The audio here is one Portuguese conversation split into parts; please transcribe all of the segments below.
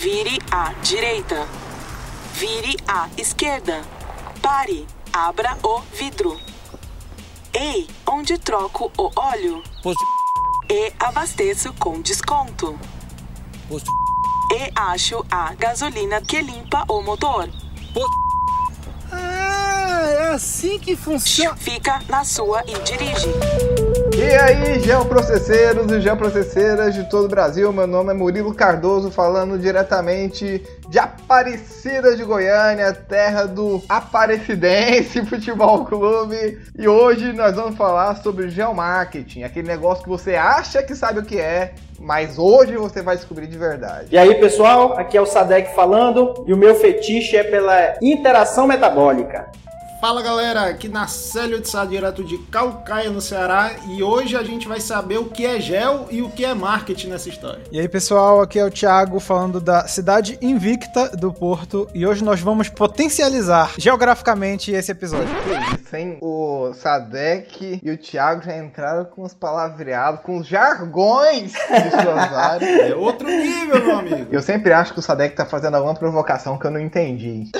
Vire à direita. Vire à esquerda. Pare. Abra o vidro. Ei, onde troco o óleo? Posto. E abasteço com desconto. Posto. E acho a gasolina que limpa o motor. Posto. Ah, é assim que funciona. Fica na sua e dirige. E aí, geoprocesseiros e geoprocesseiras de todo o Brasil, meu nome é Murilo Cardoso, falando diretamente de Aparecida de Goiânia, terra do Aparecidense Futebol Clube. E hoje nós vamos falar sobre geomarketing, aquele negócio que você acha que sabe o que é, mas hoje você vai descobrir de verdade. E aí, pessoal, aqui é o Sadek falando e o meu fetiche é pela interação metabólica. Fala galera, aqui na Célio de Sá, direto de Calcaia, no Ceará, e hoje a gente vai saber o que é gel e o que é marketing nessa história. E aí pessoal, aqui é o Thiago falando da cidade invicta do Porto, e hoje nós vamos potencializar geograficamente esse episódio. Que isso, hein? O Sadek e o Thiago já entraram com os palavreados, com os jargões de suas áreas. É outro nível, meu amigo. Eu sempre acho que o Sadek tá fazendo alguma provocação que eu não entendi.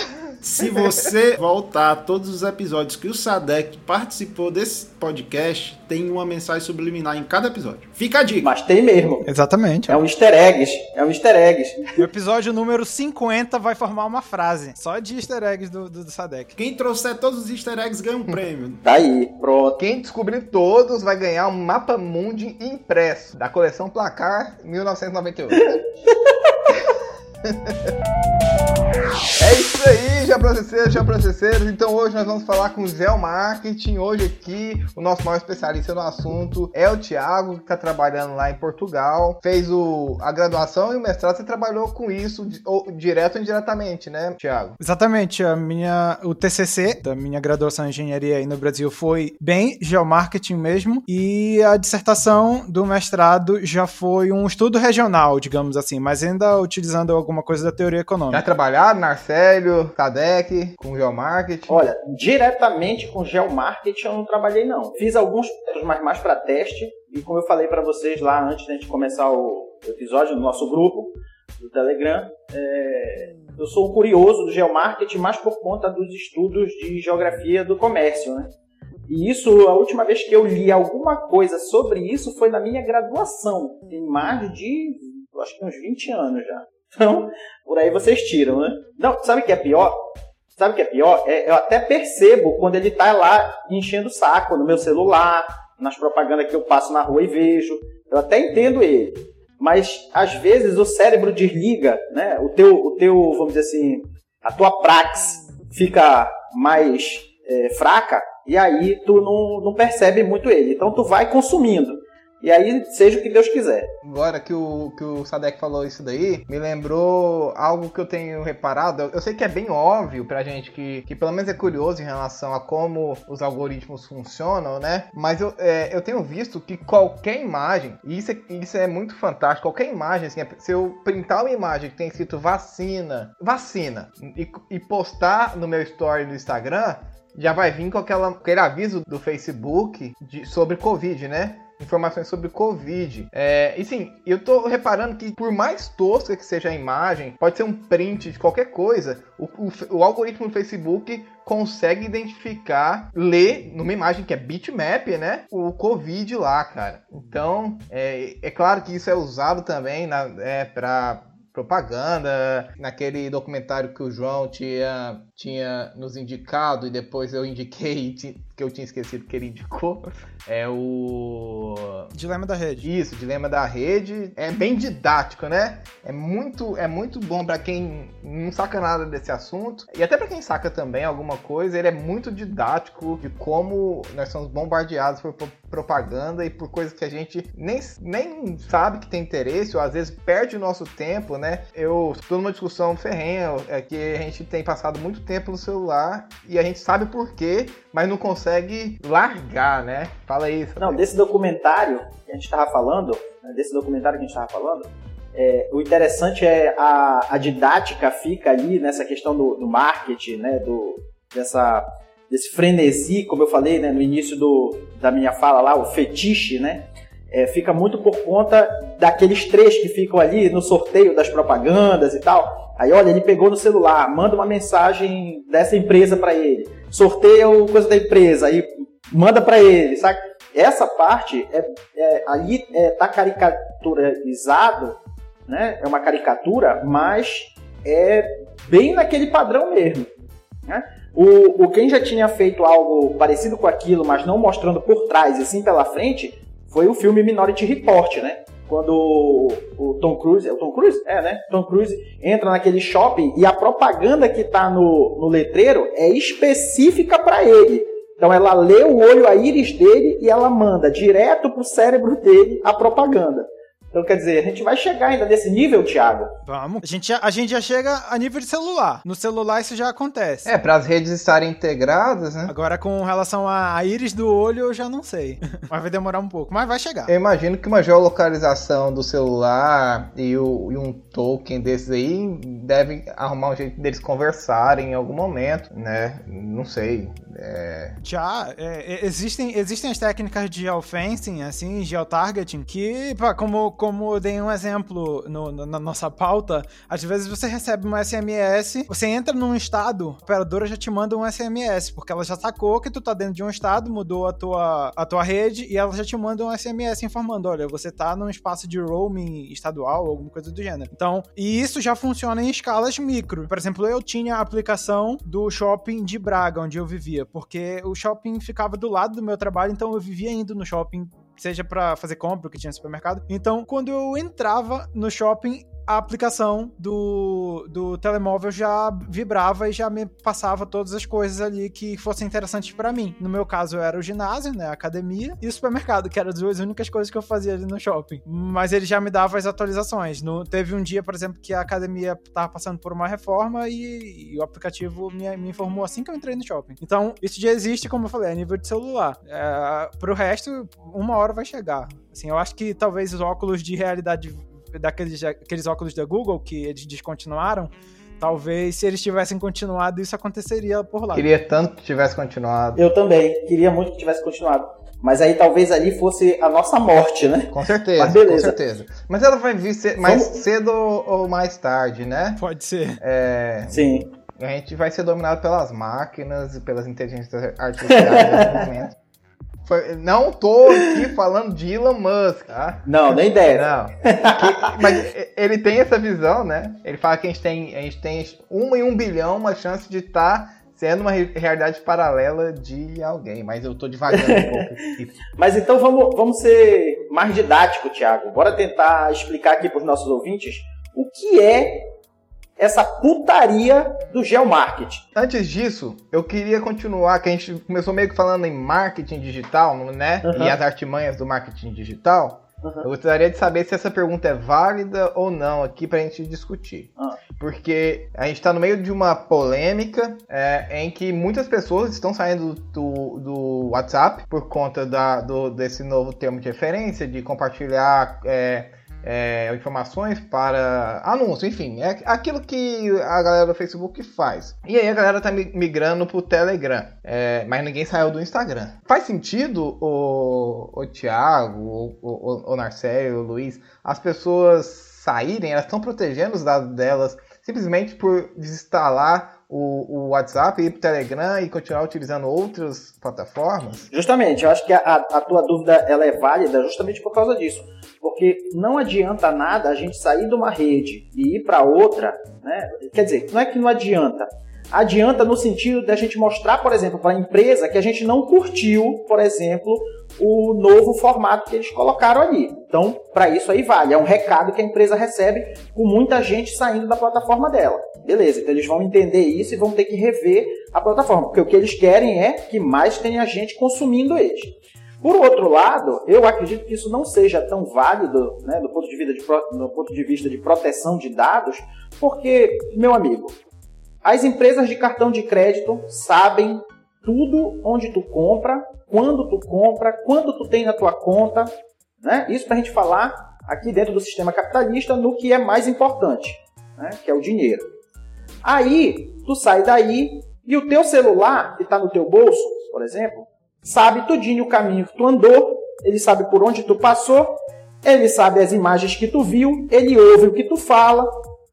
Se você voltar a todos os episódios que o Sadek participou desse podcast, tem uma mensagem subliminar em cada episódio. Fica a dica. Mas tem mesmo. Exatamente. É um easter eggs. É um easter eggs. O episódio número 50 vai formar uma frase, só de easter eggs do, do, do Sadek. Quem trouxer todos os easter eggs ganha um prêmio. Tá aí, pronto. Quem descobrir todos vai ganhar um mapa mundi impresso da coleção Placar 1998. É isso aí, já processeiros, já processeiros. Então hoje nós vamos falar com o Gel Marketing. Hoje aqui o nosso maior especialista no assunto é o Thiago, que está trabalhando lá em Portugal. Fez o, a graduação e o mestrado. Você trabalhou com isso ou, direto ou indiretamente, né, Thiago? Exatamente, a minha, o TCC da minha graduação em engenharia aí no Brasil foi bem geomarketing mesmo, e a dissertação do mestrado já foi um estudo regional, digamos assim, mas ainda utilizando alguma coisa da teoria Já econômica. Trabalhado na Arcélio, Cadec, com geomarketing. Olha, diretamente com geomarketing eu não trabalhei não. Fiz alguns, mas mais para teste. E como eu falei para vocês lá antes da gente começar o episódio no nosso grupo do Telegram, é, eu sou um curioso do geomarketing, mais por conta dos estudos de geografia do comércio, né? E isso, a última vez que eu li alguma coisa sobre isso foi na minha graduação. Tem mais de, acho que uns 20 anos já. Então, por aí vocês tiram, né? Não, sabe o que é pior? Sabe o que é pior? É, eu até percebo quando ele tá lá enchendo o saco no meu celular, nas propagandas que eu passo na rua e vejo. Eu até entendo ele. Mas às vezes o cérebro desliga, né? O teu, o teu vamos dizer assim, a tua prax fica mais é, fraca e aí tu não, não percebe muito ele. Então tu vai consumindo. E aí seja o que Deus quiser. Agora que o, que o Sadek falou isso daí, me lembrou algo que eu tenho reparado. Eu, sei que é bem óbvio pra gente que, que pelo menos é curioso em relação a como os algoritmos funcionam, né? Mas eu, é, eu tenho visto que qualquer imagem, e isso é, isso é muito fantástico, qualquer imagem, assim, se eu printar uma imagem que tem escrito vacina, vacina, e, e postar no meu story do Instagram, já vai vir com aquela, aquele aviso do Facebook de, sobre Covid, né? Informações sobre Covid. É, e sim, eu tô reparando que por mais tosca que seja a imagem, pode ser um print de qualquer coisa, o, o, o algoritmo do Facebook consegue identificar, ler numa imagem que é bitmap, né? O Covid lá, cara. Então, é, é claro que isso é usado também na, é, para propaganda, naquele documentário que o João tinha, tinha nos indicado e depois eu indiquei que eu tinha esquecido que ele indicou. É o. Dilema da rede. Isso, Dilema da Rede. É bem didático, né? É muito, é muito bom para quem não saca nada desse assunto. E até para quem saca também alguma coisa, ele é muito didático de como nós somos bombardeados por propaganda e por coisas que a gente nem, nem sabe que tem interesse, ou às vezes perde o nosso tempo, né? Eu estou numa discussão ferrenha, é que a gente tem passado muito tempo no celular e a gente sabe por quê, mas não consegue largar, né? Fala aí. Não, desse documentário que a gente estava falando, né, desse documentário que a gente estava falando, é, o interessante é a, a, didática fica ali nessa questão do, do marketing, né? Do, dessa, desse frenesi, como eu falei né, no início do, da minha fala lá, o fetiche, né? É, fica muito por conta daqueles três que ficam ali no sorteio das propagandas e tal. Aí, olha, ele pegou no celular, manda uma mensagem dessa empresa para ele, sorteia o coisa da empresa, aí manda para ele, sabe? Essa parte é, é ali é, tá caricaturizado, né? É uma caricatura, mas é bem naquele padrão mesmo. Né? O, o quem já tinha feito algo parecido com aquilo, mas não mostrando por trás e sim pela frente, foi o filme Minority Report, né? Quando o, Tom Cruise, é o Tom Cruise? É, né? Tom Cruise entra naquele shopping e a propaganda que tá no, no letreiro é específica para ele. Então ela lê o olho, a íris dele e ela manda direto pro cérebro dele a propaganda. Então, quer dizer, a gente vai chegar ainda nesse nível, Thiago? Vamos. A gente, já, a gente já chega a nível de celular. No celular isso já acontece. É, para as redes estarem integradas, né? Agora, com relação à íris do olho, eu já não sei. mas vai demorar um pouco, mas vai chegar. Eu imagino que uma geolocalização do celular e, o, e um token desses aí devem arrumar um jeito deles conversarem em algum momento, né? Não sei. É... Já, é, existem, existem as técnicas de geofencing, assim, geotargeting, que, pá, como, como eu dei um exemplo no, no, na nossa pauta, às vezes você recebe um SMS, você entra num estado, a operadora já te manda um SMS, porque ela já sacou que tu tá dentro de um estado, mudou a tua, a tua rede, e ela já te manda um SMS informando, olha, você tá num espaço de roaming estadual, alguma coisa do gênero. Então, e isso já funciona em escalas micro. Por exemplo, eu tinha a aplicação do shopping de Braga, onde eu vivia porque o shopping ficava do lado do meu trabalho, então eu vivia indo no shopping seja para fazer compra, porque tinha supermercado. Então, quando eu entrava no shopping, a aplicação do, do telemóvel já vibrava e já me passava todas as coisas ali que fossem interessantes para mim. No meu caso, era o ginásio, né, a academia e o supermercado, que eram as duas únicas coisas que eu fazia ali no shopping. Mas ele já me dava as atualizações. No, teve um dia, por exemplo, que a academia tava passando por uma reforma e, e o aplicativo me, me, informou assim que eu entrei no shopping. Então, isso já existe, como eu falei, a nível de celular. É, pro resto, uma hora vai chegar. Assim, eu acho que talvez os óculos de realidade daqueles aqueles óculos da Google que eles descontinuaram, talvez se eles tivessem continuado, isso aconteceria por lá. Queria tanto que tivesse continuado. Eu também, queria muito que tivesse continuado. Mas aí talvez ali fosse a nossa morte, né? Com certeza, Mas beleza. com certeza. Mas ela vai vir mais Vamos... cedo ou mais tarde, né? Pode ser. É... Sim. A gente vai ser dominado pelas máquinas e pelas inteligências artificiais nesse momento. Foi, não tô aqui falando de Elon Musk, tá? Não, nem deve. Não. Que, mas ele tem essa visão, né? Ele fala que a gente tem, a gente tem uma em um bilhão uma chance de estar tá sendo uma realidade paralela de alguém. Mas eu tô devagando um pouco. mas então vamos, vamos ser mais didático, Thiago. Bora tentar explicar aqui para os nossos ouvintes o que é essa putaria do geomarketing. Antes disso, eu queria continuar, que a gente começou meio que falando em marketing digital, né? Uhum. E as artimanhas do marketing digital. Uhum. Eu gostaria de saber se essa pergunta é válida ou não aqui para a gente discutir. Uhum. Porque a gente está no meio de uma polêmica é, em que muitas pessoas estão saindo do, do WhatsApp por conta da, do, desse novo termo de referência, de compartilhar. É, é, informações para anúncio, enfim, é aquilo que a galera do Facebook faz. E aí a galera tá migrando pro Telegram, é, mas ninguém saiu do Instagram. Faz sentido, o, o Thiago, o, o, o Narcélio, o Luiz, as pessoas saírem, elas estão protegendo os dados delas simplesmente por desinstalar o, o WhatsApp, ir para o Telegram e continuar utilizando outras plataformas? Justamente, eu acho que a, a tua dúvida ela é válida justamente por causa disso. Porque não adianta nada a gente sair de uma rede e ir para outra, né? Quer dizer, não é que não adianta. Adianta no sentido de a gente mostrar, por exemplo, para a empresa que a gente não curtiu, por exemplo, o novo formato que eles colocaram ali. Então, para isso aí vale. É um recado que a empresa recebe com muita gente saindo da plataforma dela. Beleza, então eles vão entender isso e vão ter que rever a plataforma, porque o que eles querem é que mais tenha gente consumindo eles. Por outro lado, eu acredito que isso não seja tão válido né, do, ponto de vista de, do ponto de vista de proteção de dados, porque, meu amigo, as empresas de cartão de crédito sabem tudo onde tu compra, quando tu compra, quando tu tem na tua conta. Né? Isso para a gente falar aqui dentro do sistema capitalista no que é mais importante, né? que é o dinheiro. Aí, tu sai daí e o teu celular, que está no teu bolso, por exemplo, sabe tudinho o caminho que tu andou ele sabe por onde tu passou, ele sabe as imagens que tu viu, ele ouve o que tu fala,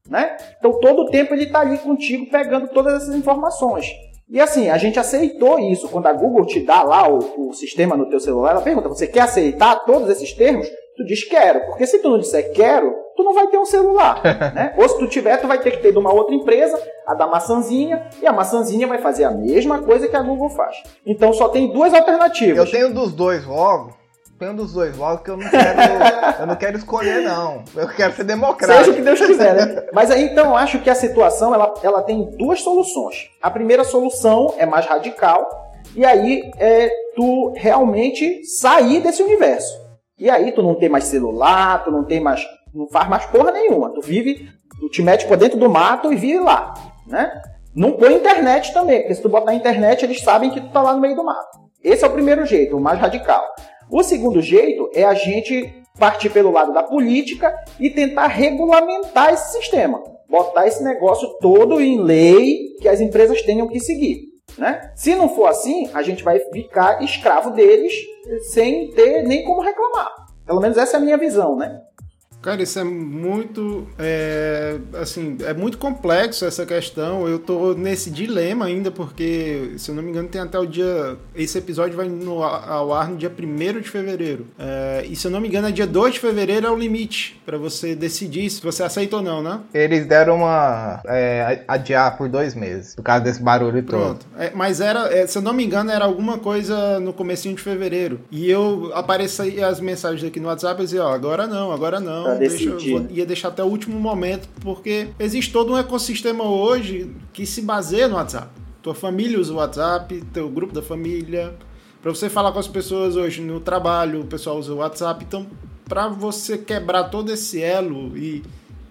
né? Então todo o tempo ele está ali contigo pegando todas essas informações. E assim, a gente aceitou isso. Quando a Google te dá lá o, o sistema no teu celular, ela pergunta, você quer aceitar todos esses termos? Tu diz quero, porque se tu não disser quero, tu não vai ter um celular, né? Ou se tu tiver, tu vai ter que ter de uma outra empresa, a da maçãzinha, e a maçãzinha vai fazer a mesma coisa que a Google faz. Então só tem duas alternativas. Eu tenho dos dois logo. Tenho dos dois logo que eu não quero, eu não quero escolher não. Eu quero ser democrático. Seja o que Deus quiser, né? Mas aí então eu acho que a situação ela, ela tem duas soluções. A primeira solução é mais radical e aí é tu realmente sair desse universo. E aí tu não tem mais celular, tu não tem mais não faz mais porra nenhuma. Tu vive, tu te mete por dentro do mato e vive lá, né? Não põe internet também, porque se tu botar internet, eles sabem que tu tá lá no meio do mato. Esse é o primeiro jeito, o mais radical. O segundo jeito é a gente partir pelo lado da política e tentar regulamentar esse sistema. Botar esse negócio todo em lei que as empresas tenham que seguir. Né? Se não for assim, a gente vai ficar escravo deles sem ter nem como reclamar. Pelo menos essa é a minha visão, né? Cara, isso é muito, é, assim, é muito complexo essa questão. Eu tô nesse dilema ainda, porque, se eu não me engano, tem até o dia. Esse episódio vai no, ao ar no dia 1 de fevereiro. É, e se eu não me engano, é dia 2 de fevereiro é o limite para você decidir se você aceita ou não, né? Eles deram uma. É, adiar por dois meses, por causa desse barulho Pronto. todo. É, mas era, é, se eu não me engano, era alguma coisa no comecinho de fevereiro. E eu apareci as mensagens aqui no WhatsApp e dizia, ó, agora não, agora não deixa, vou, ia deixar até o último momento, porque existe todo um ecossistema hoje que se baseia no WhatsApp. Tua família usa o WhatsApp, teu grupo da família. Para você falar com as pessoas hoje no trabalho, o pessoal usa o WhatsApp. Então, para você quebrar todo esse elo e,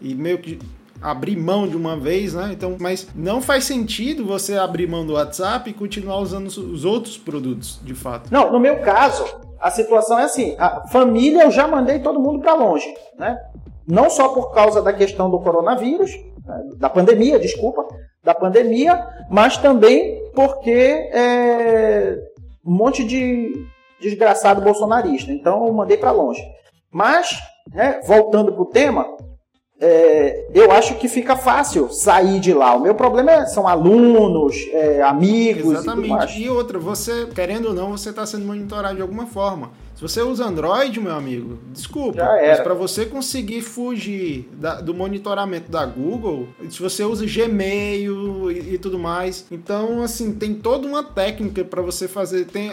e meio que abrir mão de uma vez, né? Então, mas não faz sentido você abrir mão do WhatsApp e continuar usando os outros produtos, de fato. Não, no meu caso, a situação é assim: a família eu já mandei todo mundo para longe, né? Não só por causa da questão do coronavírus, né? da pandemia, desculpa, da pandemia, mas também porque é, um monte de desgraçado bolsonarista. Então eu mandei para longe. Mas, né, voltando para o tema, é, eu acho que fica fácil sair de lá. O meu problema é, são alunos, é, amigos Exatamente. E, e, outra, você, querendo ou não, você está sendo monitorado de alguma forma. Se você usa Android, meu amigo, desculpa, mas para você conseguir fugir da, do monitoramento da Google, se você usa Gmail e, e, tudo mais, então assim tem toda uma técnica para você fazer. Tem,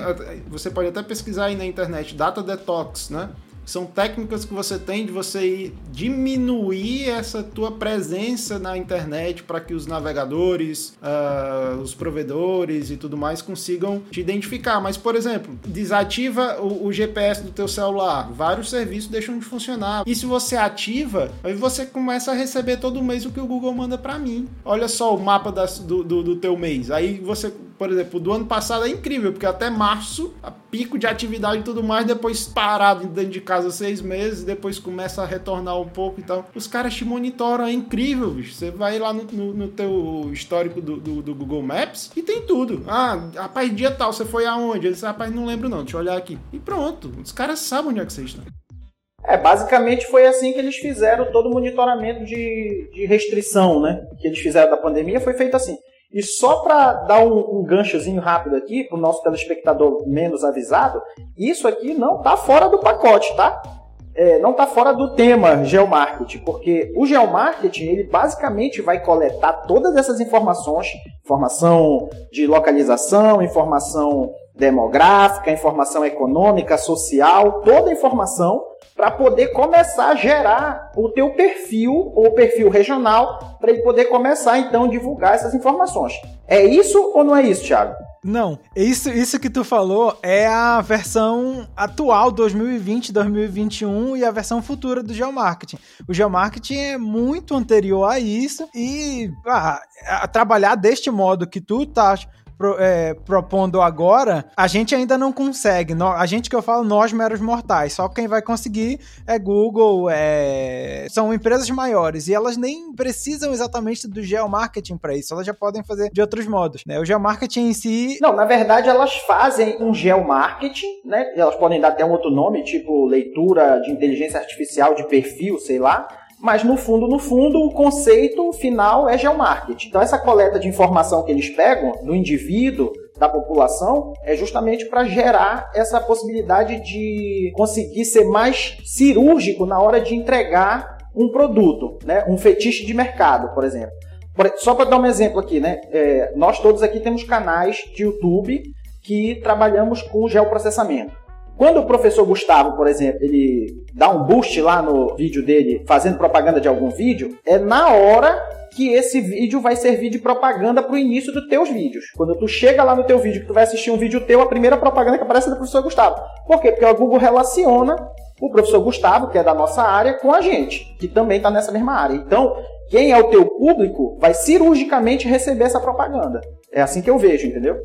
você pode até pesquisar aí na internet, data detox, né? São técnicas que você tem de você diminuir essa tua presença na internet para que os navegadores, uh, os provedores e tudo mais consigam te identificar. Mas, por exemplo, desativa o, o, GPS do teu celular, vários serviços deixam de funcionar. E se você ativa, aí você começa a receber todo mês o que o Google manda para mim. Olha só o mapa das, do, do, do teu mês. Aí você por exemplo, do ano passado é incrível, porque até março, pico de atividade e tudo mais, depois parado dentro de casa seis meses, depois começa a retornar um pouco e tal. Os caras te monitoram, é incrível, bicho. Você vai lá no, no, no teu histórico do, do, do, Google Maps e tem tudo. Ah, rapaz, dia tal, você foi aonde? Ele disse, rapaz, não lembro não, deixa eu olhar aqui. E pronto, os caras sabem onde é que você está. É, basicamente foi assim que eles fizeram todo o monitoramento de, de restrição, né? Que eles fizeram da pandemia foi feito assim. E só para dar um, um, ganchozinho rápido aqui, para o nosso telespectador menos avisado, isso aqui não está fora do pacote, tá? É, não está fora do tema geomarketing, porque o geomarketing ele basicamente vai coletar todas essas informações, informação de localização, informação demográfica, informação econômica, social, toda a informação para poder começar a gerar o teu perfil ou perfil regional para ele poder começar então a divulgar essas informações. É isso ou não é isso, Thiago? Não, isso, isso que tu falou é a versão atual 2020, 2021 e a versão futura do geomarketing. O geomarketing é muito anterior a isso e ah, a trabalhar deste modo que tu tá pro, é, propondo agora, a gente ainda não consegue. A gente que eu falo, nós meros mortais. Só quem vai conseguir é Google, é... são empresas maiores. E elas nem precisam exatamente do geomarketing para isso. Elas já podem fazer de outros modos. Né? O geomarketing em si. Não, na verdade, elas fazem um geomarketing, né? Elas podem dar até um outro nome, tipo leitura de inteligência artificial de perfil, sei lá mas no fundo, no fundo, o conceito final é geomarketing. Então essa coleta de informação que eles pegam do indivíduo, da população, é justamente para gerar essa possibilidade de conseguir ser mais cirúrgico na hora de entregar um produto, né? um fetiche de mercado, por exemplo. Só para dar um exemplo aqui, né? É, nós todos aqui temos canais de YouTube que trabalhamos com geoprocessamento. Quando o professor Gustavo, por exemplo, ele dá um boost lá no vídeo dele, fazendo propaganda de algum vídeo, é na hora que esse vídeo vai servir de propaganda para o início dos teus vídeos. Quando tu chega lá no teu vídeo, que tu vai assistir um vídeo teu, a primeira propaganda que aparece é do professor Gustavo. Por quê? Porque o Google relaciona o professor Gustavo, que é da nossa área, com a gente, que também está nessa mesma área. Então, quem é o teu público vai cirurgicamente receber essa propaganda. É assim que eu vejo, entendeu?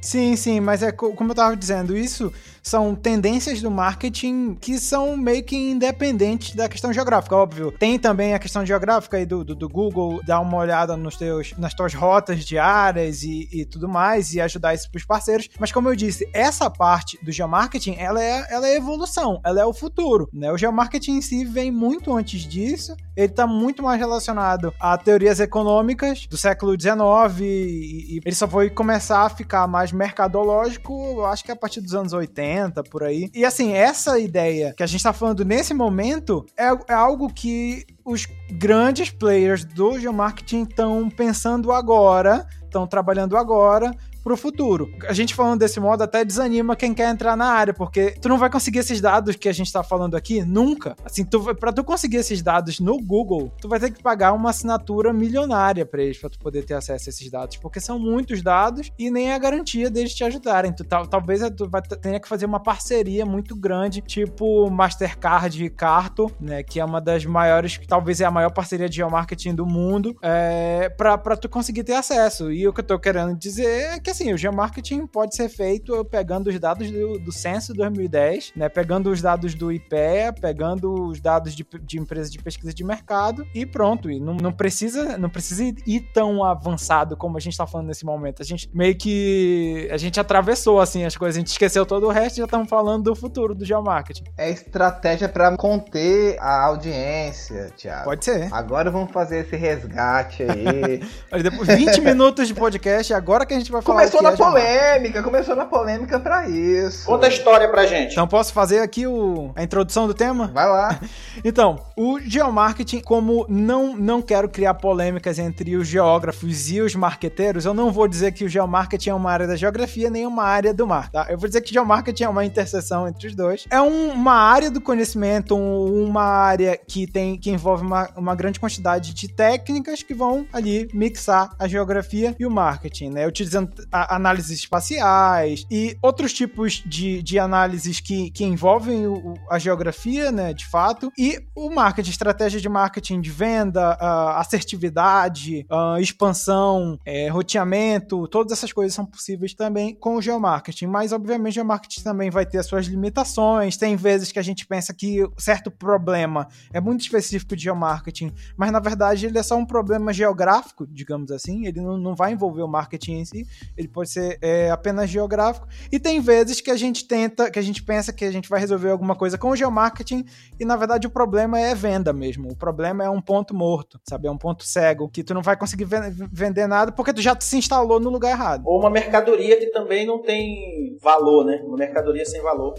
Sim, sim, mas é como eu estava dizendo, isso são tendências do marketing que são meio que independentes da questão geográfica, óbvio. Tem também a questão geográfica aí do, do, do Google, dar uma olhada nos teus, nas tuas rotas diárias e, e tudo mais, e ajudar isso pros parceiros. Mas como eu disse, essa parte do geomarketing, ela é, ela é evolução, ela é o futuro, né? O geomarketing em si vem muito antes disso, ele está muito mais relacionado a teorias econômicas do século XIX e, e ele só foi começar a ficar mais mercadológico, eu acho que a partir dos anos 80, por aí. E assim, essa ideia que a gente tá falando nesse momento é, é algo que os grandes players do geomarketing estão pensando agora, estão trabalhando agora pro futuro. A gente falando desse modo até desanima quem quer entrar na área, porque tu não vai conseguir esses dados que a gente tá falando aqui nunca. Assim, tu, pra tu conseguir esses dados no Google, tu vai ter que pagar uma assinatura milionária pra eles, pra tu poder ter acesso a esses dados, porque são muitos dados e nem é a garantia deles te ajudarem. Tu, tal, talvez tu vai, tenha que fazer uma parceria muito grande, tipo Mastercard e Carto, né, que é uma das maiores, talvez é a maior parceria de geomarketing do mundo, é, pra, pra tu conseguir ter acesso. E o que eu tô querendo dizer é que que assim, o geomarketing pode ser feito pegando os dados do, do censo 2010, né? Pegando os dados do IPEA, pegando os dados de, de empresas de pesquisa de mercado e pronto. E não, não, precisa, não precisa ir tão avançado como a gente está falando nesse momento. A gente meio que. A gente atravessou assim as coisas, a gente esqueceu todo o resto e já estamos falando do futuro do geomarketing. É estratégia para conter a audiência, Thiago. Pode ser. Agora vamos fazer esse resgate aí. depois 20 minutos de podcast, agora que a gente vai falar começou na polêmica, começou na polêmica pra isso. Conta a história pra gente. Então posso fazer aqui o, a introdução do tema? Vai lá. então, o geomarketing, como não, não quero criar polêmicas entre os geógrafos e os marqueteiros, eu não vou dizer que o geomarketing é uma área da geografia nem uma área do mar, tá? Eu vou dizer que geomarketing é uma interseção entre os dois. É um, uma área do conhecimento, uma área que tem que envolve uma, uma grande quantidade de técnicas que vão ali mixar a geografia e o marketing, né? Utilizando análises espaciais e outros tipos de, de análises que, que envolvem o, a geografia, né, de fato, e o marketing, estratégia de marketing de venda, assertividade, expansão, é, roteamento, todas essas coisas são possíveis também com o geomarketing, mas obviamente o geomarketing também vai ter as suas limitações, tem vezes que a gente pensa que certo problema é muito específico de geomarketing, mas na verdade ele é só um problema geográfico, digamos assim, ele não, não vai envolver o marketing em si, ele pode ser é, apenas geográfico. E tem vezes que a gente tenta, que a gente pensa que a gente vai resolver alguma coisa com o geomarketing e na verdade o problema é venda mesmo. O problema é um ponto morto, sabe? É um ponto cego que tu não vai conseguir vender nada porque tu já se instalou no lugar errado. Ou uma mercadoria que também não tem valor, né? Uma mercadoria sem valor.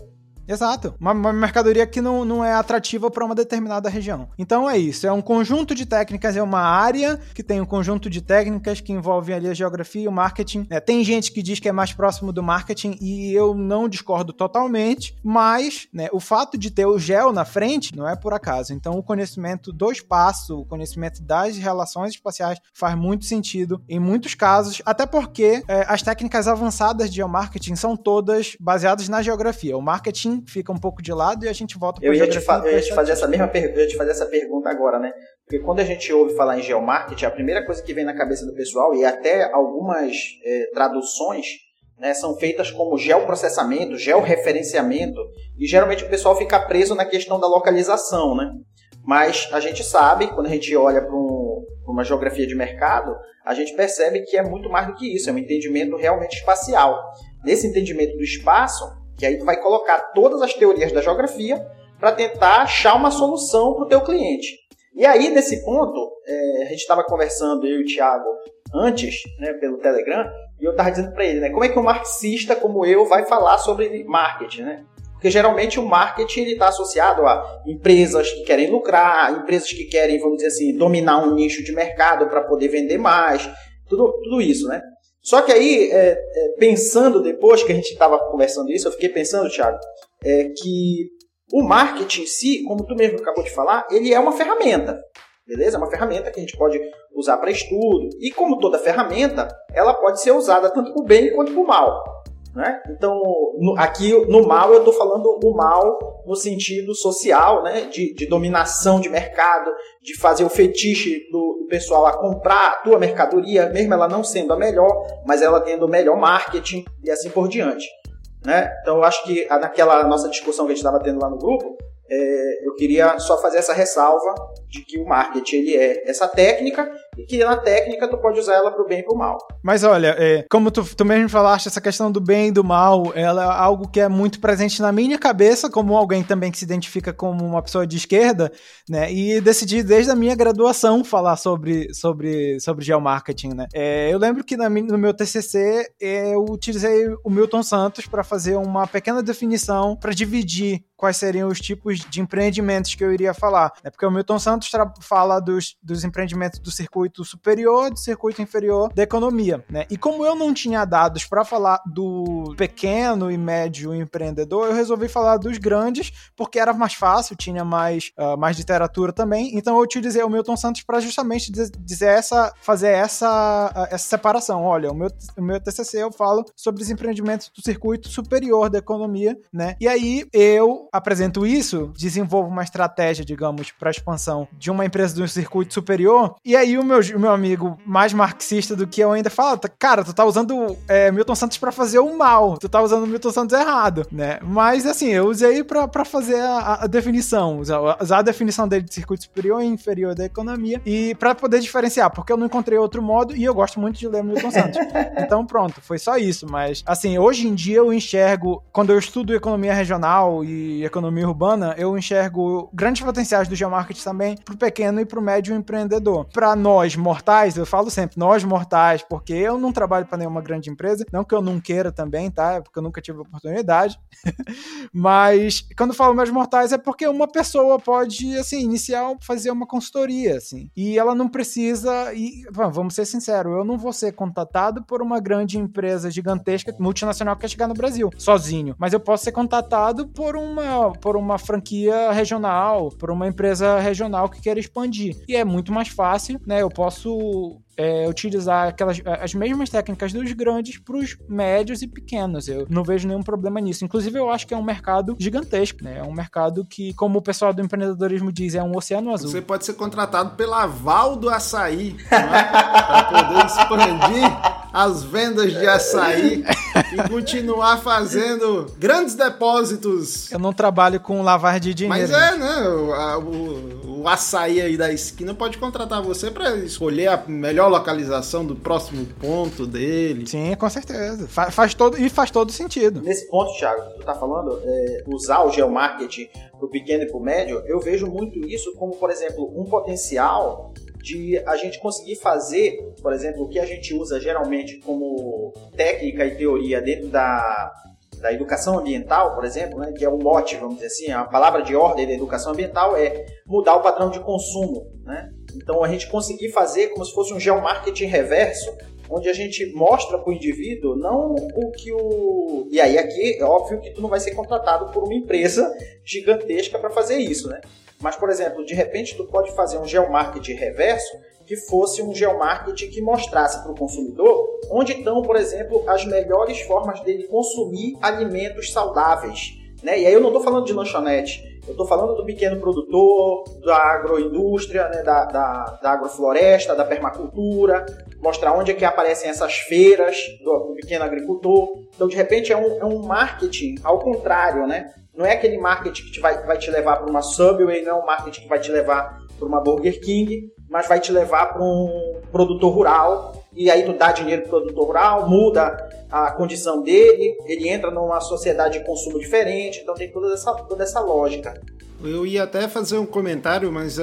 Exato. Uma, uma, mercadoria que não, não é atrativa para uma determinada região. Então é isso. É um conjunto de técnicas, é uma área que tem um conjunto de técnicas que envolvem ali a geografia e o marketing. É, tem gente que diz que é mais próximo do marketing e eu não discordo totalmente, mas né, o fato de ter o gel na frente não é por acaso. Então o conhecimento do espaço, o conhecimento das relações espaciais faz muito sentido em muitos casos, até porque é, as técnicas avançadas de geomarketing são todas baseadas na geografia. O marketing fica um pouco de lado e a gente volta para eu ia te Eu ia te fazer essa mesma eu ia te fazer essa pergunta agora, né? Porque quando a gente ouve falar em geomarketing, a primeira coisa que vem na cabeça do pessoal e até algumas é, traduções né, são feitas como geoprocessamento, georreferenciamento, e geralmente o pessoal fica preso na questão da localização, né? Mas a gente sabe, quando a gente olha para um, uma geografia de mercado, a gente percebe que é muito mais do que isso, é um entendimento realmente espacial. Nesse entendimento do espaço, que aí tu vai colocar todas as teorias da geografia para tentar achar uma solução para o teu cliente. E aí, nesse ponto, é, a gente estava conversando, eu e o Thiago, antes, né, pelo Telegram, e eu estava dizendo para ele, né, como é que um marxista como eu vai falar sobre marketing, né? Porque geralmente o marketing está associado a empresas que querem lucrar, empresas que querem, vamos dizer assim, dominar um nicho de mercado para poder vender mais, tudo, tudo isso, né? Só que aí, é, é, pensando depois que a gente estava conversando isso, eu fiquei pensando, Thiago, é, que o marketing em si, como tu mesmo acabou de falar, ele é uma ferramenta, beleza? É uma ferramenta que a gente pode usar para estudo. E como toda ferramenta, ela pode ser usada tanto para o bem quanto para o mal. Né? Então, no, aqui no mal eu estou falando o mal no sentido social, né? de, de, dominação de mercado, de fazer o fetiche do, do, pessoal a comprar a tua mercadoria, mesmo ela não sendo a melhor, mas ela tendo o melhor marketing e assim por diante. Né? Então, eu acho que naquela nossa discussão que a gente estava tendo lá no grupo, é, eu queria só fazer essa ressalva de que o marketing ele é essa técnica e que na técnica tu pode usar ela para o bem e para o mal. Mas olha, é, como tu, tu mesmo falaste, essa questão do bem e do mal, ela é algo que é muito presente na minha cabeça, como alguém também que se identifica como uma pessoa de esquerda, né? E decidi desde a minha graduação falar sobre, sobre, sobre geomarketing, né? É, eu lembro que na, no meu TCC eu utilizei o Milton Santos para fazer uma pequena definição para dividir quais seriam os tipos de empreendimentos que eu iria falar. É porque o Milton Santos fala dos, dos empreendimentos do circuito superior, do circuito inferior da economia, né? E como eu não tinha dados para falar do pequeno e médio empreendedor, eu resolvi falar dos grandes, porque era mais fácil, tinha mais, uh, mais literatura também. Então eu utilizei o Milton Santos para justamente dizer essa, fazer essa, uh, essa separação. Olha, o meu, o meu TCC eu falo sobre os empreendimentos do circuito superior da economia, né? E aí eu apresento isso, desenvolvo uma estratégia, digamos, para expansão de uma empresa do circuito superior, e aí o meu, o meu amigo mais marxista do que eu ainda fala, cara, tu tá usando é, Milton Santos para fazer o mal, tu tá usando Milton Santos errado, né? Mas assim, eu usei para fazer a, a, definição, usar, usar a definição dele de circuito superior e inferior da economia, e para poder diferenciar, porque eu não encontrei outro modo e eu gosto muito de ler Milton Santos. então pronto, foi só isso, mas assim, hoje em dia eu enxergo, quando eu estudo economia regional e economia urbana, eu enxergo grandes potenciais do geomarketing também para o pequeno e para o médio empreendedor. Para nós mortais, eu falo sempre, nós mortais, porque eu não trabalho para nenhuma grande empresa, não que eu não queira também, tá? É porque eu nunca tive oportunidade. Mas quando falo meus mortais é porque uma pessoa pode, assim, iniciar, fazer uma consultoria, assim. E ela não precisa, e vamos ser sinceros, eu não vou ser contatado por uma grande empresa gigantesca, multinacional que quer chegar no Brasil, sozinho. Mas eu posso ser contatado por uma por uma franquia regional, por uma empresa regional que quer expandir. E é muito mais fácil, né? Eu posso é, utilizar aquelas as mesmas técnicas dos grandes para os médios e pequenos. Eu não vejo nenhum problema nisso. Inclusive, eu acho que é um mercado gigantesco, né? É um mercado que, como o pessoal do empreendedorismo diz, é um oceano azul. Você pode ser contratado pela Val do Açaí, é? para poder expandir as vendas de açaí e continuar fazendo grandes depósitos. Eu não trabalho com lavar de dinheiro. Mas é, né? O, o, o açaí aí da esquina pode contratar você para escolher a melhor localização do próximo ponto dele. Sim, com certeza. Fa faz todo, e faz todo sentido. Nesse ponto, Thiago, que tu tá falando, é, usar o geomarketing pro pequeno e pro médio, eu vejo muito isso como, por exemplo, um potencial de a gente conseguir fazer, por exemplo, o que a gente usa geralmente como técnica e teoria dentro da, da educação ambiental, por exemplo, né, que é o mote, vamos dizer assim, a palavra de ordem da educação ambiental é mudar o padrão de consumo. Né? Então, a gente conseguir fazer como se fosse um geomarketing reverso, onde a gente mostra para o indivíduo não o que o. E aí, aqui é óbvio que tu não vai ser contratado por uma empresa gigantesca para fazer isso, né? Mas, por exemplo, de repente tu pode fazer um geomarketing reverso que fosse um geomarketing que mostrasse para o consumidor onde estão, por exemplo, as melhores formas dele consumir alimentos saudáveis Né? E aí eu não estou falando de lanchonete, eu estou falando do pequeno produtor, da agroindústria, né? da, da, da, agrofloresta, da permacultura, mostrar onde é que aparecem essas feiras do, do pequeno agricultor. Então, de repente, é um, é um marketing ao contrário, né? Não é aquele marketing que te vai, vai te levar para uma Subway, não é um marketing que vai te levar para uma Burger King, mas vai te levar para um produtor rural e aí tu dá dinheiro para o produtor rural, muda a condição dele, ele entra numa sociedade de consumo diferente, então tem toda essa, toda essa lógica. Eu ia até fazer um comentário, mas uh,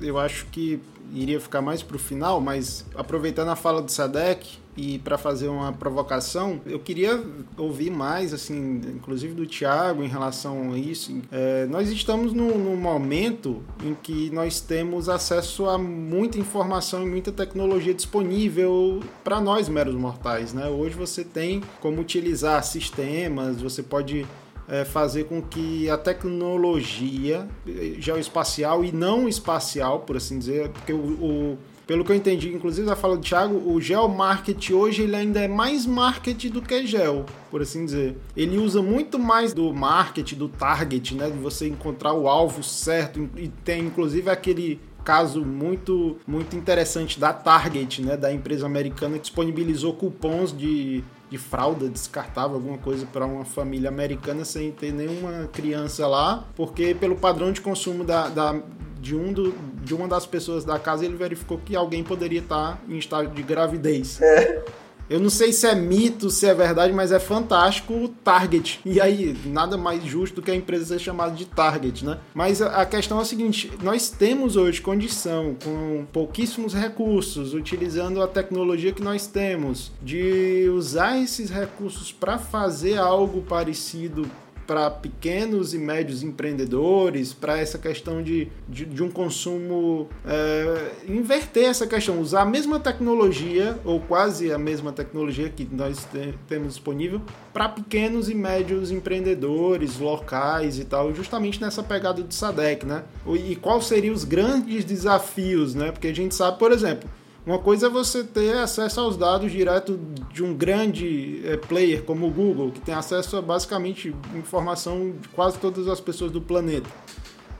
eu acho que iria ficar mais para o final, mas aproveitando a fala do Sadek, e para fazer uma provocação, eu queria ouvir mais, assim, inclusive do Tiago em relação a isso. É, nós estamos num, num, momento em que nós temos acesso a muita informação e muita tecnologia disponível para nós meros mortais, né? Hoje você tem como utilizar sistemas, você pode é, fazer com que a tecnologia é, geoespacial e não espacial, por assim dizer, porque o, o pelo que eu entendi, inclusive da fala do Thiago, o geomarket hoje ele ainda é mais market do que gel, por assim dizer. Ele usa muito mais do market, do target, né? De você encontrar o alvo certo. E tem inclusive aquele caso muito muito interessante da Target, né, da empresa americana que disponibilizou cupons de, de fralda descartável, alguma coisa para uma família americana sem ter nenhuma criança lá, porque pelo padrão de consumo da, da de, um do, de uma das pessoas da casa, ele verificou que alguém poderia estar em estado de gravidez. É. Eu não sei se é mito, se é verdade, mas é fantástico o Target. E aí, nada mais justo do que a empresa ser chamada de Target, né? Mas a questão é a seguinte: nós temos hoje condição, com pouquíssimos recursos, utilizando a tecnologia que nós temos, de usar esses recursos para fazer algo parecido para pequenos e médios empreendedores, para essa questão de, de, de um consumo, é, inverter essa questão, usar a mesma tecnologia, ou quase a mesma tecnologia que nós te, temos disponível, para pequenos e médios empreendedores locais e tal, justamente nessa pegada do SADEC, né? E quais seriam os grandes desafios, né? Porque a gente sabe, por exemplo, uma coisa é você ter acesso aos dados direto de um grande é, player como o Google, que tem acesso a basicamente informação de quase todas as pessoas do planeta.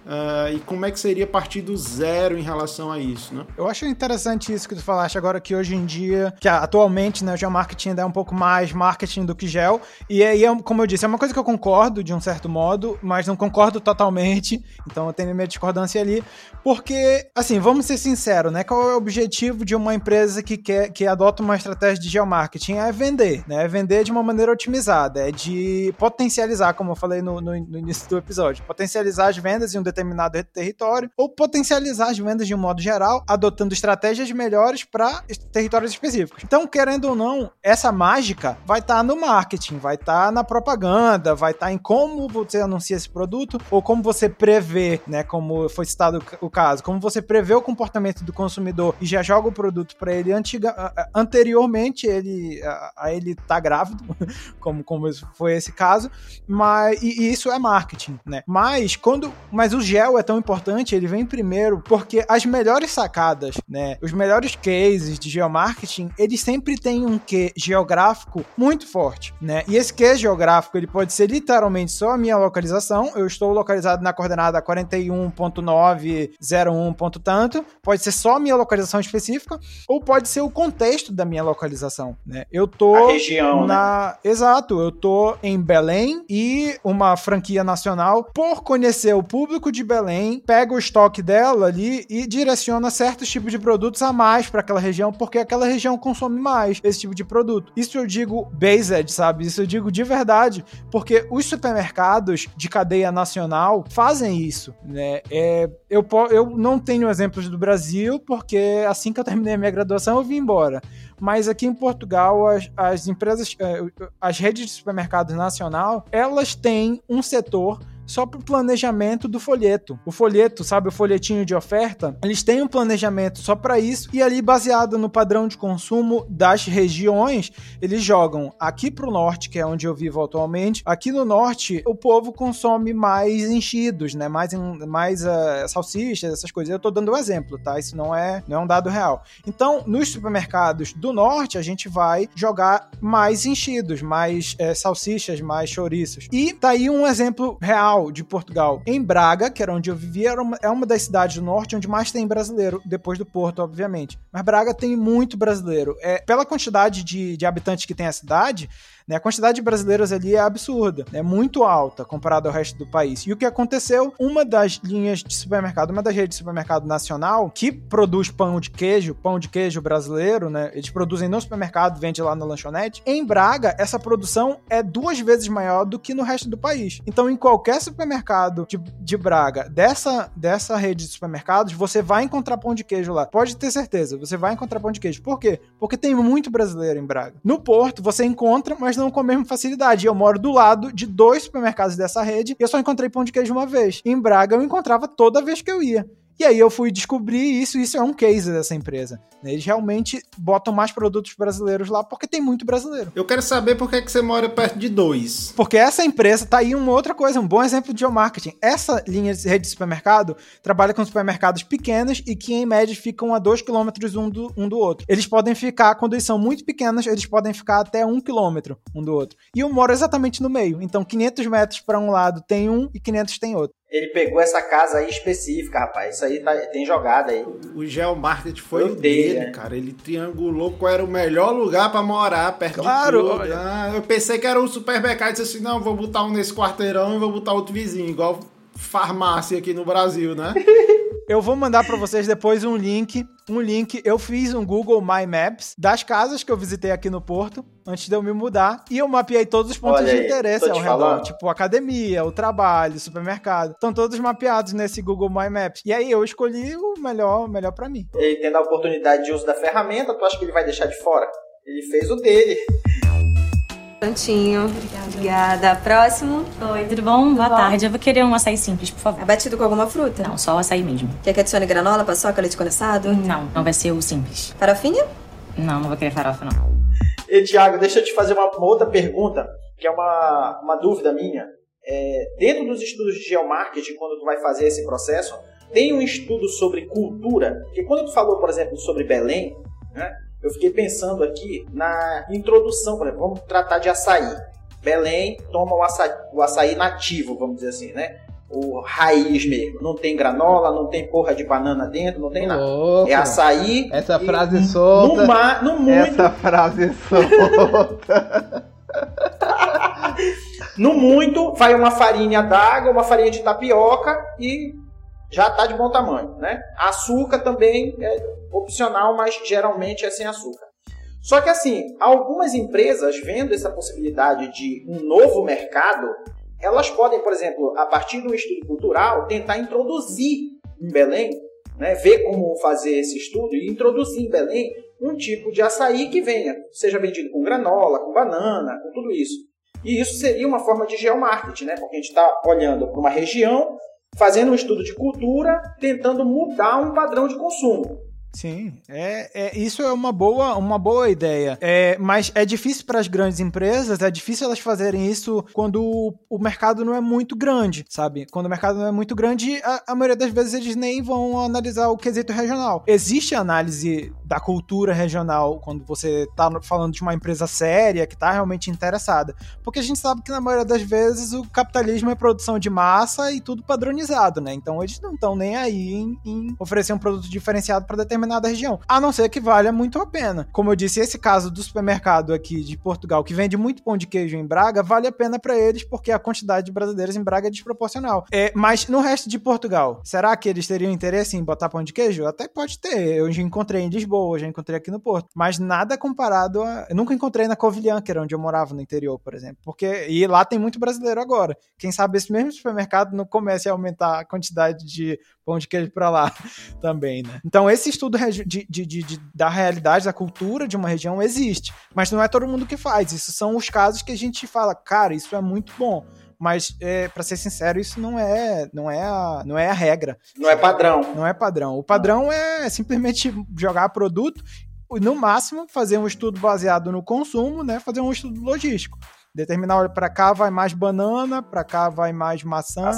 Uh, e como é que seria partir do zero em relação a isso, né? Eu acho interessante isso que tu falaste agora, que hoje em dia, que atualmente, né, o geomarketing ainda é um pouco mais marketing do que gel, e aí, é, como eu disse, é uma coisa que eu concordo de um certo modo, mas não concordo totalmente, então eu tenho minha discordância ali, porque, assim, vamos ser sinceros, né, qual é o objetivo de uma empresa que quer, que adota uma estratégia de geomarketing? É vender, né, é vender de uma maneira otimizada, é de potencializar, como eu falei no, no, no início do episódio, potencializar as vendas em um determinado território, ou potencializar as vendas de um modo geral, adotando estratégias melhores para territórios específicos. Então, querendo ou não, essa mágica vai estar tá no marketing, vai estar tá na propaganda, vai estar tá em como você anuncia esse produto, ou como você prevê, né, como foi citado o caso, como você prevê o comportamento do consumidor e já joga o produto para ele antiga, anteriormente ele a, ele tá grávido, como, como foi esse caso, mas e, e isso é marketing, né? Mas quando, mas os gel é tão importante, ele vem primeiro porque as melhores sacadas, né, os melhores cases de geomarketing, eles sempre têm um que geográfico muito forte, né? E esse que geográfico, ele pode ser literalmente só a minha localização, eu estou localizado na coordenada 41.901 ponto tanto, pode ser só a minha localização específica, ou pode ser o contexto da minha localização, né? Eu tô a região, na né? Exato, eu tô em Belém e uma franquia nacional por conhecer o público de Belém, pega o estoque dela ali e direciona certos tipos de produtos a mais para aquela região, porque aquela região consome mais esse tipo de produto. Isso eu digo based, sabe? Isso eu digo de verdade, porque os supermercados de cadeia nacional fazem isso, né? É, eu, eu não tenho exemplos do Brasil, porque assim que eu terminei a minha graduação eu vim embora. Mas aqui em Portugal, as, as empresas, eh, as redes de supermercados nacional, elas têm um setor só para o planejamento do folheto. O folheto, sabe, o folhetinho de oferta, eles têm um planejamento só para isso e ali baseado no padrão de consumo das regiões, eles jogam aqui para o norte, que é onde eu vivo atualmente. Aqui no norte, o povo consome mais enchidos, né? Mais, mais uh, salsichas, essas coisas. Eu estou dando um exemplo, tá? Isso não é, não é um dado real. Então, nos supermercados do norte, a gente vai jogar mais enchidos, mais é, salsichas, mais chouriços. E tá aí um exemplo real de Portugal. Em Braga, que era onde eu vivia, era uma, é uma das cidades do norte onde mais tem brasileiro, depois do Porto, obviamente. Mas Braga tem muito brasileiro. É, pela quantidade de, de habitantes que tem a cidade, né? A quantidade de brasileiros ali é absurda, é muito alta comparado ao resto do país. E o que aconteceu? Uma das linhas de supermercado, uma das redes de supermercado nacional que produz pão de queijo, pão de queijo brasileiro, né? Eles produzem no supermercado, vende lá na lanchonete. Em Braga, essa produção é duas vezes maior do que no resto do país. Então, em qualquer supermercado de, de Braga, dessa, dessa rede de supermercados, você vai encontrar pão de queijo lá. Pode ter certeza, você vai encontrar pão de queijo. Por quê? Porque tem muito brasileiro em Braga. No Porto, você encontra, mas não com a mesma facilidade. Eu moro do lado de dois supermercados dessa rede e eu só encontrei pão de queijo uma vez. Em Braga eu encontrava toda vez que eu ia. E aí eu fui descobrir isso, isso é um case dessa empresa. Né? Eles realmente botam mais produtos brasileiros lá porque tem muito brasileiro. Eu quero saber por que, você mora perto de dois. Porque essa empresa tá aí uma outra coisa, um bom exemplo de geomarketing. Essa linha de rede de supermercado trabalha com supermercados pequenos e que em média ficam a dois quilômetros um do, um do outro. Eles podem ficar, quando eles são muito pequenos, eles podem ficar até um quilômetro um do outro. E eu moro exatamente no meio. Então 500 metros para um lado tem um e 500 tem outro. Ele pegou essa casa aí específica, rapaz. Isso aí tá, tem jogada aí. O, o geomarket foi o dele, dele né? cara. Ele triangulou qual era o melhor lugar para morar, perto claro, de tudo. Ah, eu pensei que era um supermercado. Disse assim, não, vou botar um nesse quarteirão e vou botar outro vizinho. Igual farmácia aqui no Brasil, né? Eu vou mandar para vocês depois um link, um link. Eu fiz um Google My Maps das casas que eu visitei aqui no Porto antes de eu me mudar e eu mapeei todos os pontos Olha de interesse ao redor, falando. tipo academia, o trabalho, o supermercado. Estão todos mapeados nesse Google My Maps. E aí eu escolhi o melhor, melhor para mim. Ele tendo a oportunidade de uso da ferramenta, tu acha que ele vai deixar de fora? Ele fez o dele. Prontinho. Obrigada. Obrigada. Próximo. Oi, tudo bom? Tudo Boa bom? tarde. Eu vou querer um açaí simples, por favor. Abatido com alguma fruta? Não, só o açaí mesmo. Quer que adicione granola, paçoca, leite condensado? Não, não vai ser o simples. Farofinha? Não, não vou querer farofa, não. E, Tiago, deixa eu te fazer uma, uma, outra pergunta, que é uma, uma dúvida minha. É, dentro dos estudos de geomarketing, quando tu vai fazer esse processo, tem um estudo sobre cultura? Porque quando tu falou, por exemplo, sobre Belém, né? Eu fiquei pensando aqui na introdução, por exemplo, vamos tratar de açaí. Belém toma o açaí, o açaí nativo, vamos dizer assim, né? O raiz mesmo. Não tem granola, não tem porra de banana dentro, não tem nada. é açaí. Essa frase solta. No, mar, no muito. Essa frase solta. no muito, vai uma farinha d'água, uma farinha de tapioca e já está de bom tamanho, né? Açúcar também é opcional, mas geralmente é sem açúcar. Só que assim, algumas empresas vendo essa possibilidade de um novo mercado, elas podem, por exemplo, a partir do estudo cultural, tentar introduzir em Belém, né, ver como fazer esse estudo e introduzir em Belém um tipo de açaí que venha, seja vendido com granola, com banana, com tudo isso. E isso seria uma forma de geomarketing, né? Porque a gente está olhando para uma região, fazendo um estudo de cultura, tentando mudar um padrão de consumo. Sim, é, é, isso é uma boa, uma boa ideia. É, mas é difícil para as grandes empresas, é difícil elas fazerem isso quando o, o, mercado não é muito grande, sabe? Quando o mercado não é muito grande, a, a maioria das vezes eles nem vão analisar o quesito regional. Existe análise da cultura regional quando você está falando de uma empresa séria que está realmente interessada. Porque a gente sabe que na maioria das vezes o capitalismo é produção de massa e tudo padronizado, né? Então eles não estão nem aí em, em oferecer um produto diferenciado para determinar determinada região. A não ser que valha muito a pena. Como eu disse, esse caso do supermercado aqui de Portugal, que vende muito pão de queijo em Braga, vale a pena para eles porque a quantidade de brasileiros em Braga é desproporcional. É, mas no resto de Portugal, será que eles teriam interesse em botar pão de queijo? Até pode ter. Eu já encontrei em Lisboa, já encontrei aqui no Porto. Mas nada comparado a. Eu nunca encontrei na Covilhã, que era onde eu morava no interior, por exemplo. Porque. E lá tem muito brasileiro agora. Quem sabe esse mesmo supermercado não comece a aumentar a quantidade de pão de queijo para lá também, né? Então, esse estudo de, de, de, da realidade, da cultura de uma região existe, mas não é todo mundo que faz. Isso são os casos que a gente fala, cara, isso é muito bom. Mas, é, para ser sincero, isso não é, não, é a, não é a regra. Não é padrão. Não é padrão. O padrão é simplesmente jogar produto no máximo, fazer um estudo baseado no consumo, né? Fazer um estudo logístico determinar, olha, para cá vai mais banana, para cá vai mais maçã,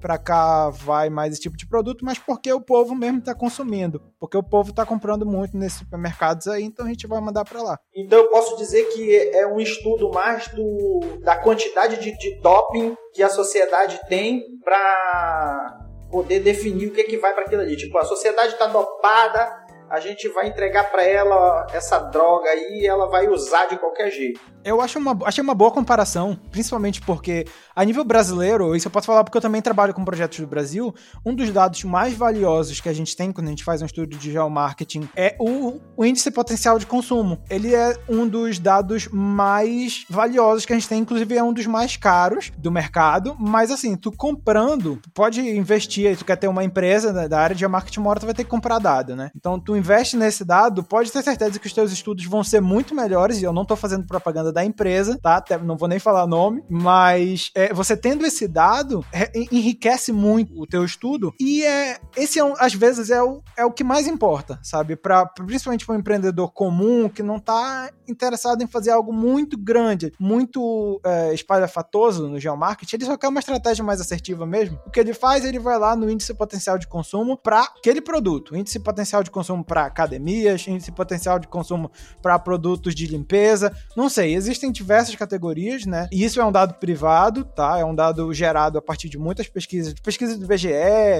para cá vai mais esse tipo de produto, mas porque o povo mesmo está consumindo, porque o povo está comprando muito nesses supermercados aí, então a gente vai mandar para lá. Então eu posso dizer que é um estudo mais do, da quantidade de, de doping que a sociedade tem para poder definir o que, é que vai para aquilo ali. Tipo, a sociedade está dopada, a gente vai entregar para ela essa droga aí e ela vai usar de qualquer jeito. Eu acho uma, achei uma boa comparação, principalmente porque, a nível brasileiro, isso eu posso falar porque eu também trabalho com projetos do Brasil, um dos dados mais valiosos que a gente tem quando a gente faz um estudo de geomarketing é o, o índice potencial de consumo. Ele é um dos dados mais valiosos que a gente tem, inclusive é um dos mais caros do mercado, mas assim, tu comprando, tu pode investir, tu quer ter uma empresa da área de geomarketing, uma hora tu vai ter que comprar dado, né? Então tu investe nesse dado, pode ter certeza que os teus estudos vão ser muito melhores, e eu não tô fazendo propaganda da empresa, tá? Até não vou nem falar nome, mas é, você tendo esse dado enriquece muito o teu estudo e é esse é às vezes é o, é o que mais importa, sabe? Para principalmente para um empreendedor comum que não tá interessado em fazer algo muito grande, muito é, espalhafatoso no geomarketing, ele só quer uma estratégia mais assertiva mesmo. O que ele faz, ele vai lá no índice potencial de consumo para aquele produto, índice potencial de consumo para academias, índice potencial de consumo para produtos de limpeza, não sei, existem diversas categorias, né? E isso é um dado privado, tá? É um dado gerado a partir de muitas pesquisas, pesquisas do BGE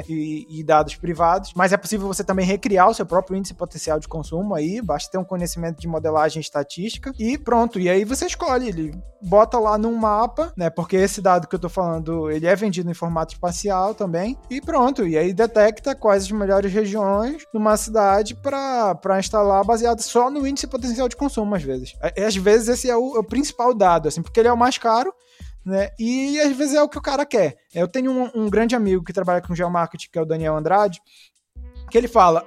e, e dados privados, mas é possível você também recriar o seu próprio índice potencial de consumo aí, basta ter um conhecimento de modelagem estatística e pronto. E aí você escolhe, ele bota lá num mapa, né? Porque esse dado que eu tô falando, ele é vendido em formato espacial também, e pronto. E aí detecta quais as melhores regiões numa cidade para instalar baseado só no índice potencial de consumo, às vezes. Às vezes esse é o, o principal dado, assim, porque ele é o mais caro, né? E às vezes é o que o cara quer. Eu tenho um, um grande amigo que trabalha com geomarketing, que é o Daniel Andrade, que ele fala: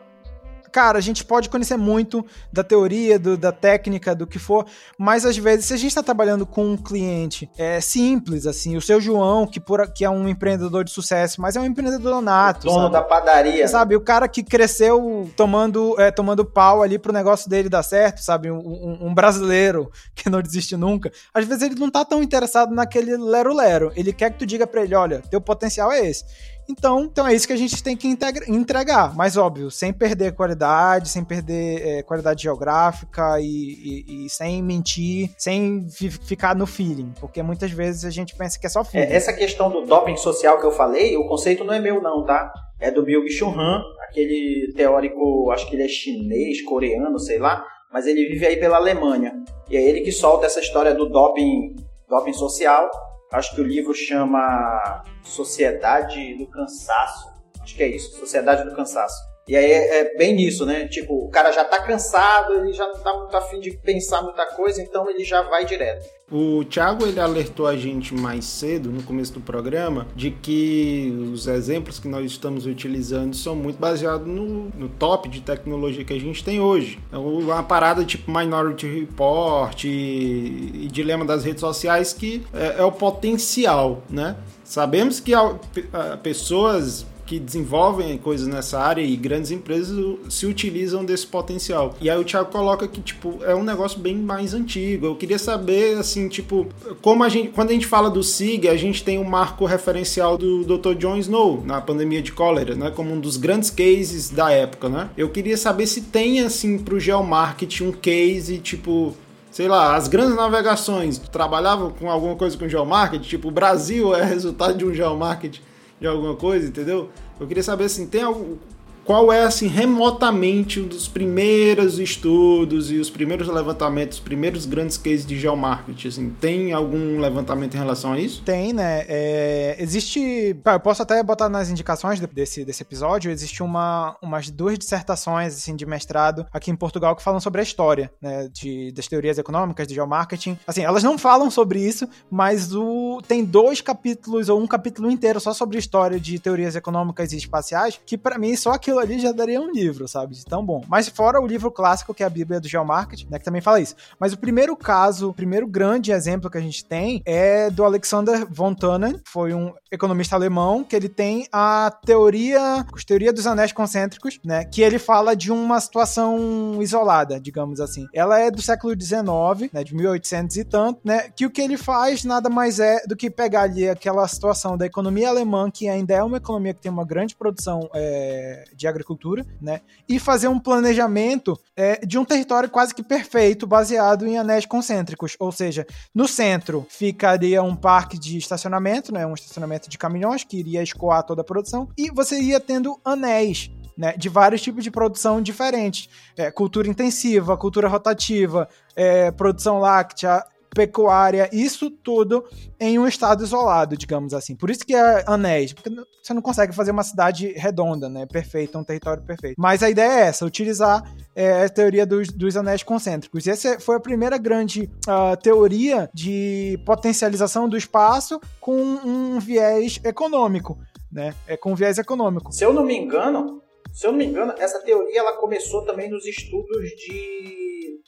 cara, a gente pode conhecer muito da teoria, do, da técnica, do que for, mas às vezes, se a gente está trabalhando com um cliente é simples, assim, o seu João, que, por, que é um empreendedor de sucesso, mas é um empreendedor nato. O dono sabe? da padaria. Sabe, o cara que cresceu tomando, é, tomando pau ali pro negócio dele dar certo, sabe? Um, um, um, brasileiro que não desiste nunca. Às vezes ele não tá tão interessado naquele lero-lero. Ele quer que tu diga pra ele: olha, teu potencial é esse. Então, então é isso que a gente tem que entregar, mas óbvio, sem perder qualidade, sem perder é, qualidade geográfica e, e, e, sem mentir, sem ficar no feeling, porque muitas vezes a gente pensa que é só é, feeling. É, essa questão do doping social que eu falei, o conceito não é meu não, tá? É do Byung-Chul Han, aquele teórico, acho que ele é chinês, coreano, sei lá, mas ele vive aí pela Alemanha. E é ele que solta essa história do doping, doping social, Acho que o livro chama Sociedade do Cansaço. Acho que é isso, Sociedade do Cansaço. E aí é, é, bem nisso, né? Tipo, o cara já tá cansado, ele já não tá muito afim de pensar muita coisa, então ele já vai direto. O Thiago ele alertou a gente mais cedo, no começo do programa, de que os exemplos que nós estamos utilizando são muito baseados no, no top de tecnologia que a gente tem hoje. É uma parada tipo Minority Report e, e dilema das redes sociais que é, é o potencial, né? Sabemos que pessoas que desenvolvem coisas nessa área e grandes empresas se utilizam desse potencial. E aí o Thiago coloca que, tipo, é um negócio bem mais antigo. Eu queria saber, assim, tipo, como a gente, quando a gente fala do SIG, a gente tem o um marco referencial do Dr. John Snow na pandemia de cólera, né, como um dos grandes cases da época, né? Eu queria saber se tem, assim, pro geomarketing um case, tipo, sei lá, as grandes navegações trabalhavam com alguma coisa com geomarketing, tipo, o Brasil é resultado de um geomarketing de alguma coisa, entendeu? Eu queria saber assim, tem algo, qual é assim remotamente um dos primeiros estudos e os primeiros levantamentos, os primeiros grandes cases de geomarketing? Assim, tem algum levantamento em relação a isso? Tem, né? É, existe, eu posso até botar nas indicações desse, desse episódio, existe uma, umas duas dissertações assim de mestrado aqui em Portugal que falam sobre a história, né, de, das teorias econômicas de geomarketing. Assim, elas não falam sobre isso, mas o tem dois capítulos ou um capítulo inteiro só sobre a história de teorias econômicas e espaciais que para mim só aquilo aquilo ali já daria um livro, sabe? De tão bom. Mas fora o livro clássico, que é a Bíblia do Geomarketing, né? Que também fala isso. Mas o primeiro caso, o primeiro grande exemplo que a gente tem é do Alexander von Thunen, foi um economista alemão, que ele tem a teoria, a teoria dos anéis concêntricos, né? Que ele fala de uma situação isolada, digamos assim. Ela é do século XIX, né? De 1800 e tanto, né? Que o que ele faz nada mais é do que pegar ali aquela situação da economia alemã, que ainda é uma economia que tem uma grande produção é, de agricultura, né? E fazer um planejamento é, de um território quase que perfeito, baseado em anéis concêntricos. Ou seja, no centro ficaria um parque de estacionamento, né? Um estacionamento de caminhões que iria escoar toda a produção, e você ia tendo anéis né, de vários tipos de produção diferentes. É, cultura intensiva, cultura rotativa, é, produção láctea, pecuária, isso tudo em um estado isolado, digamos assim. Por isso que é anéis, porque você não consegue fazer uma cidade redonda, né, perfeita, um território perfeito. Mas a ideia é essa, utilizar é, a teoria dos, dos anéis concêntricos. E essa foi a primeira grande uh, teoria de potencialização do espaço com um viés econômico, né, é, com viés econômico. Se eu não me engano, se eu não me engano, essa teoria ela começou também nos estudos de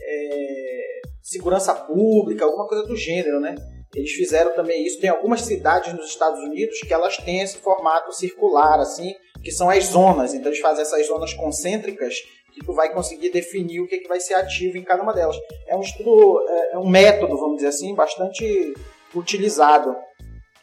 é, segurança pública, alguma coisa do gênero, né? Eles fizeram também isso. Tem algumas cidades nos Estados Unidos que elas têm esse formato circular, assim, que são as zonas. Então eles fazem essas zonas concêntricas que tu vai conseguir definir o que, é que vai ser ativo em cada uma delas. É um estudo, é, é um método, vamos dizer assim, bastante utilizado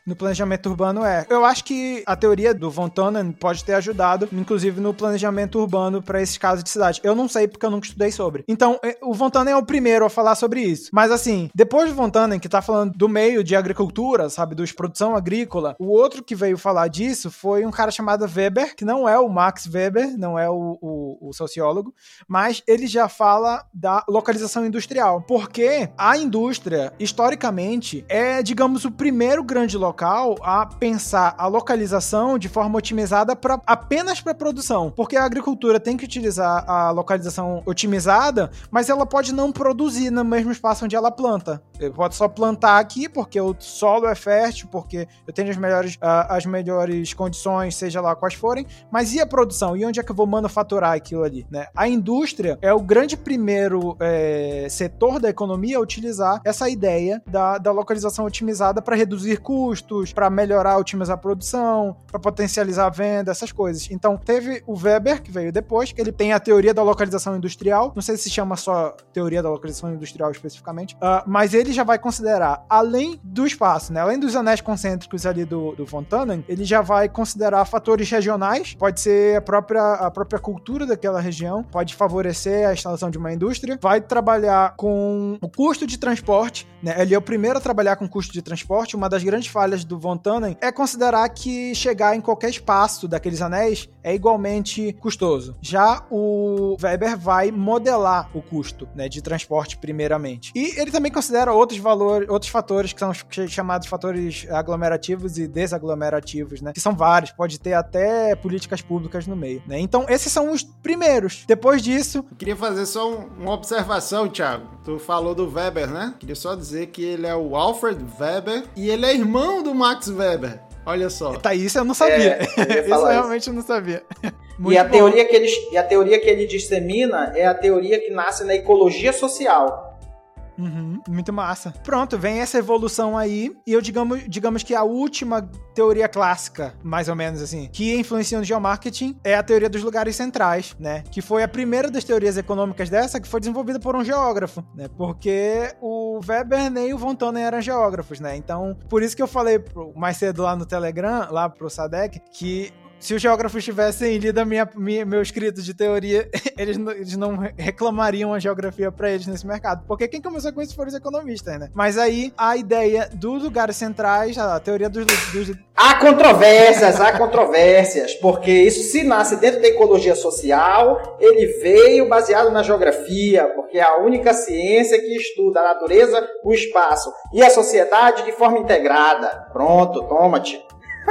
no planejamento urbano é. Eu acho que a teoria do Von Tonnen pode ter ajudado, inclusive no planejamento urbano para esses casos de cidade. Eu não sei porque eu nunca estudei sobre. Então, é, o Von Tonnen é o primeiro a falar sobre isso. Mas assim, depois do Von Tonnen, que tá falando do meio de agricultura, sabe, dos produção agrícola, o outro que veio falar disso foi um cara chamado Weber, que não é o Max Weber, não é o, o, o sociólogo, mas ele já fala da localização industrial. Porque a indústria, historicamente, é, digamos, o primeiro grande local local a pensar a localização de forma otimizada pra, apenas para produção, porque a agricultura tem que utilizar a localização otimizada, mas ela pode não produzir no mesmo espaço onde ela planta. Eu pode só plantar aqui porque o solo é fértil, porque eu tenho as melhores, uh, as melhores condições, seja lá quais forem, mas e a produção? E onde é que eu vou manufaturar aquilo ali? Né? A indústria é o grande primeiro é, setor da economia a utilizar essa ideia da, da localização otimizada para reduzir custos custos, para melhorar, otimizar a produção, para potencializar a venda, essas coisas. Então, teve o Weber, que veio depois, que ele tem a teoria da localização industrial. Não sei se chama só teoria da localização industrial especificamente, uh, mas ele já vai considerar, além do espaço, né, além dos anéis concêntricos ali do, do Fontanen, ele já vai considerar fatores regionais, pode ser a própria, a própria cultura daquela região, pode favorecer a instalação de uma indústria, vai trabalhar com o custo de transporte, né, ele é o primeiro a trabalhar com custo de transporte, uma das grandes falhas do Von Tannen é considerar que chegar em qualquer espaço daqueles anéis é igualmente custoso. Já o Weber vai modelar o custo né, de transporte primeiramente. E ele também considera outros valores, outros fatores que são chamados fatores aglomerativos e desaglomerativos, né? Que são vários, pode ter até políticas públicas no meio, né? Então, esses são os primeiros. Depois disso, Eu queria fazer só um, uma observação, Thiago. Tu falou do Weber, né? Queria só dizer que ele é o Alfred Weber e ele é irmão do Max Weber. Olha só. Tá, isso eu não sabia. É, eu isso realmente eu não sabia. e a, teoria que ele, e a teoria que ele dissemina é a teoria que nasce na ecologia social. Uhum, muito massa. Pronto, vem essa evolução aí, e eu digamos, digamos que a última teoria clássica, mais ou menos assim, que influencia no geomarketing é a teoria dos lugares centrais, né? Que foi a primeira das teorias econômicas dessa que foi desenvolvida por um geógrafo, né? Porque o Weber nem o Von Tonnen eram geógrafos, né? Então, por isso que eu falei mais cedo lá no Telegram, lá pro Sadek, que se os geógrafos tivessem lido minha, minha, meu escrito de teoria, eles, não, eles não reclamariam a geografia para eles nesse mercado. Porque quem começou com isso foram os economistas, né? Mas aí a ideia dos lugares centrais, a teoria dos. dos... Há controvérsias, há controvérsias, porque isso se nasce dentro da ecologia social, ele veio baseado na geografia, porque é a única ciência que estuda a natureza, o espaço e a sociedade de forma integrada. Pronto, toma-te.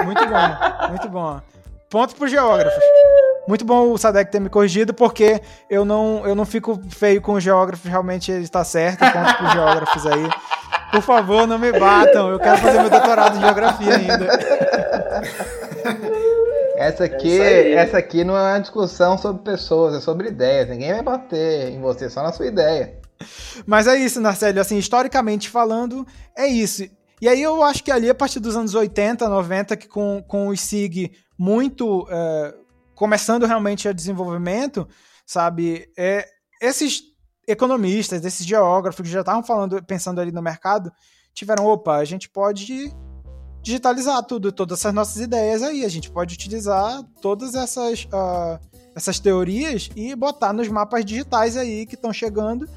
Muito bom, muito bom. Ponto pro geógrafos. Muito bom o Sadek ter me corrigido, porque eu não, eu não fico feio com os geógrafos, realmente ele está certo. Ponto pros geógrafos aí. Por favor, não me batam. Eu quero fazer meu doutorado em geografia ainda. essa aqui, é essa aqui não é uma discussão sobre pessoas, é sobre ideias. Ninguém vai bater em você, só na sua ideia. Mas é isso, Narcélio, assim, historicamente falando, é isso. E aí eu acho que ali, a partir dos anos 80, 90, que com, com o SIG muito é, começando realmente a desenvolvimento, sabe, é, esses economistas, esses geógrafos que já estavam falando, pensando ali no mercado, tiveram, opa, a gente pode digitalizar tudo, todas essas nossas ideias aí, a gente pode utilizar todas essas, uh, essas teorias e botar nos mapas digitais aí que estão chegando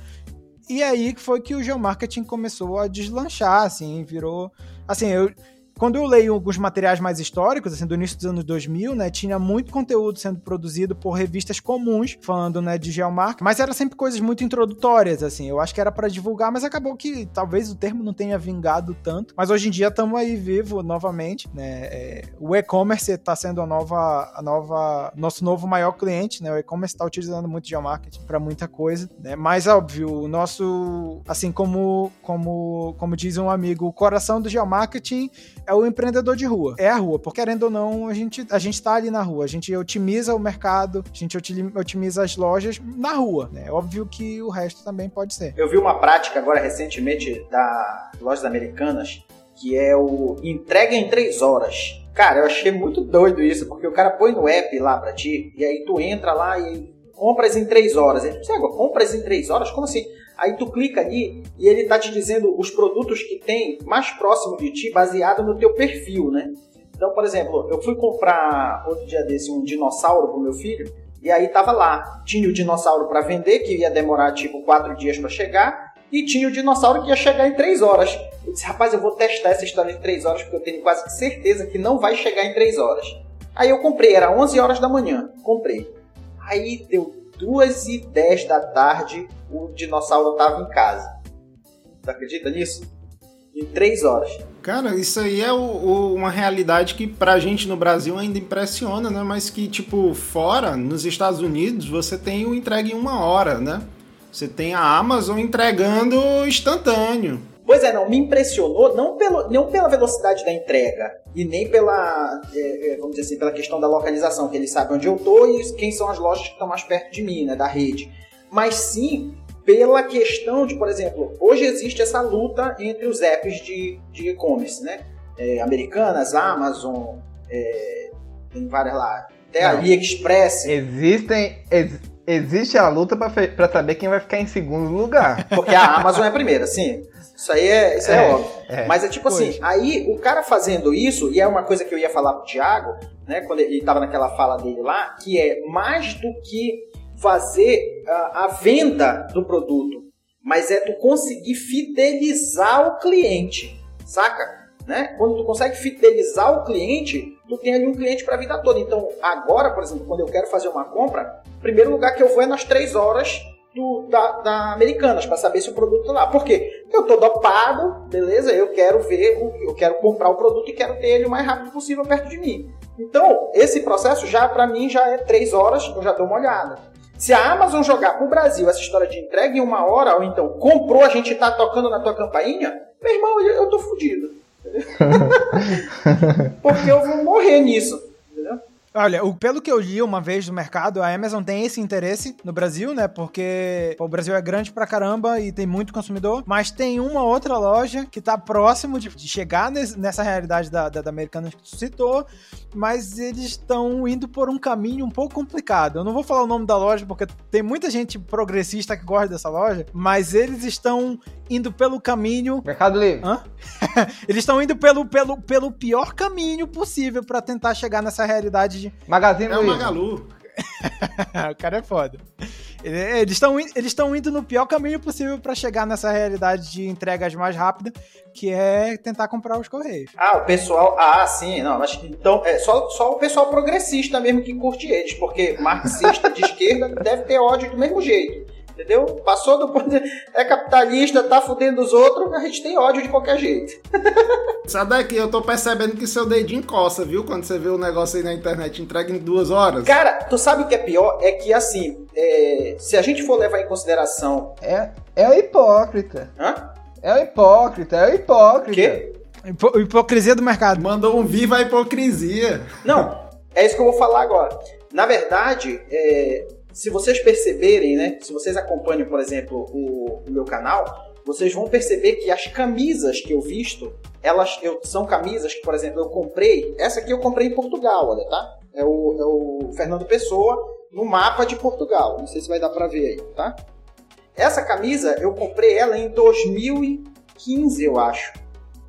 e aí foi que o geomarketing começou a deslanchar, assim, virou. Assim, eu, quando eu leio alguns materiais mais históricos, assim, do início dos anos 2000, né, tinha muito conteúdo sendo produzido por revistas comuns, falando, né, de geomarketing, mas era sempre coisas muito introdutórias, assim, eu acho que era para divulgar, mas acabou que talvez o termo não tenha vingado tanto, mas hoje em dia estamos aí vivo novamente, né, é, o e-commerce está sendo a nova, a nova, nosso novo maior cliente, né, o e-commerce está utilizando muito geomarketing para muita coisa, né, mas óbvio, o nosso, assim, como, como, como diz um amigo, o coração do geomarketing é o empreendedor de rua. É a rua, porque querendo ou não, a gente, a gente tá ali na rua, a gente otimiza o mercado, a gente otimiza as lojas na rua, né? Óbvio que o resto também pode ser. Eu vi uma prática agora recentemente da lojas americanas que é o entrega em três horas. Cara, eu achei muito doido isso, porque o cara põe no app lá pra ti, e aí tu entra lá e compras em três horas. Tu compras em três horas? Como assim? Aí tu clica ali e ele tá te dizendo os produtos que tem mais próximo de ti, baseado no teu perfil, né? Então, por exemplo, eu fui comprar outro dia desse um dinossauro pro meu filho e aí tava lá, tinha o dinossauro para vender que ia demorar tipo quatro dias para chegar e tinha o dinossauro que ia chegar em três horas. Eu disse, rapaz, eu vou testar essa história de três horas porque eu tenho quase certeza que não vai chegar em três horas. Aí eu comprei, era 11 horas da manhã, comprei. Aí deu duas e dez da tarde, o dinossauro estava em casa. Tu acredita nisso? Em três horas. Cara, isso aí é o, o, uma realidade que pra gente no Brasil ainda impressiona, né? Mas que, tipo, fora, nos Estados Unidos, você tem o entregue em uma hora, né? Você tem a Amazon entregando instantâneo. Pois é, não, me impressionou não, pelo, não pela velocidade da entrega e nem pela, é, é, vamos dizer assim, pela questão da localização, que eles sabem onde eu tô e quem são as lojas que estão mais perto de mim, né, da rede. Mas sim pela questão de, por exemplo, hoje existe essa luta entre os apps de e-commerce, né? É, Americanas, Amazon, é, tem várias lá, até a AliExpress. Existem, ex, existe a luta para saber quem vai ficar em segundo lugar. Porque a Amazon é a primeira, sim. Isso aí é, isso é, é óbvio. É, Mas é tipo assim, pois. assim, aí o cara fazendo isso, e é uma coisa que eu ia falar pro Thiago, né, quando ele estava naquela fala dele lá, que é mais do que fazer a, a venda do produto, mas é tu conseguir fidelizar o cliente, saca? Né? Quando tu consegue fidelizar o cliente, tu tem ali um cliente para a vida toda. Então, agora, por exemplo, quando eu quero fazer uma compra, o primeiro lugar que eu vou é nas três horas do, da, da Americanas para saber se o produto tá lá. Por quê? Eu tô dopado, beleza? Eu quero ver, o, eu quero comprar o produto e quero ter ele o mais rápido possível perto de mim. Então, esse processo já para mim já é três horas, eu já dou uma olhada. Se a Amazon jogar pro Brasil essa história de entrega em uma hora, ou então comprou, a gente tá tocando na tua campainha, meu irmão, eu, eu tô fudido. Porque eu vou morrer nisso. Olha, o, pelo que eu li uma vez no mercado, a Amazon tem esse interesse no Brasil, né? Porque pô, o Brasil é grande pra caramba e tem muito consumidor, mas tem uma outra loja que tá próximo de, de chegar nesse, nessa realidade da, da, da americana que tu citou, mas eles estão indo por um caminho um pouco complicado. Eu não vou falar o nome da loja porque tem muita gente progressista que gosta dessa loja, mas eles estão indo pelo caminho. Mercado Livre. Hã? eles estão indo pelo, pelo, pelo pior caminho possível para tentar chegar nessa realidade de. Magazine é Luiza. o Magalu. o cara é foda. Eles estão eles indo no pior caminho possível para chegar nessa realidade de entregas mais rápidas, que é tentar comprar os correios. Ah, o pessoal. Ah, sim, não. Mas, então, é só, só o pessoal progressista mesmo que curte eles, porque marxista de esquerda deve ter ódio do mesmo jeito. Entendeu? Passou do poder. É capitalista, tá fudendo os outros, a gente tem ódio de qualquer jeito. Sai daqui, eu tô percebendo que seu dedinho coça, viu? Quando você vê o negócio aí na internet entrega em duas horas. Cara, tu sabe o que é pior? É que assim, é... se a gente for levar em consideração. É, é o hipócrita. Hã? É o hipócrita, é o hipócrita. Quê? Hipo hipocrisia do mercado. Mandou um viva a hipocrisia. Não, É isso que eu vou falar agora. Na verdade, é, se vocês perceberem, né? Se vocês acompanham, por exemplo, o, o, meu canal, vocês vão perceber que as camisas que eu visto, elas eu, são camisas que, por exemplo, eu comprei. Essa aqui eu comprei em Portugal, olha, tá? É o, é o Fernando Pessoa no mapa de Portugal. Não sei se vai dar pra ver aí, tá? Essa camisa eu comprei ela em 2015, eu acho.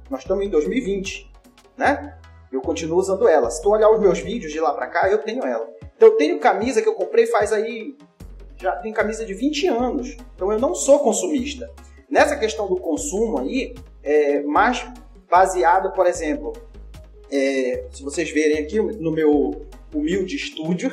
Nós estamos em 2020, né? Eu continuo usando ela. Se tu olhar os meus vídeos de lá pra cá, eu tenho ela. Então eu tenho camisa que eu comprei faz aí. Já tem camisa de 20 anos. Então eu não sou consumista. Nessa questão do consumo aí, é mais baseado, por exemplo, é, se vocês verem aqui no meu humilde estúdio,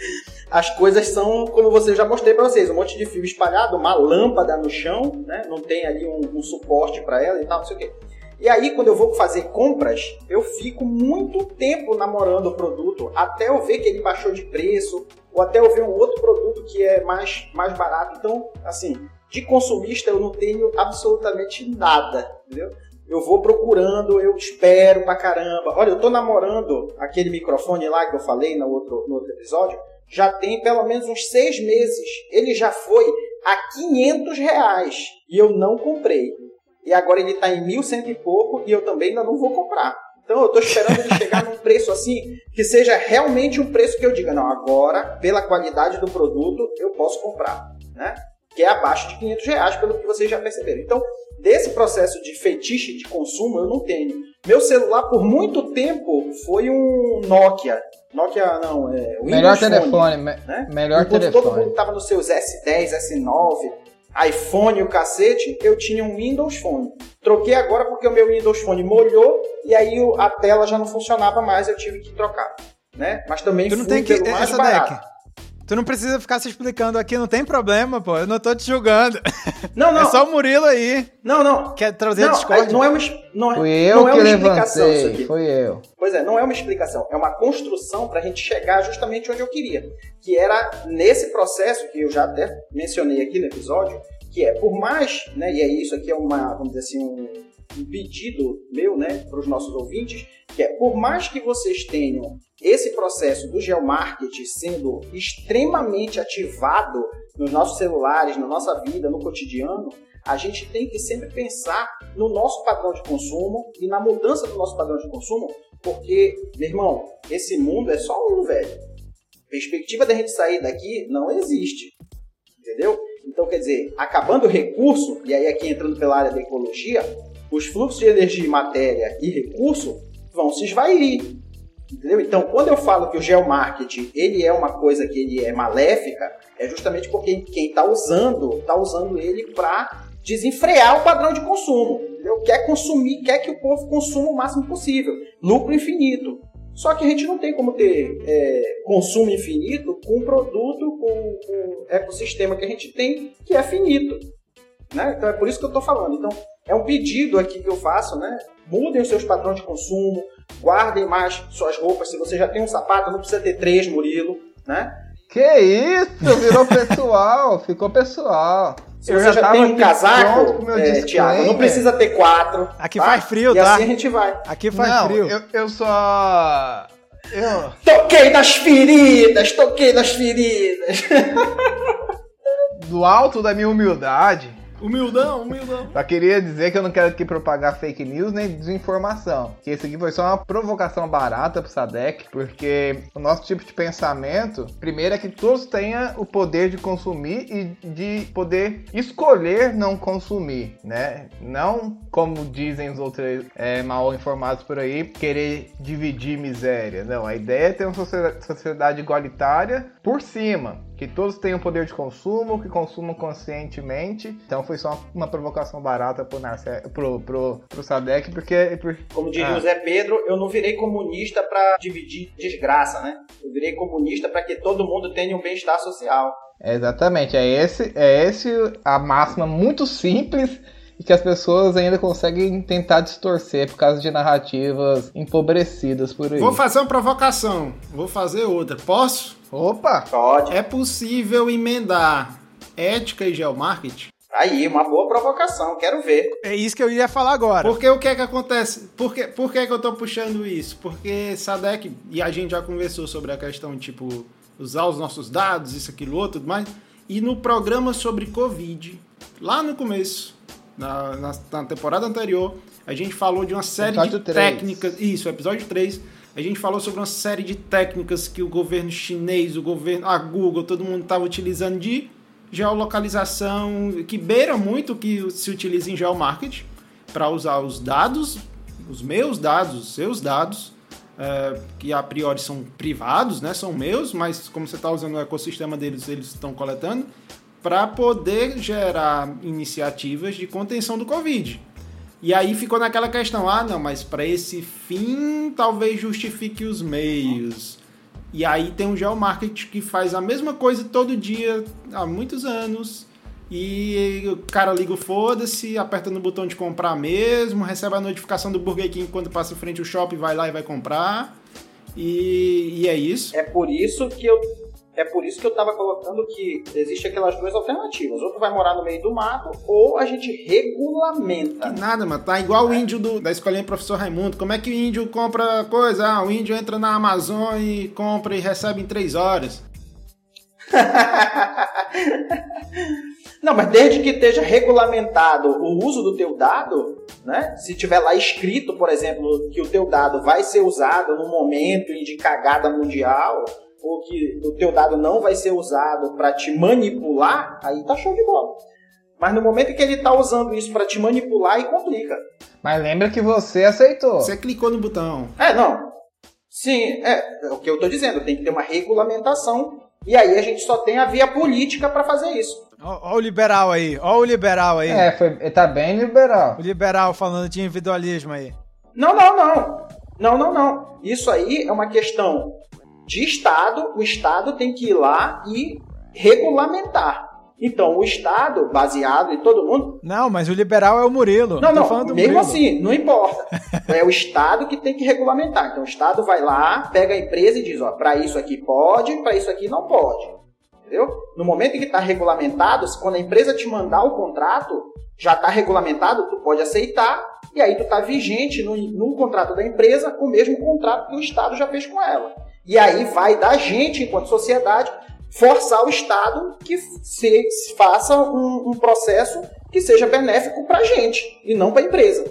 as coisas são como você já mostrei para vocês, um monte de fio espalhado, uma lâmpada no chão, né? não tem ali um, um suporte para ela e tal, não sei o quê. E aí, quando eu vou fazer compras, eu fico muito tempo namorando o produto até eu ver que ele baixou de preço ou até eu ver um outro produto que é mais, mais barato. Então, assim, de consumista eu não tenho absolutamente nada, entendeu? Eu vou procurando, eu espero pra caramba. Olha, eu tô namorando aquele microfone lá que eu falei no outro, no outro episódio, já tem pelo menos uns seis meses. Ele já foi a 500 reais e eu não comprei e agora ele está em mil cento e pouco e eu também ainda não vou comprar. Então eu estou esperando ele chegar num preço assim que seja realmente um preço que eu diga, não, agora, pela qualidade do produto, eu posso comprar, né? Que é abaixo de 500 reais, pelo que vocês já perceberam. Então, desse processo de fetiche de consumo, eu não tenho. Meu celular, por muito tempo, foi um Nokia. Nokia, não, é. Melhor telefone, né? melhor Enquanto telefone. todo mundo estava nos seus S10, S9, iPhone e o cacete, eu tinha um Windows Phone. Troquei agora porque o meu Windows Phone molhou e aí a tela já não funcionava mais, eu tive que trocar. Né? Mas também tu não tem que, essa barato. Deck. Tu não precisa ficar se explicando aqui, não tem problema, pô. Eu não tô te julgando. Não, não. É só o Murilo aí. Não, não. Quer trazer não, Discord? Não é uma, não é, Fui eu não é uma explicação isso aqui. Foi eu. Pois é, não é uma explicação. É uma construção pra gente chegar justamente onde eu queria. Que era nesse processo, que eu já até mencionei aqui no episódio, que é, por mais, né, e é isso aqui é uma, vamos dizer assim, um, um pedido meu, né, para os nossos ouvintes, que é, por mais que vocês tenham esse processo do geomarketing sendo extremamente ativado nos nossos celulares, na nossa vida, no cotidiano, a gente tem que sempre pensar no nosso padrão de consumo e na mudança do nosso padrão de consumo, porque, meu irmão, esse mundo é só um, velho. Perspectiva da gente sair daqui não existe. Entendeu? Então, quer dizer, acabando o recurso, e aí aqui entrando pela área da ecologia, os fluxos de energia, matéria e recurso vão se esvair. Entendeu? Então, quando eu falo que o geomarketing ele é uma coisa que ele é maléfica, é justamente porque quem está usando, está usando ele para desenfrear o padrão de consumo. Entendeu? Quer consumir, quer que o povo consuma o máximo possível. Lucro infinito. Só que a gente não tem como ter é, consumo infinito com um produto, com, o ecossistema que a gente tem, que é finito. Né? Então é por isso que eu estou falando. Então é um pedido aqui que eu faço, né? Mudem os seus padrões de consumo, guardem mais suas roupas. Se você já tem um sapato, não precisa ter três, Murilo, né? Que isso, virou pessoal, ficou pessoal. Se eu você já, já tem um casaco, é, Thiago, não precisa ter quatro. Aqui tá? faz frio, e tá? E assim a gente vai. Aqui faz não, frio. Eu, eu só. Eu... Toquei nas feridas, toquei nas feridas. Do alto da minha humildade, Humildão, humildão. Só queria dizer que eu não quero aqui propagar fake news nem desinformação. Que esse aqui foi só uma provocação barata pro Sadek, porque o nosso tipo de pensamento, primeiro é que todos tenham o poder de consumir e de poder escolher não consumir, né? Não, como dizem os outros é, mal informados por aí, querer dividir miséria. Não, a ideia é ter uma sociedade igualitária por cima que todos tenham poder de consumo, que consumam conscientemente. Então foi só uma, provocação barata pro, Narce, pro, pro, pro Sadek, porque. Por... Como diria ah. o Zé Pedro, eu não virei comunista para dividir desgraça, né? Eu virei comunista para que todo mundo tenha um bem-estar social. Exatamente, é esse, é esse a máxima muito simples e que as pessoas ainda conseguem tentar distorcer por causa de narrativas empobrecidas por aí. Vou fazer uma provocação, vou fazer outra. Posso? Opa! Pode. É possível emendar ética e geomarketing? Aí, uma boa provocação, quero ver. É isso que eu ia falar agora. Porque o que é que acontece? Por que, por que, é que eu tô puxando isso? Porque Sadek, e a gente já conversou sobre a questão, tipo, usar os nossos dados, isso, aquilo, outro, tudo mais. E no programa sobre Covid, lá no começo, na, na, na temporada anterior, a gente falou de uma série episódio de 3. técnicas. Isso, episódio 3. A gente falou sobre uma série de técnicas que o governo chinês, o governo, a Google, todo mundo estava utilizando de geolocalização que beira muito o que se utiliza em geomarketing para usar os dados, os meus dados, os seus dados, é, que a priori são privados, né, são meus, mas como você está usando o ecossistema deles, eles estão coletando, para poder gerar iniciativas de contenção do Covid. E aí ficou naquela questão, ah, não, mas para esse fim talvez justifique os meios. E aí tem um geomarketing que faz a mesma coisa todo dia há muitos anos. E o cara liga o foda-se, aperta no botão de comprar mesmo, recebe a notificação do Burger King quando passa em frente ao shopping, vai lá e vai comprar. E, e é isso. É por isso que eu é por isso que eu estava colocando que existe aquelas duas alternativas. Ou tu vai morar no meio do mato, ou a gente regulamenta. Que nada, mano. Tá igual o índio do, da escolinha Professor Raimundo. Como é que o índio compra coisa? Ah, o índio entra na Amazon e compra e recebe em três horas. Não, mas desde que esteja regulamentado o uso do teu dado, né? Se tiver lá escrito, por exemplo, que o teu dado vai ser usado no momento de cagada mundial, ou que o teu dado não vai ser usado para te manipular, aí tá show de bola. Mas no momento que ele tá usando isso para te manipular, aí complica. Mas lembra que você aceitou. Você clicou no botão. É, não. Sim, é, é o que eu tô dizendo, tem que ter uma regulamentação e aí a gente só tem a via política para fazer isso. Ó, o liberal aí, ó o liberal aí. É, foi, tá bem liberal. O liberal falando de individualismo aí. Não, não, não. Não, não, não. Isso aí é uma questão de Estado, o Estado tem que ir lá e regulamentar. Então, o Estado, baseado em todo mundo. Não, mas o liberal é o Murilo. Não, não, mesmo Murilo. assim, não importa. é o Estado que tem que regulamentar. Então, o Estado vai lá, pega a empresa e diz: ó, para isso aqui pode, para isso aqui não pode. Entendeu? No momento em que está regulamentado, quando a empresa te mandar o contrato, já está regulamentado, tu pode aceitar, e aí tu está vigente no, no contrato da empresa o mesmo contrato que o Estado já fez com ela. E aí vai da gente, enquanto sociedade, forçar o Estado que se, faça um, um processo que seja benéfico para a gente e não para a empresa.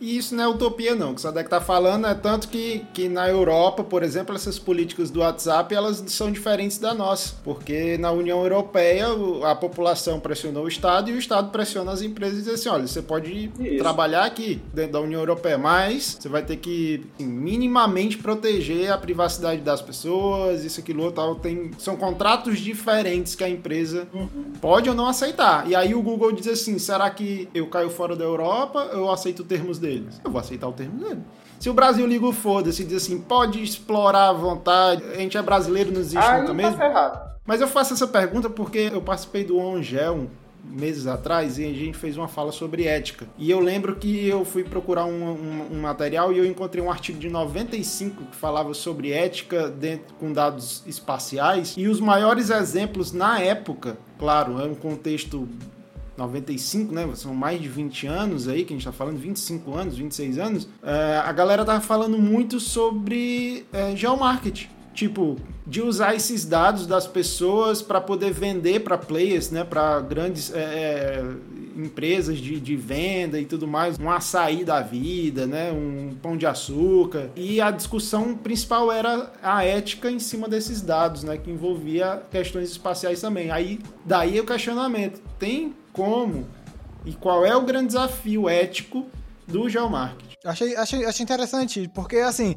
E isso não é utopia, não. O que o Sadek está falando é tanto que, que na Europa, por exemplo, essas políticas do WhatsApp elas são diferentes da nossa. Porque na União Europeia a população pressionou o Estado e o Estado pressiona as empresas e diz assim: olha, você pode isso. trabalhar aqui dentro da União Europeia, mas você vai ter que assim, minimamente proteger a privacidade das pessoas, isso, aquilo, tal. Tem, são contratos diferentes que a empresa uhum. pode ou não aceitar. E aí o Google diz assim: será que eu caio fora da Europa? Eu aceito termos dele? Deles. Eu vou aceitar o termo dele. Se o Brasil liga o foda-se e diz assim, pode explorar à vontade, a gente é brasileiro, não existe Aí nunca tá mesmo. Ferrado. Mas eu faço essa pergunta porque eu participei do ONGEL meses atrás e a gente fez uma fala sobre ética. E eu lembro que eu fui procurar um, um, um, material e eu encontrei um artigo de 95 que falava sobre ética dentro, com dados espaciais. E os maiores exemplos na época, claro, é um contexto 95, né? São mais de 20 anos aí que a gente tá falando, 25 anos, 26 anos. É, a galera tá falando muito sobre é, geomarketing. Tipo, de usar esses dados das pessoas para poder vender para players, né? Para grandes é, é, empresas de, de venda e tudo mais, um açaí da vida, né? Um pão de açúcar. E a discussão principal era a ética em cima desses dados, né? Que envolvia questões espaciais também. Aí, daí o questionamento. Tem como e qual é o grande desafio ético do geomarketing. Achei, achei, achei interessante, porque assim,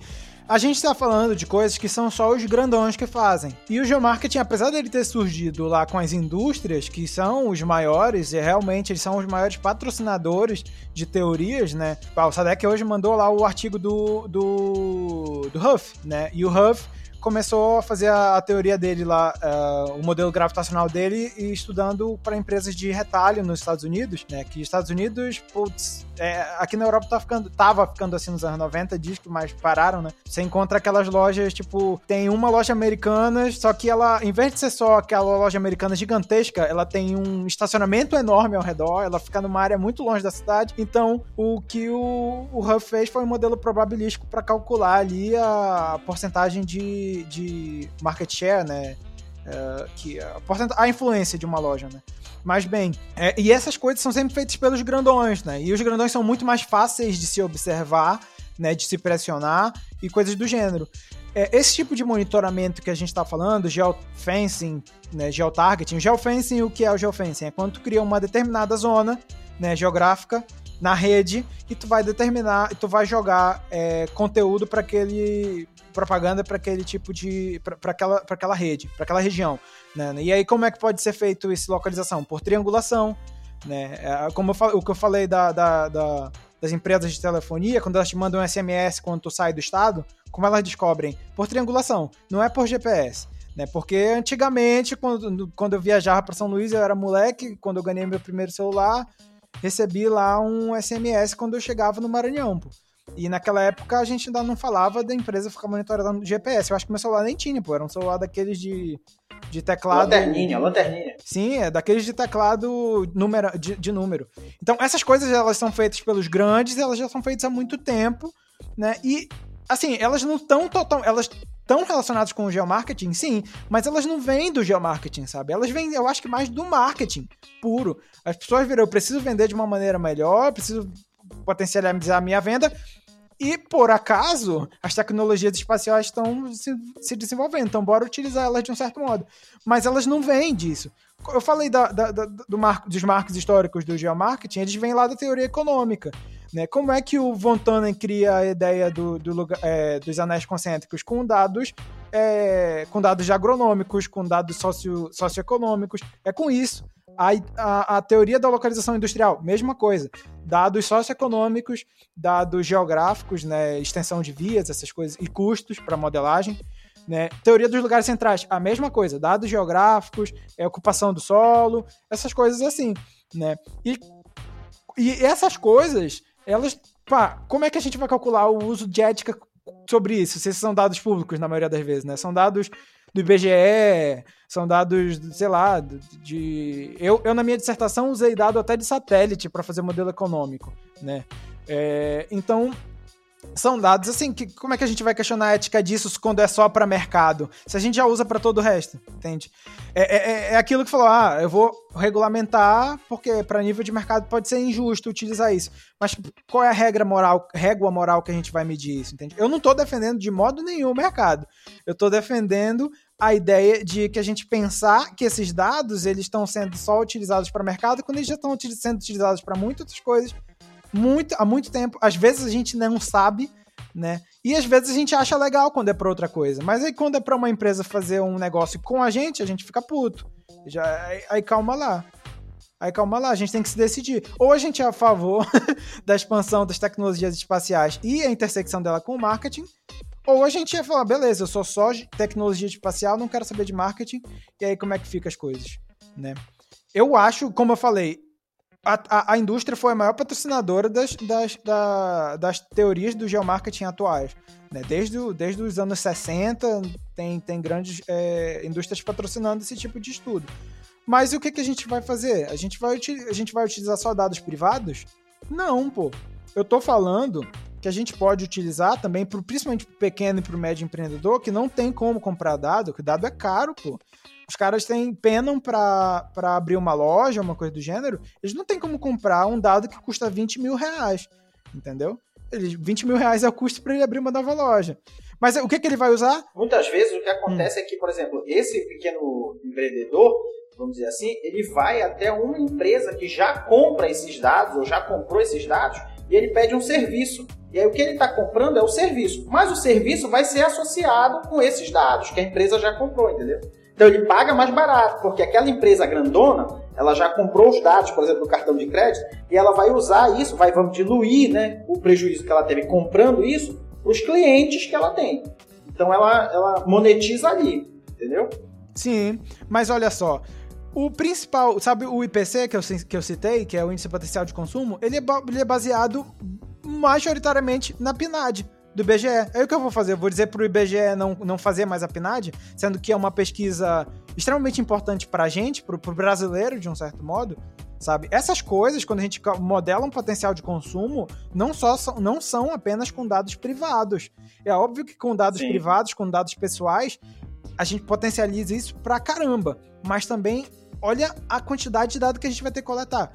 a gente está falando de coisas que são só os grandões que fazem. E o geomarketing, apesar dele ter surgido lá com as indústrias, que são os maiores, e realmente eles são os maiores patrocinadores de teorias, né? O Sadek hoje mandou lá o artigo do, do, do Huff, né? E o Huff começou a fazer a, a teoria dele lá, uh, o modelo gravitacional dele, e estudando para empresas de retalho nos Estados Unidos, né? Que Estados Unidos, putz, é, aqui na Europa tá ficando, tava ficando assim nos anos 90, diz que mais pararam, né? Você encontra aquelas lojas, tipo, tem uma loja americana, só que ela, em vez de ser só aquela loja americana gigantesca, ela tem um estacionamento enorme ao redor, ela fica numa área muito longe da cidade. Então, o que o, o Huff fez foi um modelo probabilístico para calcular ali a porcentagem de, de market share, né? Uh, que a, a influência de uma loja, né? Mas bem, é, e essas coisas são sempre feitas pelos grandões, né? E os grandões são muito mais fáceis de se observar, né? De se pressionar e coisas do gênero. É, esse tipo de monitoramento que a gente está falando, geofencing, né, geotargeting, geofencing, o que é o geofencing? É quando tu cria uma determinada zona né, geográfica na rede e tu vai determinar, tu vai jogar é, conteúdo para aquele propaganda para aquele tipo de para aquela para aquela rede, para aquela região, né? E aí como é que pode ser feito essa localização por triangulação, né? É, como eu, o que eu falei da, da, da, das empresas de telefonia, quando elas te mandam um SMS quando tu sai do estado, como elas descobrem? Por triangulação, não é por GPS. Né? Porque antigamente, quando, quando eu viajava para São Luís, eu era moleque, quando eu ganhei meu primeiro celular, recebi lá um SMS quando eu chegava no Maranhão. Pô. E naquela época a gente ainda não falava da empresa ficar monitorando o GPS. Eu acho que meu celular nem tinha, pô. Era um celular daqueles de, de teclado. Lanterninha, lanterninha. Sim, é daqueles de teclado número, de, de número. Então, essas coisas elas são feitas pelos grandes, elas já são feitas há muito tempo, né? E assim, elas não estão total, elas estão relacionadas com o geomarketing, sim, mas elas não vêm do geomarketing, sabe? Elas vêm, eu acho que mais do marketing puro. As pessoas viram, eu preciso vender de uma maneira melhor, preciso potencializar a minha venda, e, por acaso, as tecnologias espaciais estão se, se, desenvolvendo, então bora utilizar elas de um certo modo. Mas elas não vêm disso. Eu falei da, da, da, do marco, dos marcos históricos do geomarketing, eles vêm lá da teoria econômica. Né? Como é que o Von Tannen cria a ideia do, do é, dos anéis concêntricos? Com dados, é, com dados agronômicos, com dados socio, socioeconômicos. É com isso. A, a, a, teoria da localização industrial, mesma coisa. Dados socioeconômicos, dados geográficos, né, extensão de vias, essas coisas, e custos para modelagem. Né? Teoria dos lugares centrais, a mesma coisa. Dados geográficos, é, ocupação do solo, essas coisas assim. Né? E, e essas coisas elas. Pá, como é que a gente vai calcular o uso de ética sobre isso? Se são dados públicos, na maioria das vezes, né? São dados do IBGE, são dados, sei lá, de. Eu, eu na minha dissertação usei dado até de satélite para fazer modelo econômico, né? É, então, são dados assim que como é que a gente vai questionar a ética disso quando é só para mercado? Se a gente já usa para todo o resto entende? É, é, é, aquilo que falou ah eu vou regulamentar porque para nível de mercado pode ser injusto utilizar isso. Mas qual é a regra moral régua moral que a gente vai medir isso entende? Eu não estou defendendo de modo nenhum o mercado. Eu estou defendendo a ideia de que a gente pensar que esses dados eles estão sendo só utilizados para mercado quando eles já estão sendo utilizados para muitas outras coisas muito, há muito tempo. Às vezes a gente não sabe, né? E às vezes a gente acha legal quando é pra outra coisa. Mas aí quando é pra uma empresa fazer um negócio com a gente, a gente fica puto. Já, aí, aí calma lá. Aí calma lá, a gente tem que se decidir. Ou a gente é a favor da expansão das tecnologias espaciais e a intersecção dela com o marketing, ou a gente ia falar, beleza, eu sou só tecnologia espacial, não quero saber de marketing, e aí como é que fica as coisas, né? Eu acho, como eu falei, a, a, a, indústria foi a maior patrocinadora das, das, da, das teorias do geomarketing atuais. Né? Desde, desde os anos 60, tem, tem grandes é, indústrias patrocinando esse tipo de estudo. Mas e o que, que a gente vai fazer? A gente vai, a gente vai utilizar só dados privados? Não, pô. Eu tô falando que a gente pode utilizar também, pro, principalmente para o pequeno e para o médio empreendedor, que não tem como comprar dado, que dado é caro, pô os caras têm penam para abrir uma loja, uma coisa do gênero, eles não têm como comprar um dado que custa 20 mil reais, entendeu? Eles, 20 mil reais é o custo para ele abrir uma nova loja. Mas o que, que ele vai usar? Muitas vezes o que acontece hum. é que, por exemplo, esse pequeno empreendedor, vamos dizer assim, ele vai até uma empresa que já compra esses dados, ou já comprou esses dados, e ele pede um serviço. E aí o que ele está comprando é o serviço. Mas o serviço vai ser associado com esses dados que a empresa já comprou, entendeu? Então ele paga mais barato, porque aquela empresa grandona, ela já comprou os dados, por exemplo, do cartão de crédito, e ela vai usar isso, vai vamos diluir né, o prejuízo que ela teve comprando isso para os clientes que ela tem. Então ela, ela monetiza ali, entendeu? Sim, mas olha só. O principal, sabe o IPC que eu, que eu citei, que é o Índice Potencial de Consumo, ele é, ele é baseado majoritariamente na PNAD do IBGE. Aí o que eu vou fazer? Eu vou dizer para o IBGE não, não fazer mais a PNAD, sendo que é uma pesquisa extremamente importante para a gente, para o brasileiro, de um certo modo, sabe? Essas coisas, quando a gente modela um potencial de consumo, não, só são, não são apenas com dados privados. É óbvio que com dados Sim. privados, com dados pessoais, a gente potencializa isso pra caramba. Mas também, olha a quantidade de dados que a gente vai ter que coletar.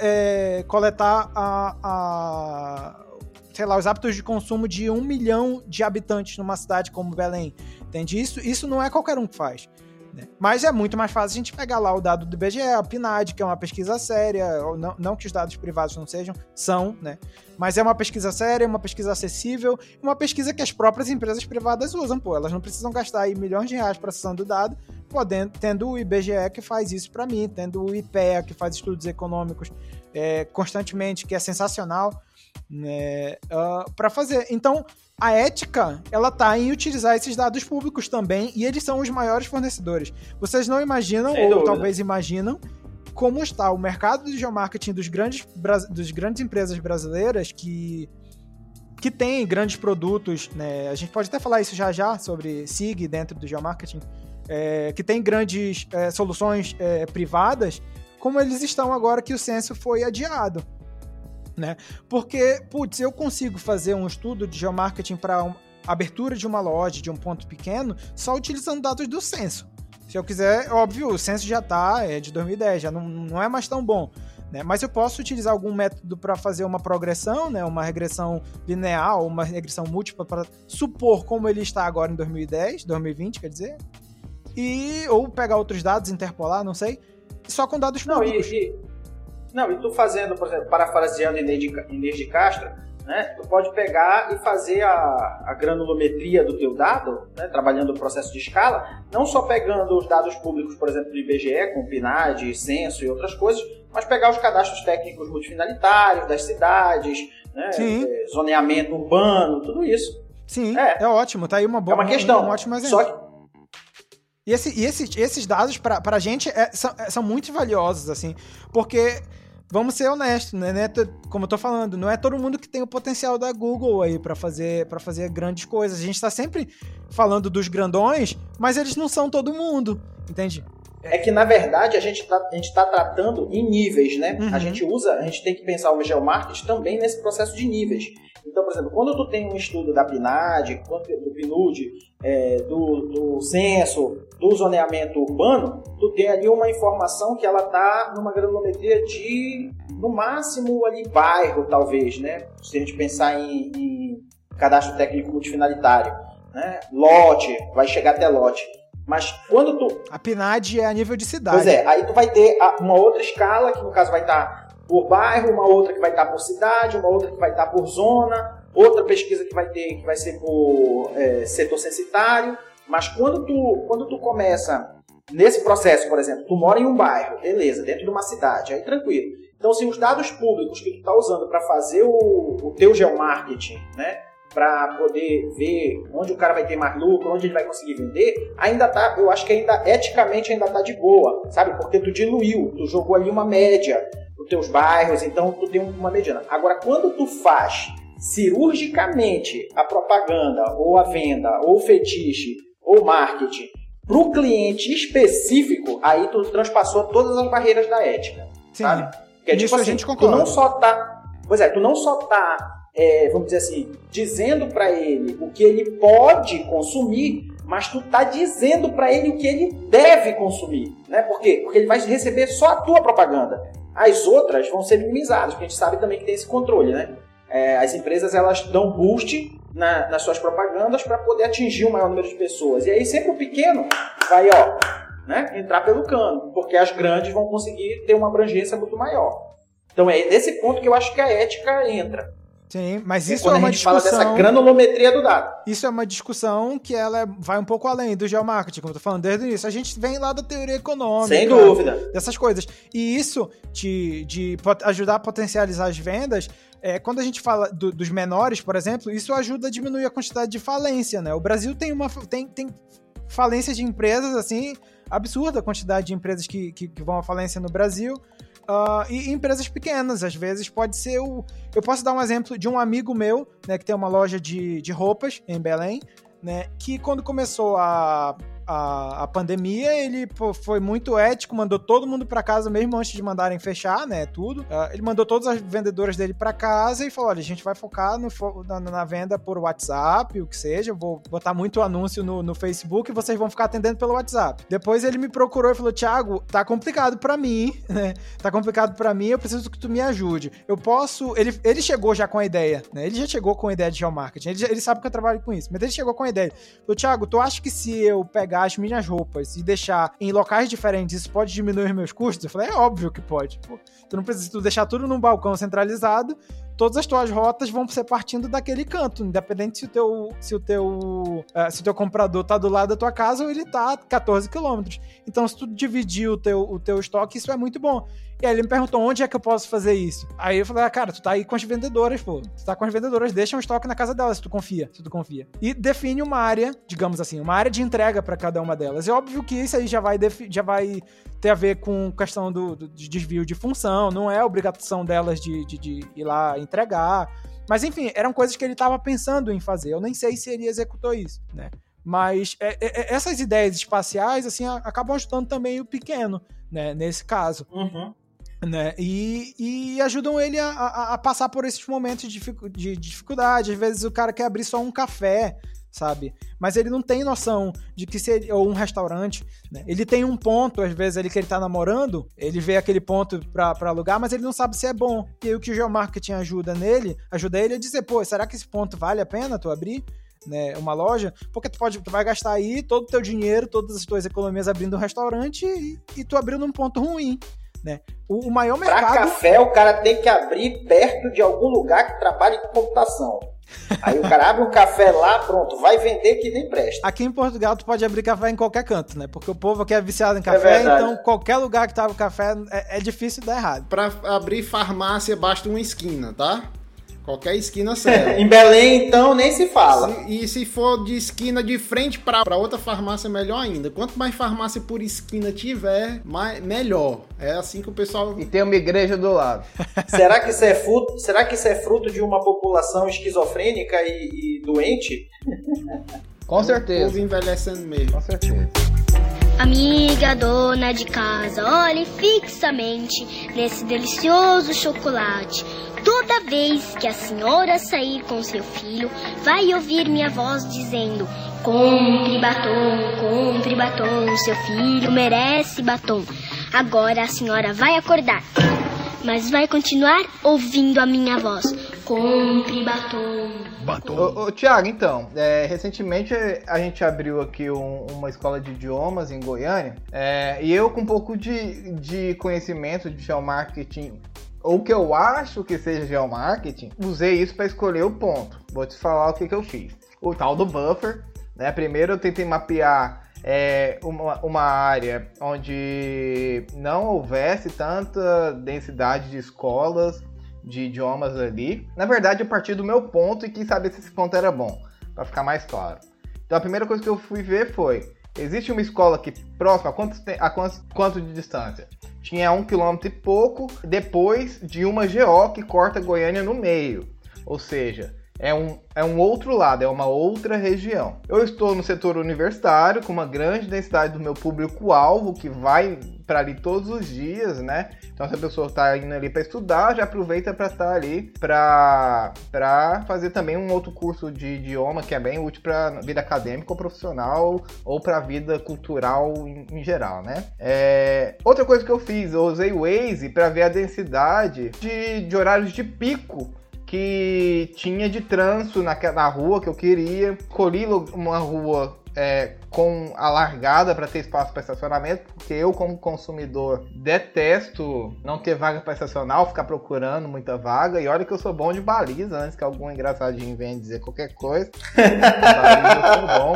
é, coletar a, a, sei lá, os hábitos de consumo de um milhão de habitantes numa cidade como Belém. Entende? Isso, isso não é qualquer um que faz. Né? Mas é muito mais fácil a gente pegar lá o dado do IBGE, a PNAD, que é uma pesquisa séria, não, não que os dados privados não sejam, são, né? Mas é uma pesquisa séria, uma pesquisa acessível, uma pesquisa que as próprias empresas privadas usam, pô. Elas não precisam gastar aí milhões de reais processando o dado, podendo, tendo o IBGE que faz isso para mim, tendo o IPEA que faz estudos econômicos é, constantemente, que é sensacional, né? Uh, para fazer. Então, a ética, ela tá em utilizar esses dados públicos também, e eles são os maiores fornecedores. Vocês não imaginam, Sem ou dúvida. talvez imaginam, como está o mercado de geomarketing dos grandes, dos grandes empresas brasileiras que que tem grandes produtos, né? A gente pode até falar isso já já sobre SIG dentro do geomarketing, é, que tem grandes é, soluções é, privadas, como eles estão agora que o censo foi adiado né? Porque, putz, eu consigo fazer um estudo de geomarketing para um, abertura de uma loja de um ponto pequeno só utilizando dados do censo. Se eu quiser, óbvio, o censo já está, é de 2010, já não, não é mais tão bom. Né? Mas eu posso utilizar algum método para fazer uma progressão, né? uma regressão linear, uma regressão múltipla para supor como ele está agora em 2010, 2020, quer dizer, e ou pegar outros dados, interpolar, não sei, só com dados não, públicos. E, e não, e tu fazendo, por exemplo, parafraseando Inês de Castro, né, tu pode pegar e fazer a, a granulometria do teu dado, né, trabalhando o processo de escala, não só pegando os dados públicos, por exemplo, do IBGE, com PNAD, censo e outras coisas, mas pegar os cadastros técnicos multifinalitários das cidades, né, é, zoneamento urbano, tudo isso. Sim, é, é ótimo, tá aí uma boa É uma questão. Um, ótimo exemplo. Só que e, esse, e esses, esses dados, pra, pra gente, é, são, é, são muito valiosos, assim, porque vamos ser honestos, né? né como eu tô falando, não é todo mundo que tem o potencial da Google aí para fazer para fazer grandes coisas. A gente tá sempre falando dos grandões, mas eles não são todo mundo, entende? É que na verdade a gente tá, a gente tá tratando em níveis, né? Uhum. A gente usa, a gente tem que pensar o geomarketing também nesse processo de níveis. Então, por exemplo, quando tu tem um estudo da PNAD, do PNUD, é, do, do censo, do zoneamento urbano, tu tem ali uma informação que ela tá numa granulometria de, no máximo, ali bairro, talvez, né? Se a gente pensar em, em cadastro técnico multifinalitário, né? Lote, vai chegar até lote. Mas quando tu... A PNAD é a nível de cidade. Pois é, aí tu vai ter uma outra escala, que no caso vai estar tá por bairro, uma outra que vai estar por cidade, uma outra que vai estar por zona, outra pesquisa que vai ter que vai ser por é, setor censitário. Mas quando tu, quando tu começa nesse processo, por exemplo, tu mora em um bairro, beleza, dentro de uma cidade, aí tranquilo. Então, se os dados públicos que tu está usando para fazer o, o teu geomarketing, né, para poder ver onde o cara vai ter mais lucro, onde ele vai conseguir vender, ainda tá, eu acho que ainda eticamente ainda tá de boa, sabe? Porque tu diluiu, tu jogou ali uma média os teus bairros, então tu tem uma mediana. Agora, quando tu faz cirurgicamente a propaganda, ou a venda, ou o fetiche, ou marketing para o cliente específico, aí tu transpassou todas as barreiras da ética, Sim. sabe? Porque, tipo assim, a gente concorda. tu não só tá, pois é, tu não só tá, é, vamos dizer assim, dizendo para ele o que ele pode consumir, mas tu tá dizendo para ele o que ele deve consumir, né? Por quê? Porque ele vai receber só a tua propaganda. As outras vão ser minimizadas, porque a gente sabe também que tem esse controle, né? É, as empresas elas dão boost na, nas suas propagandas para poder atingir o maior número de pessoas. E aí sempre o pequeno vai, ó, né, entrar pelo cano, porque as grandes vão conseguir ter uma abrangência muito maior. Então é nesse ponto que eu acho que a ética entra. Sim, mas isso é uma discussão. fala dessa granulometria do dado. Isso é uma discussão que ela é, vai um pouco além do geomarketing, como eu tô falando desde o início. A gente vem lá da teoria econômica. Sem dúvida. Dessas coisas. E isso de, de ajudar a potencializar as vendas é, quando a gente fala do, dos menores, por exemplo, isso ajuda a diminuir a quantidade de falência, né? O Brasil tem uma tem, tem falência de empresas, assim, absurda a quantidade de empresas que, que, que vão à falência no Brasil. Uh, e, empresas pequenas, às vezes pode ser o. Eu posso dar um exemplo de um amigo meu, né, que tem uma loja de, de roupas em Belém, né, que quando começou a, a, a pandemia, ele pô, foi muito ético, mandou todo mundo para casa mesmo antes de mandarem fechar, né, tudo. Uh, ele mandou todas as vendedoras dele para casa e falou, olha, a gente vai focar no, na, na, venda por WhatsApp, o que seja, vou botar muito anúncio no, no Facebook e vocês vão ficar atendendo pelo WhatsApp. Depois ele me procurou e falou, Thiago, tá complicado para mim, né, tá complicado para mim, eu preciso que tu me ajude. Eu posso... Ele, ele chegou já com a ideia, né, ele já chegou com a ideia de geomarketing, ele, ele sabe que eu trabalho com isso, mas ele chegou com a ideia. Falou, Thiago, tu acha que se eu pegar pegar as minhas roupas e deixar em locais diferentes, isso pode diminuir meus custos? Eu falei, é óbvio que pode. Pô, tu não precisa tu deixar tudo num balcão centralizado, todas as tuas rotas vão ser partindo daquele canto, independente se o teu, se o teu, uh, se o teu comprador tá do lado da tua casa ou ele tá a 14 quilômetros. Então, se tu dividir o teu, o teu estoque, isso é muito bom. E aí ele me perguntou onde é que eu posso fazer isso. Aí eu falei, ah, cara, tu tá aí com as vendedoras, pô. Tu tá com as vendedoras, deixa um estoque na casa delas, se tu confia, se tu confia. E define uma área, digamos assim, uma área de entrega para cada uma delas. É óbvio que isso aí já vai, já vai ter a ver com questão do, do de desvio de função, não é obrigação delas de, de, de ir lá entregar. Mas enfim, eram coisas que ele estava pensando em fazer. Eu nem sei se ele executou isso, né? Mas é, é, é essas ideias espaciais, assim, acabam ajudando também o pequeno, né? Nesse caso. Uhum né? E, e ajudam ele a, a, a passar por esses momentos de, de, dificuldade. Às vezes o cara quer abrir só um café, sabe? Mas ele não tem noção de que se ele, ou um restaurante, né? Ele tem um ponto, às vezes, ele que ele tá namorando, ele vê aquele ponto pra, pra alugar, mas ele não sabe se é bom. E aí o que o geomarketing ajuda nele, ajuda ele a dizer, pô, será que esse ponto vale a pena tu abrir? Né, uma loja, porque tu pode, tu vai gastar aí todo o teu dinheiro, todas as tuas economias abrindo um restaurante e, e tu abrindo um ponto ruim né? O, o maior mercado. Pra café, o cara tem que abrir perto de algum lugar que trabalhe com computação. Aí o cara abre um café lá, pronto, vai vender que nem presta. Aqui em Portugal tu pode abrir café em qualquer canto, né? Porque o povo aqui é viciado em café, é então qualquer lugar que tava café é, é difícil dar errado. Pra abrir farmácia basta uma esquina, tá? Qualquer esquina serve. em Belém, então, nem se fala. Se, e se for de esquina de frente para outra farmácia, melhor ainda. Quanto mais farmácia por esquina tiver, mais, melhor. É assim que o pessoal. E tem uma igreja do lado. será, que isso é fruto, será que isso é fruto de uma população esquizofrênica e, e doente? Com é certeza. O povo envelhecendo mesmo. Com certeza. Amiga dona de casa, olhe fixamente nesse delicioso chocolate. Toda vez que a senhora sair com seu filho, vai ouvir minha voz dizendo: Compre batom, compre batom, seu filho merece batom. Agora a senhora vai acordar, mas vai continuar ouvindo a minha voz. Compre batom. Batom. Ô, ô Tiago, então, é, recentemente a gente abriu aqui um, uma escola de idiomas em Goiânia é, e eu com um pouco de, de conhecimento de geomarketing ou que eu acho que seja geomarketing, usei isso para escolher o ponto. Vou te falar o que, que eu fiz. O tal do buffer, né? Primeiro eu tentei mapear é, uma, uma área onde não houvesse tanta densidade de escolas de idiomas ali. Na verdade, eu parti do meu ponto e quis saber se esse ponto era bom, para ficar mais claro. Então a primeira coisa que eu fui ver foi: existe uma escola aqui próxima, a quanto, a quanto, quanto de distância? tinha um quilômetro e pouco depois de uma GO que corta Goiânia no meio. Ou seja, é um, é um outro lado, é uma outra região. Eu estou no setor universitário com uma grande densidade do meu público-alvo que vai para ali todos os dias, né? Então, se a pessoa está indo ali para estudar, já aproveita para estar ali para fazer também um outro curso de idioma que é bem útil para vida acadêmica ou profissional ou para a vida cultural em, em geral, né? É... Outra coisa que eu fiz, eu usei o Waze para ver a densidade de, de horários de pico que tinha de trânsito na, na rua que eu queria. Escolhi uma rua é, com a largada para ter espaço para estacionamento, porque eu, como consumidor, detesto não ter vaga para estacionar, ficar procurando muita vaga. E olha que eu sou bom de baliza, antes que algum engraçadinho venha dizer qualquer coisa. baliza eu sou bom.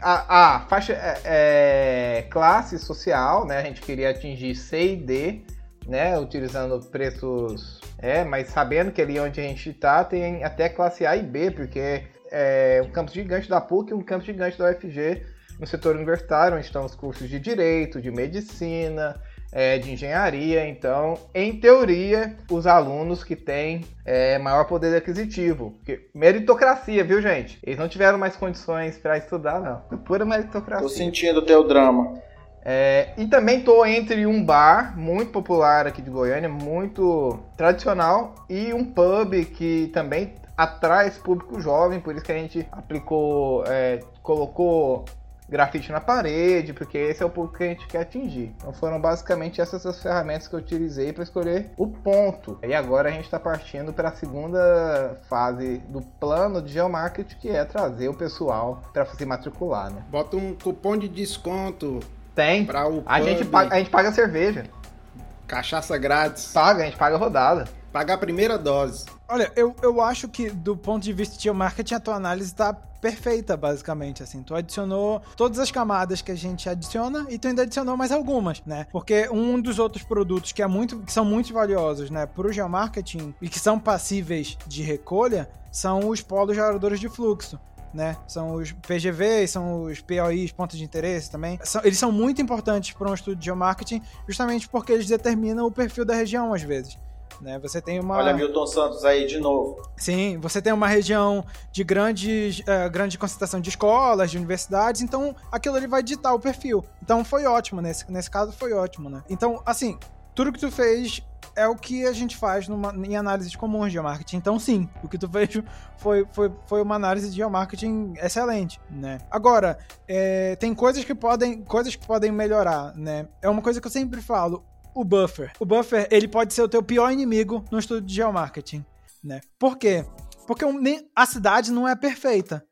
A, a faixa é, é, classe social, né? A gente queria atingir C e D, né? Utilizando preços. É, mas sabendo que ali onde a gente está tem até classe A e B, porque é um campus gigante da PUC e um campus gigante da UFG no setor universitário, onde estão os cursos de direito, de medicina, é, de engenharia. Então, em teoria, os alunos que têm é, maior poder aquisitivo. Porque, meritocracia, viu, gente? Eles não tiveram mais condições para estudar, não. É pura meritocracia. Tô sentindo o teu drama. É, e também tô entre um bar muito popular aqui de Goiânia, muito tradicional, e um pub que também atrai esse público jovem, por isso que a gente aplicou, é, colocou grafite na parede, porque esse é o público que a gente quer atingir. Então foram basicamente essas as ferramentas que eu utilizei para escolher o ponto. E agora a gente está partindo para a segunda fase do plano de geomarketing, que é trazer o pessoal para se matricular, né? Bota um cupom de desconto. Tem. Para o a gente paga, a gente paga cerveja. Cachaça grátis. Paga, a gente paga rodada. Pagar a primeira dose. Olha, eu, eu acho que do ponto de vista de marketing, a tua análise está perfeita, basicamente, assim. Tu adicionou todas as camadas que a gente adiciona e tu ainda adicionou mais algumas, né? Porque um dos outros produtos que, é muito, que são muito valiosos, né, pro geomarketing e que são passíveis de recolha são os polos geradores de fluxo. Né? São os PGVs, são os POIs, pontos de interesse também. São, eles são muito importantes para um estudo de geomarketing, justamente porque eles determinam o perfil da região, às vezes. Né? Você tem uma. Olha Milton Santos aí de novo. Sim, você tem uma região de grandes, uh, grande concentração de escolas, de universidades, então aquilo ali vai ditar o perfil. Então foi ótimo, nesse, nesse caso foi ótimo, né? Então, assim, tudo que tu fez é o que a gente faz numa, em análises comuns de geomarketing. Então, sim, o que tu fez foi, foi, foi uma análise de geomarketing excelente, né? Agora, é, tem coisas que podem coisas que podem melhorar, né? É uma coisa que eu sempre falo o buffer. O buffer, ele pode ser o teu pior inimigo no estudo de geomarketing, né? Por quê? Porque a cidade não é perfeita.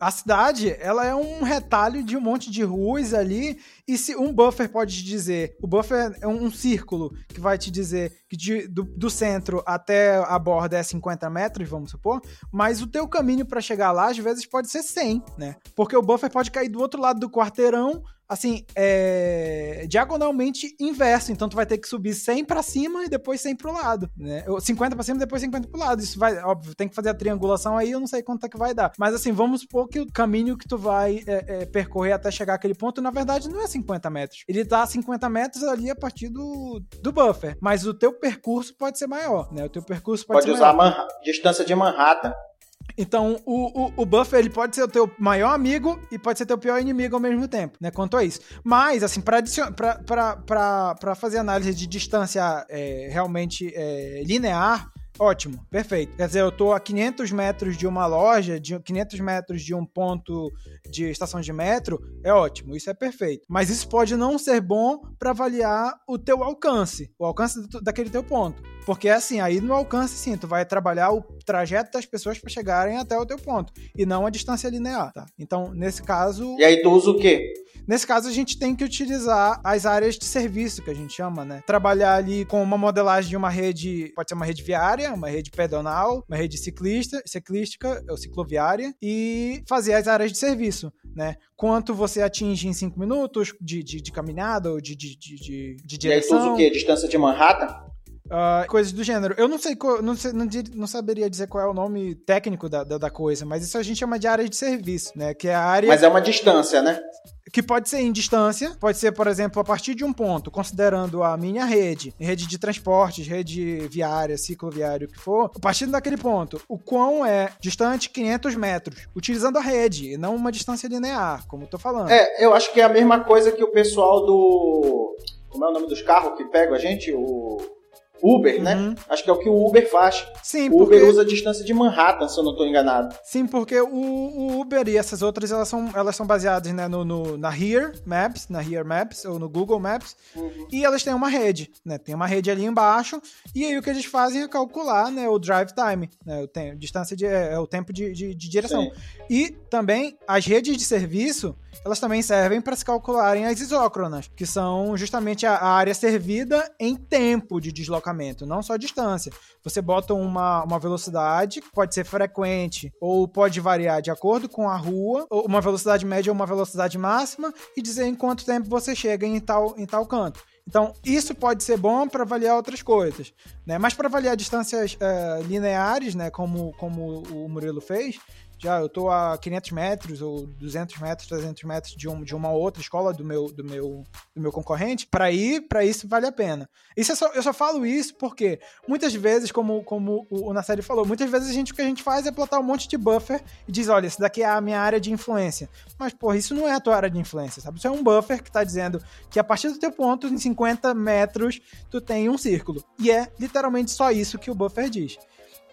A cidade, ela é um retalho de um monte de ruas ali, e se um buffer pode te dizer, o buffer é um, círculo que vai te dizer que de, do, do, centro até a borda é 50 metros, vamos supor, mas o teu caminho para chegar lá, às vezes, pode ser 100, né? Porque o buffer pode cair do outro lado do quarteirão, assim, é, diagonalmente inverso. Então tu vai ter que subir 100 para cima e depois 100 pro lado, né? 50 para cima e depois 50 pro lado. Isso vai, óbvio, tem que fazer a triangulação aí, eu não sei quanto é que vai dar. Mas assim, vamos supor que o caminho que tu vai é, é, percorrer até chegar àquele ponto, na verdade, não é 50 metros. Ele tá a 50 metros ali a partir do, do buffer. Mas o teu percurso pode ser maior, né? O teu percurso pode, pode ser usar a distância de Manhattan. Então, o, o, o, buffer ele pode ser o teu maior amigo e pode ser teu pior inimigo ao mesmo tempo, né? Quanto a isso. Mas, assim, para fazer análise de distância é, realmente é, linear, Ótimo, perfeito. Quer dizer, eu tô a 500 metros de uma loja, de 500 metros de um ponto de estação de metro, é ótimo, isso é perfeito. Mas isso pode não ser bom para avaliar o teu alcance, o alcance daquele teu ponto. Porque assim, aí no alcance sim, tu vai trabalhar o trajeto das pessoas para chegarem até o teu ponto e não a distância linear, tá? Então, nesse caso, E aí tu usa o quê? Nesse caso, a gente tem que utilizar as áreas de serviço, que a gente chama, né? Trabalhar ali com uma modelagem de uma rede, pode ser uma rede viária, uma rede pedonal, uma rede ciclista, ciclística ou cicloviária, e fazer as áreas de serviço, né? Quanto você atinge em 5 minutos de, de, de, caminhada ou de, de, de, de direção. E aí tu usa o quê? Distância de Manhattan? Uh, coisas do gênero. Eu não sei, não, sei não, não, saberia dizer qual é o nome técnico da, da, da, coisa, mas isso a gente chama de área de serviço, né? Que é a área. Mas é uma distância, né? Que pode ser em distância, pode ser, por exemplo, a partir de um ponto, considerando a minha rede, rede de transportes, rede viária, cicloviário, o que for, a partir daquele ponto, o quão é distante 500 metros, utilizando a rede, e não uma distância linear, como eu tô falando. É, eu acho que é a mesma coisa que o pessoal do. Como é o nome dos carros que pegam a gente? O Uber, né? uhum. né? Acho que é o que o Uber faz. Sim, o Uber usa a distância de Manhattan, se eu não estou enganado. Sim, porque o, o, Uber e essas outras, elas são, elas são baseadas né, no, no, na Here Maps, na Here Maps, ou no Google Maps, uhum. e elas têm uma rede, né? Tem uma rede ali embaixo, e aí o que eles fazem é calcular né, o drive time, né? O tempo, distância de, é, é o tempo de, de, de direção. Sim. E também as redes de serviço, elas também servem para se calcularem as isócronas, que são justamente a, a área servida em tempo de deslocamento, não só distância. Você bota uma, uma velocidade, pode ser frequente ou pode variar de acordo com a rua, ou uma velocidade média ou uma velocidade máxima, e dizer em quanto tempo você chega em tal, em tal canto. Então, isso pode ser bom para avaliar outras coisas, né? Mas para avaliar distâncias uh, lineares, né, como, como o Murilo fez, já eu tô a 500 metros ou 200 metros, 300 metros de, um, de uma outra escola do meu, do meu, do meu concorrente, para ir, para isso vale a pena. Isso é só, eu só falo isso porque muitas vezes, como, como o, o Nasseri falou, muitas vezes a gente, o que a gente faz é plotar um monte de buffer e diz, olha, isso daqui é a minha área de influência. Mas, porra, isso não é a tua área de influência, sabe? Isso é um buffer que tá dizendo que a partir do teu ponto, em 50 metros, tu tem um círculo. E é literalmente só isso que o buffer diz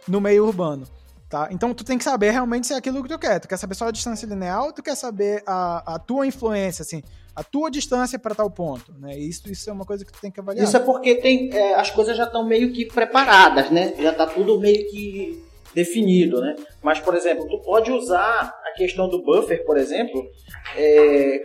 no meio urbano. Tá? Então tu tem que saber realmente se é aquilo que tu quer. Tu quer saber só a distância linear ou tu quer saber a, a tua influência, assim, a tua distância para tal ponto, né? Isso, isso é uma coisa que tu tem que avaliar. Isso é porque tem, é, as coisas já estão meio que preparadas, né? Já está tudo meio que definido, né? Mas, por exemplo, tu pode usar a questão do buffer, por exemplo, é,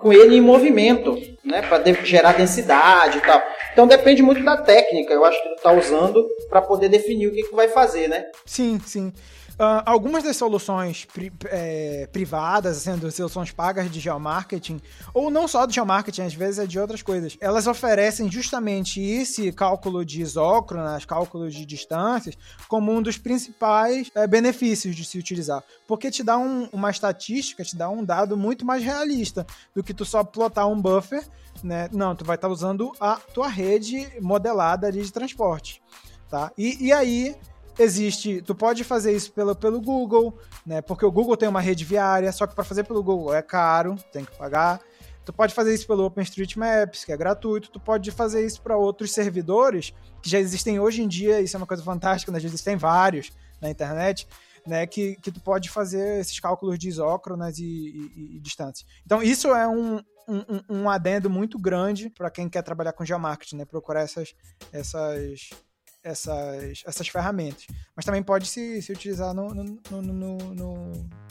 com ele em movimento, né, para gerar densidade e tal. Então depende muito da técnica, eu acho que tu está usando para poder definir o que que vai fazer, né? Sim, sim. Uh, algumas das soluções pri é, privadas, sendo assim, soluções pagas de geomarketing, ou não só de geomarketing, às vezes é de outras coisas, elas oferecem justamente esse cálculo de isócronas, cálculos de distâncias, como um dos principais é, benefícios de se utilizar. Porque te dá um, uma estatística, te dá um dado muito mais realista do que tu só plotar um buffer, né? Não, tu vai estar tá usando a tua rede modelada de transporte. Tá? E, e aí existe, tu pode fazer isso pelo, pelo Google, né? Porque o Google tem uma rede viária, só que para fazer pelo Google é caro, tem que pagar. Tu pode fazer isso pelo OpenStreetMaps, que é gratuito. Tu pode fazer isso para outros servidores que já existem hoje em dia. Isso é uma coisa fantástica, né? Já existem vários na internet, né? Que, que tu pode fazer esses cálculos de isócronas e, e, e distâncias. Então, isso é um, um, um adendo muito grande para quem quer trabalhar com geomarketing, né? Procurar essas, essas essas, essas ferramentas. Mas também pode se, se utilizar no, no, no, no,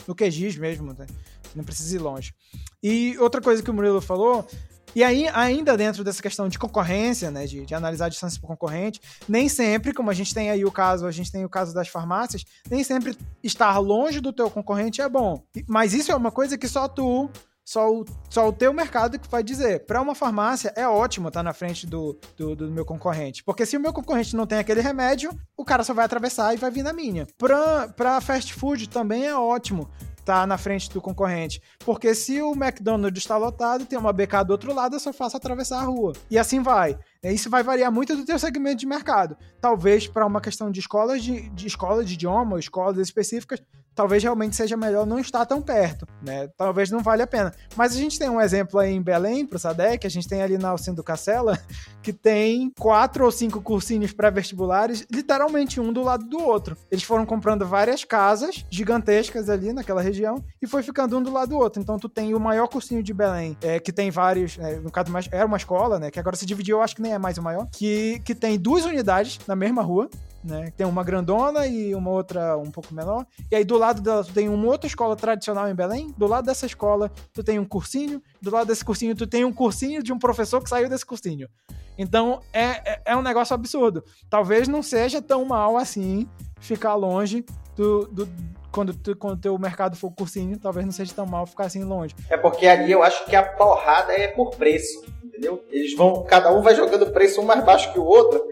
no, QGIS mesmo, né? não precisa ir longe. E outra coisa que o Murilo falou, e aí, ainda dentro dessa questão de concorrência, né, de, de analisar a distância por concorrente, nem sempre, como a gente tem aí o caso, a gente tem o caso das farmácias, nem sempre estar longe do teu concorrente é bom. Mas isso é uma coisa que só tu só o, só o teu mercado que vai dizer. Para uma farmácia, é ótimo estar tá na frente do, do, do, meu concorrente. Porque se o meu concorrente não tem aquele remédio, o cara só vai atravessar e vai vir na minha. Para fast food também é ótimo tá na frente do concorrente. Porque se o McDonald's está lotado tem uma BK do outro lado, eu só faço atravessar a rua. E assim vai. Isso vai variar muito do teu segmento de mercado. Talvez para uma questão de escolas de, de escola de idioma, escolas específicas, talvez realmente seja melhor não estar tão perto, né? Talvez não valha a pena. Mas a gente tem um exemplo aí em Belém, pro SADEC, a gente tem ali na Alcindo Cacela, que tem quatro ou cinco cursinhos pré-vestibulares, literalmente um do lado do outro. Eles foram comprando várias casas gigantescas ali naquela região e foi ficando um do lado do outro. Então tu tem o maior cursinho de Belém, é, que tem vários, é, no caso mais, era uma escola, né? Que agora se dividiu, eu acho que nem é mais o maior, que, que tem duas unidades na mesma rua, né? Tem uma grandona e uma outra um pouco menor. E aí do lado dela tu tem uma outra escola tradicional em Belém. Do lado dessa escola tu tem um cursinho. Do lado desse cursinho tu tem um cursinho de um professor que saiu desse cursinho. Então é, é, é um negócio absurdo. Talvez não seja tão mal assim ficar longe do, do quando, tu, quando teu mercado for cursinho, talvez não seja tão mal ficar assim longe. É porque ali eu acho que a porrada é por preço, entendeu? Eles vão, cada um vai jogando preço um mais baixo que o outro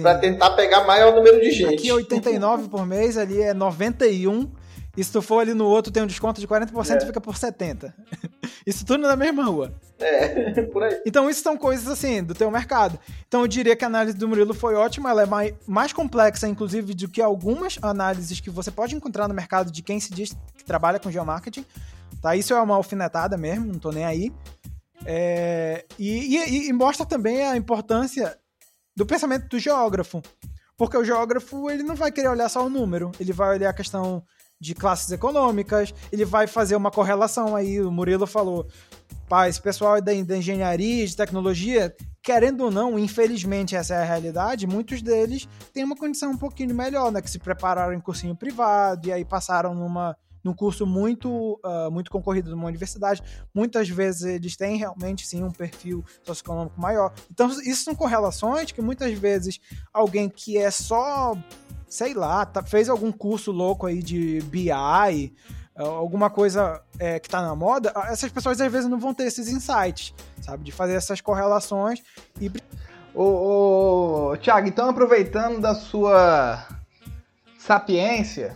para tentar pegar maior número de gente. Aqui é 89 por mês, ali é 91. E se tu for ali no outro, tem um desconto de 40% é. fica por 70. Isso tudo na mesma rua. É, por aí. Então isso são coisas assim, do teu mercado. Então eu diria que a análise do Murilo foi ótima, ela é mais, mais complexa, inclusive, do que algumas análises que você pode encontrar no mercado de quem se diz que trabalha com geomarketing. Tá? Isso é uma alfinetada mesmo, não tô nem aí. É, e, e, e mostra também a importância do pensamento do geógrafo. Porque o geógrafo, ele não vai querer olhar só o número, ele vai olhar a questão de classes econômicas, ele vai fazer uma correlação aí, o Murilo falou, pá, esse pessoal da, da engenharia, de tecnologia, querendo ou não, infelizmente essa é a realidade, muitos deles têm uma condição um pouquinho melhor, né, que se prepararam em cursinho privado e aí passaram numa num curso muito, uh, muito concorrido numa universidade. Muitas vezes eles têm realmente sim um perfil socioeconômico maior. Então, isso são correlações que muitas vezes alguém que é só, sei lá, tá, fez algum curso louco aí de BI, ah, alguma coisa é, que está na moda, ah, essas pessoas às vezes não vão ter esses insights, sabe? De fazer essas correlações e. Ô, ô Tiago, então aproveitando da sua sapiência,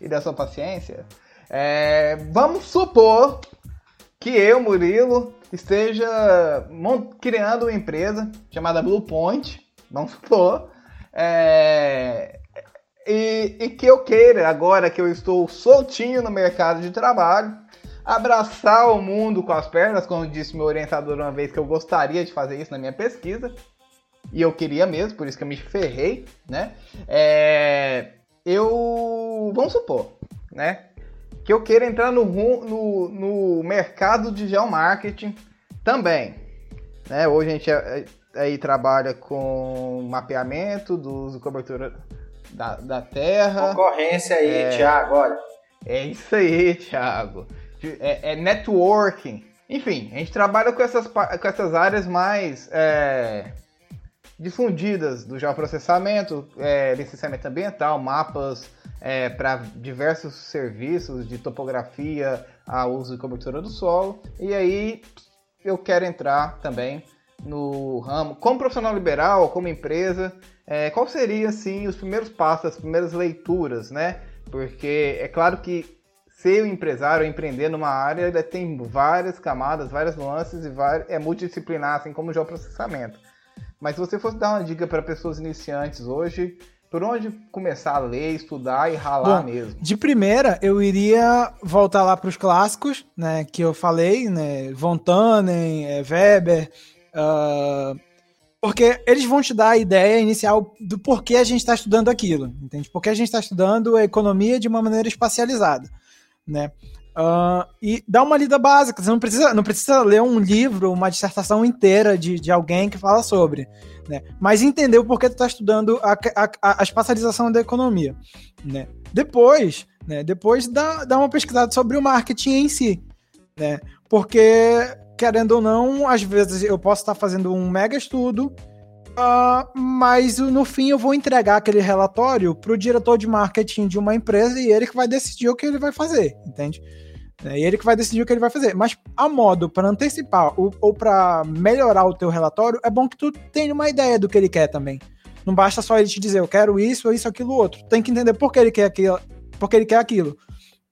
e da sua paciência. É, vamos supor que eu, Murilo, esteja criando uma empresa chamada Blue Point, vamos supor, é, e, e, que eu queira, agora que eu estou soltinho no mercado de trabalho, abraçar o mundo com as pernas, como disse meu orientador uma vez que eu gostaria de fazer isso na minha pesquisa, e eu queria mesmo, por isso que eu me ferrei, né? É, eu. Vamos supor, né? Que eu queira entrar no, no, no mercado de geomarketing também. Né? Hoje a gente é, é, aí trabalha com mapeamento dos cobertura da, da terra. Concorrência aí, é, Thiago, olha. É isso aí, Thiago. É, é, networking. Enfim, a gente trabalha com essas, com essas áreas mais é, difundidas do geoprocessamento, é, licenciamento ambiental, mapas é, para diversos serviços de topografia a uso e cobertura do solo. E aí eu quero entrar também no ramo, como profissional liberal, como empresa, é, qual seria assim os primeiros passos, as primeiras leituras, né? Porque é claro que ser um empresário, empreender numa área, tem várias camadas, várias nuances e várias, é multidisciplinar, assim como o geoprocessamento. Mas se você fosse dar uma dica para pessoas iniciantes hoje, por onde começar a ler, estudar e ralar Bom, mesmo? De primeira, eu iria voltar lá para os clássicos, né, que eu falei, né, Von Tannen, é, Weber, uh, porque eles vão te dar a ideia inicial do porquê a gente está estudando aquilo, entende? Porque a gente está estudando a economia de uma maneira espacializada, né? Uh, e dá uma lida básica. Você não precisa, não precisa ler um livro, uma dissertação inteira de, de alguém que fala sobre. Né? Mas entender o porquê tu está estudando a, a, a, espacialização da economia. Né? Depois, né, depois dá, dá uma pesquisada sobre o marketing em si. Né? Porque, querendo ou não, às vezes eu posso estar fazendo um mega estudo, uh, mas no fim eu vou entregar aquele relatório para o diretor de marketing de uma empresa e ele que vai decidir o que ele vai fazer, entende? É, e ele que vai decidir o que ele vai fazer. Mas a modo para antecipar ou, ou para melhorar o teu relatório, é bom que tu tenha uma ideia do que ele quer também. Não basta só ele te dizer, eu quero isso, isso, aquilo, outro. Tem que entender por que ele quer aquilo, por que ele quer aquilo.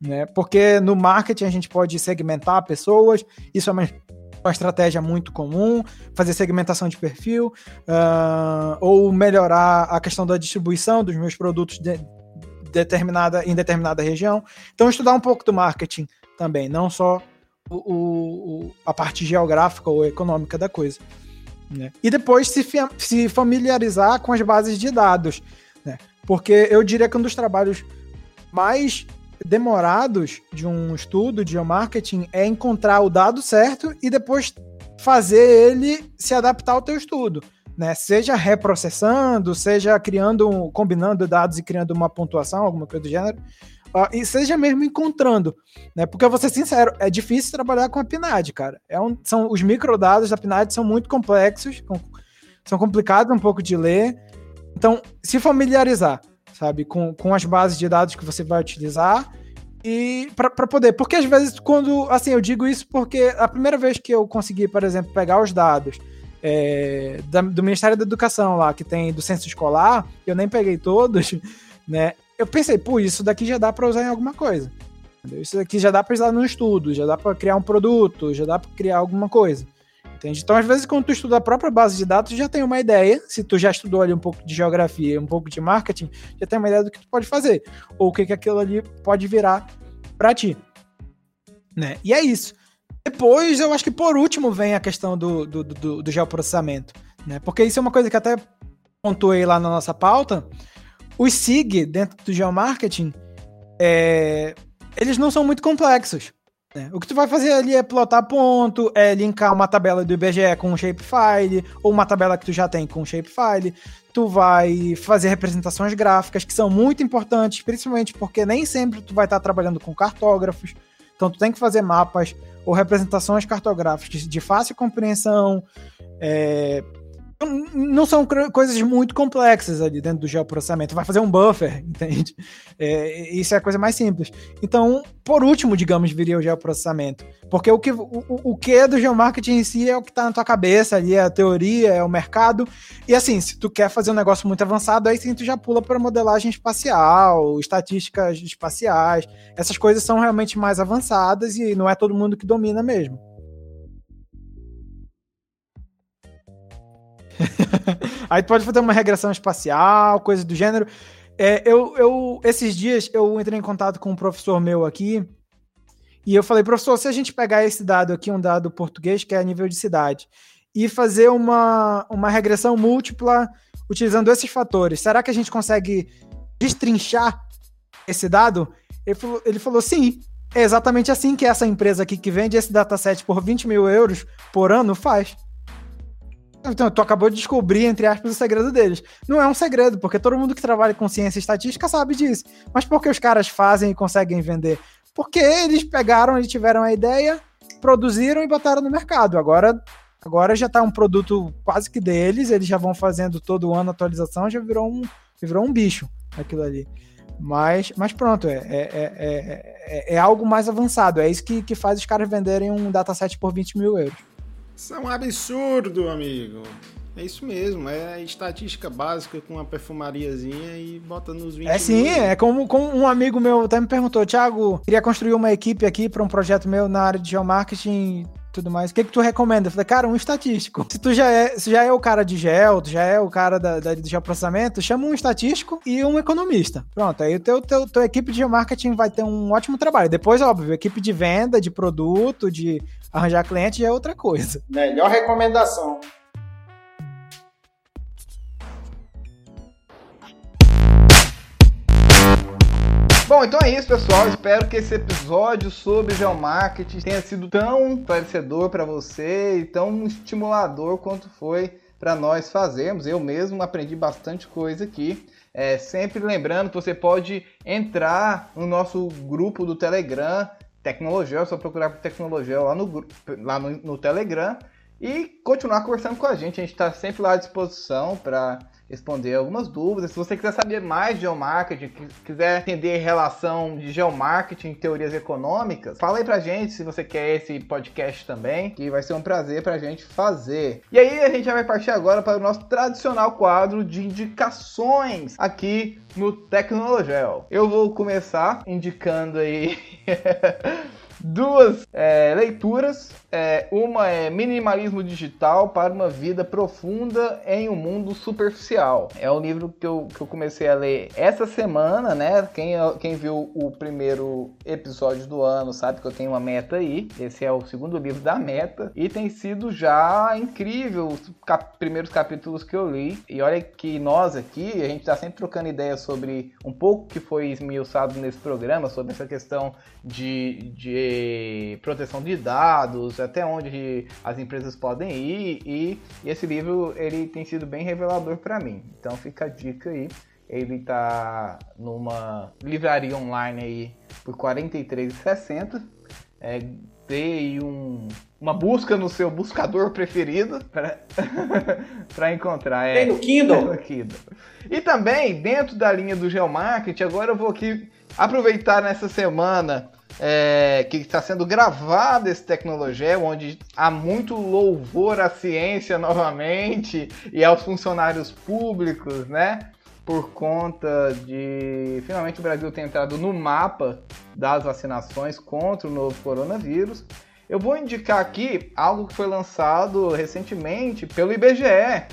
Né? Porque no marketing a gente pode segmentar pessoas, isso é uma, uma estratégia muito comum, fazer segmentação de perfil, uh, ou melhorar a questão da distribuição dos meus produtos de, determinada, em determinada região. Então, estudar um pouco do marketing também, não só o, o, a parte geográfica ou econômica da coisa. Né? E depois se, se familiarizar com as bases de dados, né? porque eu diria que um dos trabalhos mais demorados de um estudo de geomarketing é encontrar o dado certo e depois fazer ele se adaptar ao teu estudo. Né? Seja reprocessando, seja criando, combinando dados e criando uma pontuação, alguma coisa do gênero, E seja mesmo encontrando, né? Porque eu vou ser sincero, é difícil trabalhar com a PNAD, cara. É um, são, os microdados da PNAD são muito complexos, com, são complicados um pouco de ler. Então, se familiarizar, sabe, com, com as bases de dados que você vai utilizar e para poder, porque às vezes quando, assim, eu digo isso porque a primeira vez que eu consegui, por exemplo, pegar os dados é, da, do Ministério da Educação lá, que tem do censo escolar, eu nem peguei todos, né? Eu pensei, pô, isso daqui já dá para usar em alguma coisa. Entendeu? Isso daqui já dá para usar no estudo, já dá para criar um produto, já dá para criar alguma coisa. Entende? Então, às vezes, quando tu estuda a própria base de dados, tu já tem uma ideia. Se tu já estudou ali um pouco de geografia, um pouco de marketing, já tem uma ideia do que tu pode fazer. Ou o que, que aquilo ali pode virar para ti. Né? E é isso. Depois, eu acho que por último vem a questão do, do, do, do geoprocessamento. Né? Porque isso é uma coisa que até pontuei lá na nossa pauta, os SIG dentro do geomarketing, é, eles não são muito complexos. Né? O que tu vai fazer ali é plotar ponto, é linkar uma tabela do IBGE com um shapefile, ou uma tabela que tu já tem com um shapefile. Tu vai fazer representações gráficas, que são muito importantes, principalmente porque nem sempre tu vai estar trabalhando com cartógrafos. Então tu tem que fazer mapas ou representações cartográficas de fácil compreensão, é, não são coisas muito complexas ali dentro do geoprocessamento. Vai fazer um buffer, entende? É, isso é a coisa mais simples. Então, por último, digamos, viria o geoprocessamento. Porque o que, o, o que é do geomarketing em si é o que está na tua cabeça ali, é a teoria, é o mercado. E assim, se tu quer fazer um negócio muito avançado, aí sim tu já pula para modelagem espacial, estatísticas espaciais. Essas coisas são realmente mais avançadas e não é todo mundo que domina mesmo. Aí pode fazer uma regressão espacial, coisa do gênero. É, eu, eu, esses dias eu entrei em contato com um professor meu aqui e eu falei, professor, se a gente pegar esse dado aqui, um dado português que é nível de cidade, e fazer uma, uma regressão múltipla utilizando esses fatores, será que a gente consegue destrinchar esse dado? Ele falou, ele falou sim. É exatamente assim que essa empresa aqui que vende esse dataset por 20 mil euros por ano faz. Então, tu acabou de descobrir, entre aspas, o segredo deles. Não é um segredo, porque todo mundo que trabalha com ciência e estatística sabe disso. Mas por que os caras fazem e conseguem vender? Porque eles pegaram e tiveram a ideia, produziram e botaram no mercado. Agora, agora já está um produto quase que deles, eles já vão fazendo todo ano atualização, já virou um, virou um bicho aquilo ali. Mas, mas pronto, é, é, é, é, algo mais avançado. É isso que, que faz os caras venderem um dataset por 20 mil euros. Isso é um absurdo, amigo. É isso mesmo, é estatística básica com uma perfumariazinha e bota nos 20 É sim, mil. é como, como um amigo meu até me perguntou, Thiago, queria construir uma equipe aqui para um projeto meu na área de geomarketing tudo mais. O que, que tu recomenda? Eu falei, cara, um estatístico. Se tu já é, se já é o cara de gel, tu já é o cara da, da, do geoprocessamento, chama um estatístico e um economista. Pronto, aí o teu, teu, teu equipe de geomarketing vai ter um ótimo trabalho. Depois, óbvio, equipe de venda, de produto, de arranjar cliente já é outra coisa. Melhor recomendação. Bom, então é isso, pessoal. Espero que esse episódio sobre geomarketing tenha sido tão esclarecedor para você e tão estimulador quanto foi para nós fazermos. Eu mesmo aprendi bastante coisa aqui. É, sempre lembrando que você pode entrar no nosso grupo do Telegram, Tecnologia, é só procurar por Tecnologia lá no, lá no, no Telegram e continuar conversando com a gente. A gente está sempre lá à disposição para responder algumas dúvidas. Se você quiser saber mais de geomarketing, quiser entender relação de geomarketing em teorias econômicas, fala aí pra gente se você quer esse podcast também, que vai ser um prazer pra gente fazer. E aí a gente já vai partir agora para o nosso tradicional quadro de indicações aqui no Tecnologel. Eu vou começar indicando aí duas é, leituras. É, uma é Minimalismo Digital para uma Vida Profunda em um Mundo Superficial. É o livro que eu, que eu comecei a ler essa semana, né? Quem, quem viu o primeiro episódio do ano sabe que eu tenho uma meta aí. Esse é o segundo livro da meta. E tem sido já incrível os cap primeiros capítulos que eu li. E olha que nós aqui, a gente está sempre trocando ideias sobre um pouco que foi esmiuçado nesse programa, sobre essa questão de, de proteção de dados, até onde as empresas podem ir e, e esse livro ele tem sido bem revelador para mim. Então fica a dica aí. Ele está numa livraria online aí por R$ 43,60. É, dê um, uma busca no seu buscador preferido para encontrar. É, tem no Kindle? no Kindle. E também, dentro da linha do Geomarket, agora eu vou aqui aproveitar nessa semana é, que está sendo gravado esse Tecnologia, onde há muito louvor à ciência novamente e aos funcionários públicos, né? Por conta de finalmente o Brasil ter entrado no mapa das vacinações contra o novo coronavírus. Eu vou indicar aqui algo que foi lançado recentemente pelo IBGE,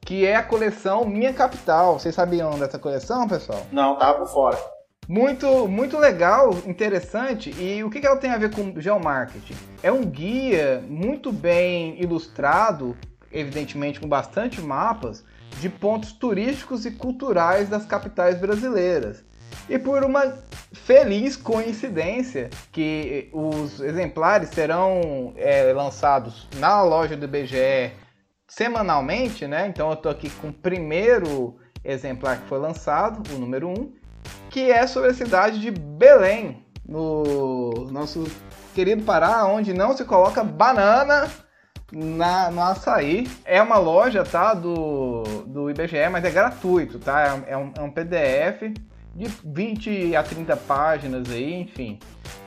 que é a coleção Minha Capital. Vocês sabiam dessa coleção, pessoal? Não, tava por fora. Muito, muito legal, interessante. E o que, ela tem a ver com geomarketing? É um guia muito bem ilustrado, evidentemente com bastante mapas, de pontos turísticos e culturais das capitais brasileiras. E por uma feliz coincidência que os exemplares serão é, lançados na loja do IBGE semanalmente, né? Então eu estou aqui com o primeiro exemplar que foi lançado, o número 1, que é sobre a cidade de Belém, no nosso querido Pará, onde não se coloca banana na, no açaí. É uma loja, tá? Do, do IBGE, mas é gratuito, tá? É, é um, é um PDF de 20 a 30 páginas aí, enfim.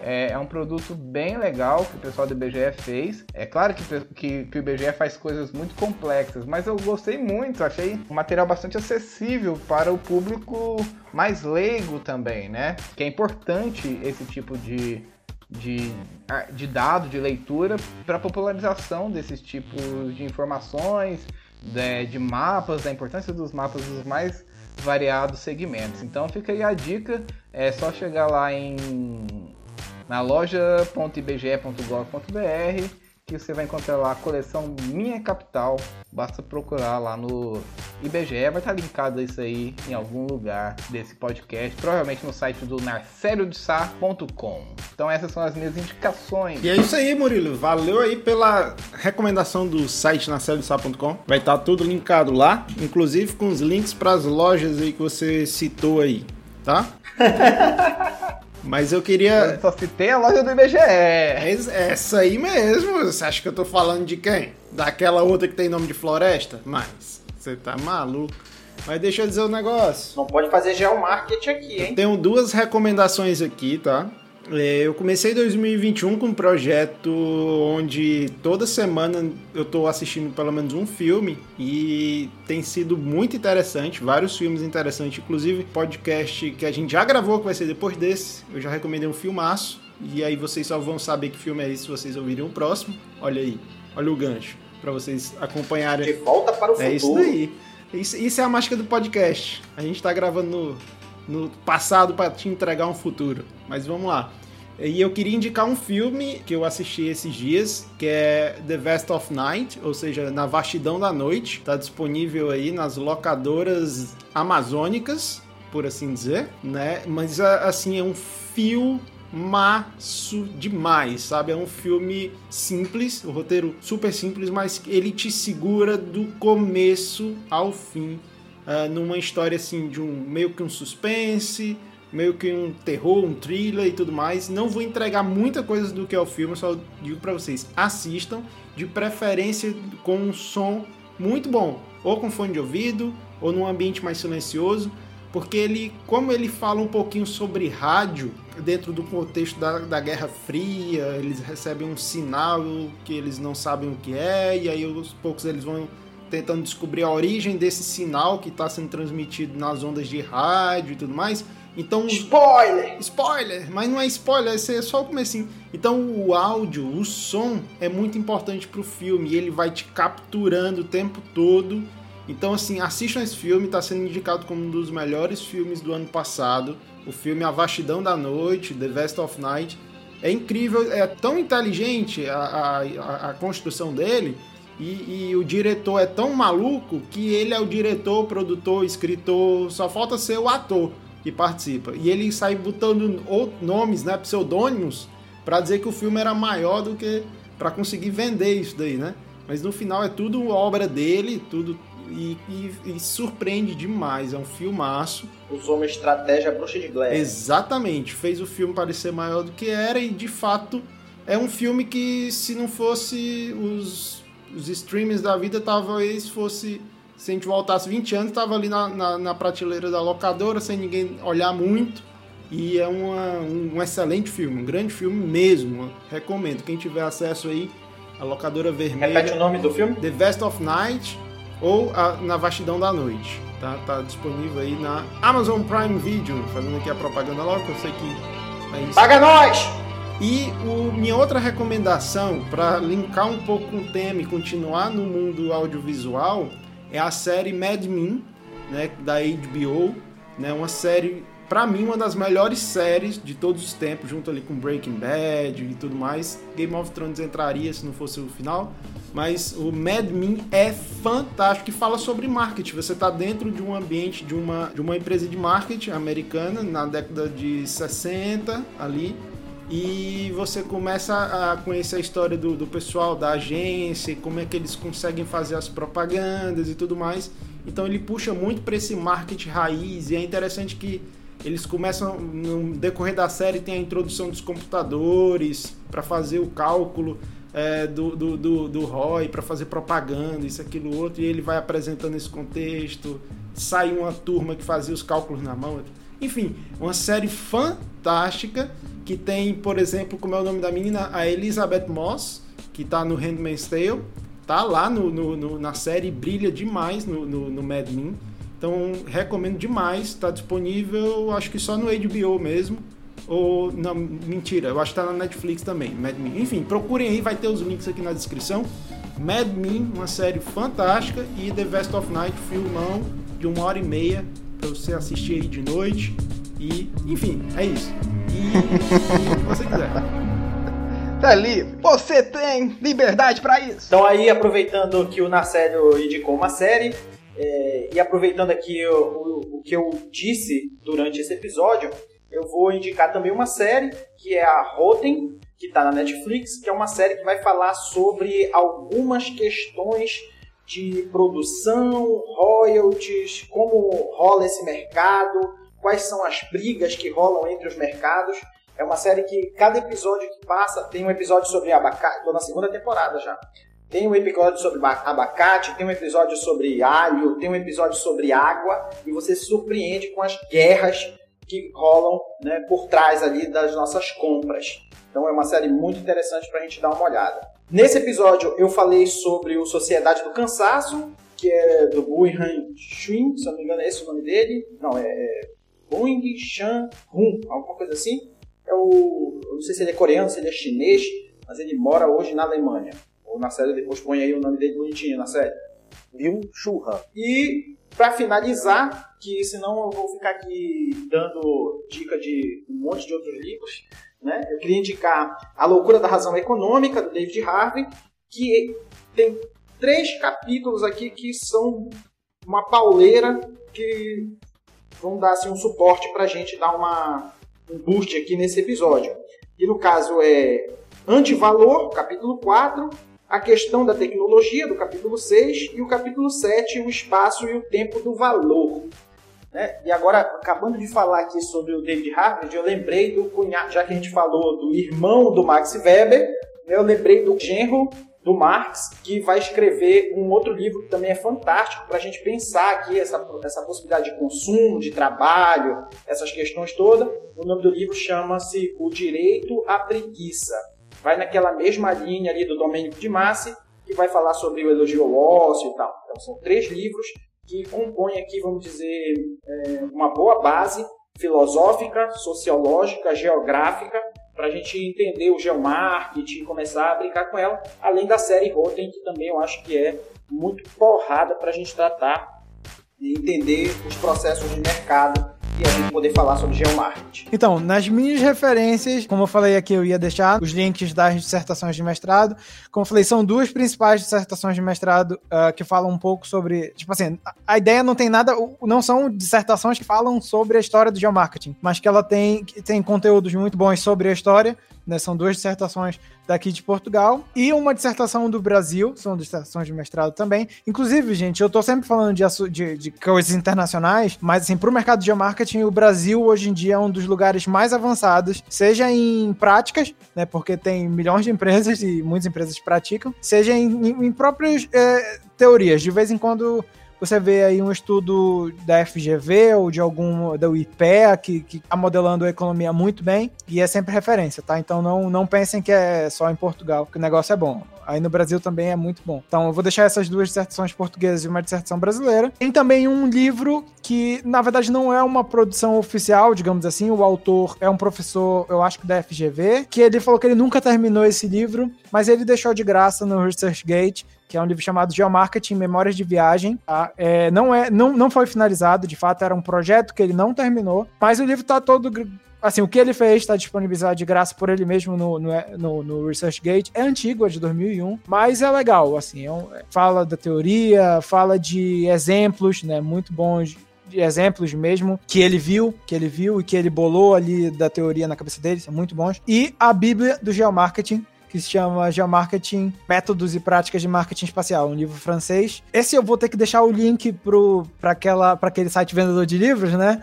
É, é, um produto bem legal que o pessoal do IBGE fez. É claro que, que, que, o IBGE faz coisas muito complexas, mas eu gostei muito, achei um material bastante acessível para o público mais leigo também, né? Que é importante esse tipo de, de, de dado, de leitura, para a popularização desses tipos de informações, de, de mapas, da importância dos mapas dos mais variados segmentos. Então fica aí a dica, é só chegar lá em na loja.ibge.gov.br que você vai encontrar lá a coleção Minha Capital. Basta procurar lá no IBGE, vai estar linkado isso aí em algum lugar desse podcast, provavelmente no site do narceliodesar.com. Então essas são as minhas indicações. E é isso aí, Murilo. Valeu aí pela recomendação do site narceliodesar.com. Vai estar tudo linkado lá, inclusive com os links para as lojas aí que você citou aí, tá? Mas eu queria. Eu só citei a loja do IBGE. É essa aí mesmo. Você acha que eu tô falando de quem? Daquela outra que tem nome de floresta? Mas, você tá maluco. Mas deixa eu dizer um negócio. Não pode fazer geomarketing aqui, hein? Eu tenho duas recomendações aqui, tá? É, eu comecei 2021 com um projeto onde toda semana eu estou assistindo pelo menos um filme e tem sido muito interessante, vários filmes interessantes, inclusive podcast que a gente já gravou, que vai ser depois desse, eu já recomendei um filmaço, e aí vocês só vão saber que filme é esse se vocês ouvirem o próximo. Olha aí, olha o gancho, para vocês acompanharem. De volta para o futuro. É isso daí. Isso, isso é a mágica do podcast. A gente está gravando no, no passado para te entregar um futuro. Mas vamos lá. E eu queria indicar um filme que eu assisti esses dias, que é The Vast of Night, ou seja, Na Vastidão da Noite. Está disponível aí nas locadoras amazônicas, por assim dizer, né? Mas assim, é um fio maço demais, sabe? É um filme simples, o roteiro super simples, mas ele te segura do começo ao fim, uh, numa história assim de um meio que um suspense, meio que um terror, um thriller e tudo mais. Não vou entregar muita coisa do que é o filme, só digo para vocês, assistam, de preferência com um som muito bom, ou com fone de ouvido, ou num ambiente mais silencioso, porque ele, como ele fala um pouquinho sobre rádio, dentro do contexto da, da Guerra Fria, eles recebem um sinal que eles não sabem o que é, e aí aos poucos eles vão tentando descobrir a origem desse sinal que está sendo transmitido nas ondas de rádio e tudo mais. Então, spoiler! Spoiler! Mas não é spoiler, esse é só o comecinho. Então o áudio, o som é muito importante pro filme, ele vai te capturando o tempo todo. Então assim, assistam esse filme, está sendo indicado como um dos melhores filmes do ano passado. O filme A Vastidão da Noite, The Vast of Night. É incrível, é tão inteligente a, a, a construção dele e, e, o diretor é tão maluco que ele é o diretor, produtor, escritor, só falta ser o ator que participa. E ele sai botando nomes, né, pseudônimos, para dizer que o filme era maior do que para conseguir vender isso daí, né? Mas no final é tudo obra dele, tudo e, e, e, surpreende demais. É um filmaço. Usou uma estratégia bruxa de Blair. Exatamente. Fez o filme parecer maior do que era e de fato é um filme que se não fosse os, os streams da vida talvez fosse se a gente voltasse 20 anos, estava ali na, na, na, prateleira da locadora, sem ninguém olhar muito. E é uma, um, um, excelente filme, um grande filme mesmo. Recomendo. Quem tiver acesso aí, a locadora vermelha. Repete o nome do filme? The Vest of Night ou a, Na Vastidão da Noite. Tá, tá disponível aí na Amazon Prime Video. Fazendo aqui a propaganda logo, eu sei que é isso. Paga nós! E o, minha outra recomendação, para linkar um pouco com o tema e continuar no mundo audiovisual, é a série Mad Men, né, da HBO, né, uma série para mim, uma das melhores séries de todos os tempos, junto ali com Breaking Bad e tudo mais. Game of Thrones entraria se não fosse o final. Mas o Mad Men é fantástico e fala sobre marketing. Você está dentro de um ambiente de uma, de uma empresa de marketing americana na década de 60 ali e você começa a conhecer a história do, do pessoal da agência, como é que eles conseguem fazer as propagandas e tudo mais. Então ele puxa muito para esse marketing raiz e é interessante que eles começam no decorrer da série tem a introdução dos computadores para fazer o cálculo é, do, do, do, do ROI, para fazer propaganda, isso, aquilo, outro, e ele vai apresentando esse contexto. Sai uma turma que fazia os cálculos na mão. Enfim, uma série fantástica que tem, por exemplo, como é o nome da menina, a Elizabeth Moss, que tá no Handmaid's Tale, tá lá no, no, no na série, brilha demais no, no, no Mad Men. Então, recomendo demais, tá disponível, acho que só no HBO mesmo. Ou, não, mentira, eu acho que tá na Netflix também, Mad Men. Enfim, procurem aí, vai ter os links aqui na descrição. Mad Men, uma série fantástica, e The Best of Night, filmão de uma hora e meia, pra você assistir aí de noite. E, enfim, é isso. E, e o que você quiser. Tá livre. Você tem liberdade para isso. Então aí, aproveitando que o Narcélio indicou uma série, é, e aproveitando aqui o, o, o, que eu disse durante esse episódio, eu vou indicar também uma série que é a Rotten, que está na Netflix, que é uma série que vai falar sobre algumas questões de produção, royalties, como rola esse mercado, quais são as brigas que rolam entre os mercados. É uma série que cada episódio que passa tem um episódio sobre abacate. Estou na segunda temporada já. Tem um episódio sobre abacate, tem um episódio sobre alho, tem um episódio sobre água e você se surpreende com as guerras que rolam né, por trás ali das nossas compras. Então é uma série muito interessante para a gente dar uma olhada. Nesse episódio eu falei sobre o Sociedade do Cansaço, que é do Bui Han Shin, se não me engano é esse o nome dele. Não, é Bung Chan Hun, alguma coisa assim. É o, eu não sei se ele é coreano, se ele é chinês, mas ele mora hoje na Alemanha. Ou na série depois põe aí o nome dele bonitinho na série. Byung Chul Han. E para finalizar, que senão eu vou ficar aqui dando dica de um monte de outros livros, né? Eu queria indicar A Loucura da Razão Econômica, do David Harvey, que tem três capítulos aqui que são uma pauleira que vão dar assim, um suporte para a gente dar uma, um boost aqui nesse episódio. E no caso é Antivalor, capítulo 4, a questão da tecnologia, do capítulo 6, e o capítulo 7, o espaço e o tempo do valor. Né? E agora, acabando de falar aqui sobre o David Harvard, eu lembrei do cunhado, já que a gente falou do irmão do Max Weber, né, eu lembrei do genro do Marx, que vai escrever um outro livro que também é fantástico para a gente pensar aqui essa, essa possibilidade de consumo, de trabalho, essas questões todas. O nome do livro chama-se O Direito à Preguiça. Vai naquela mesma linha ali do Domênico de Massi, que vai falar sobre o elogio ao ócio e tal. Então são três livros que compõem aqui, vamos dizer, é, uma boa base filosófica, sociológica, geográfica para a gente entender o geomarketing e começar a brincar com ela, além da série Rotten, que também eu acho que é muito porrada para a gente tratar e entender os processos de mercado e a gente poder falar sobre geomarketing. Então, nas minhas referências, como eu falei aqui, eu ia deixar os links das dissertações de mestrado. Como eu falei, são duas principais dissertações de mestrado uh, que falam um pouco sobre. Tipo assim, a ideia não tem nada. Não são dissertações que falam sobre a história do geomarketing, mas que ela tem, tem conteúdos muito bons sobre a história né? São duas dissertações daqui de Portugal e uma dissertação do Brasil, são dissertações de mestrado também. Inclusive, gente, eu tô sempre falando de, de, de coisas internacionais, mas assim, pro mercado de geomarketing, o Brasil hoje em dia é um dos lugares mais avançados, seja em práticas, né? Porque tem milhões de empresas e muitas empresas praticam, seja em, em, em próprias é, teorias. De vez em quando você vê aí um estudo da FGV ou de algum da UIPEA que, que tá modelando a economia muito bem e é sempre referência, tá? Então não, não pensem que é só em Portugal que o negócio é bom. Aí no Brasil também é muito bom. Então eu vou deixar essas duas dissertações portuguesas e uma dissertação brasileira. Tem também um livro que, na verdade, não é uma produção oficial, digamos assim. O autor é um professor, eu acho que da FGV, que ele falou que ele nunca terminou esse livro, mas ele deixou de graça no ResearchGate que é um livro chamado Geomarketing Memórias de Viagem. Tá? É, não, é, não, não foi finalizado, de fato, era um projeto que ele não terminou, mas o livro está todo assim, o que ele fez está disponibilizado de graça por ele mesmo no, no, no, no, ResearchGate. É antigo, é de 2001, mas é legal, assim, é um, fala da teoria, fala de exemplos, né, muito bons de exemplos mesmo que ele viu, que ele viu e que ele bolou ali da teoria na cabeça dele, são muito bons. E a Bíblia do Geomarketing, que se chama Geomarketing, Métodos e Práticas de Marketing Espacial, um livro francês. Esse eu vou ter que deixar o link para aquele site vendedor de livros, né?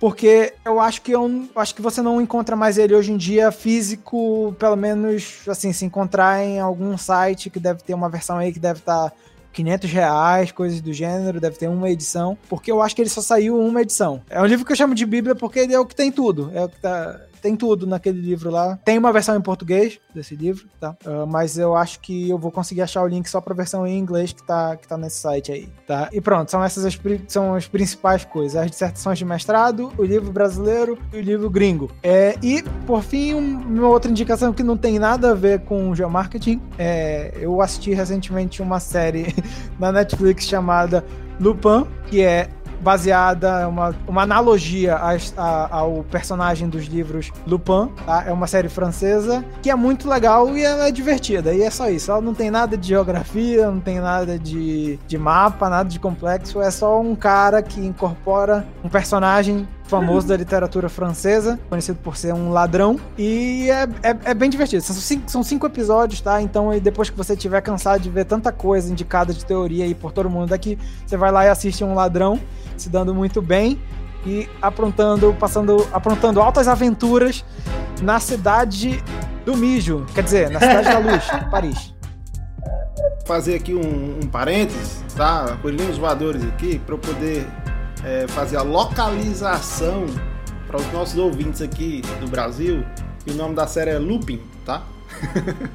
porque eu acho que eu acho que você não encontra mais ele hoje em dia físico, pelo menos assim, se encontrar em algum site que deve ter uma versão aí que deve estar tá 500 reais, coisas do gênero, deve ter uma edição, porque eu acho que ele só saiu uma edição. É um livro que eu chamo de Bíblia porque ele é o que tem tudo, é o que tá tem tudo naquele livro lá. Tem uma versão em português desse livro, tá? Uh, mas eu acho que eu vou conseguir achar o link só pra versão em inglês que tá, que tá nesse site aí, tá? E pronto, são essas as, são as principais coisas. As dissertações de mestrado, o livro brasileiro e o livro gringo. É, e, por fim, uma outra indicação que não tem nada a ver com geomarketing. É, eu assisti recentemente uma série na Netflix chamada Lupin, que é baseada, uma, uma analogia a, a, ao personagem dos livros Lupin, tá? É uma série francesa que é muito legal e ela é divertida. E é só isso. Ela não tem nada de geografia, não tem nada de, de mapa, nada de complexo. É só um cara que incorpora um personagem famoso da literatura francesa, conhecido por ser um ladrão. E é, é, é, bem divertido. São cinco, são cinco episódios, tá? Então, depois que você tiver cansado de ver tanta coisa indicada de teoria aí por todo mundo daqui, você vai lá e assiste um ladrão se dando muito bem e aprontando, passando, aprontando altas aventuras na cidade do mijo, quer dizer, na cidade da luz, Paris. Fazer aqui um, um parênteses, tá? Coelhinhos voadores aqui, para eu poder é, fazer a localização para os nossos ouvintes aqui do Brasil. E o nome da série é Lupin, tá?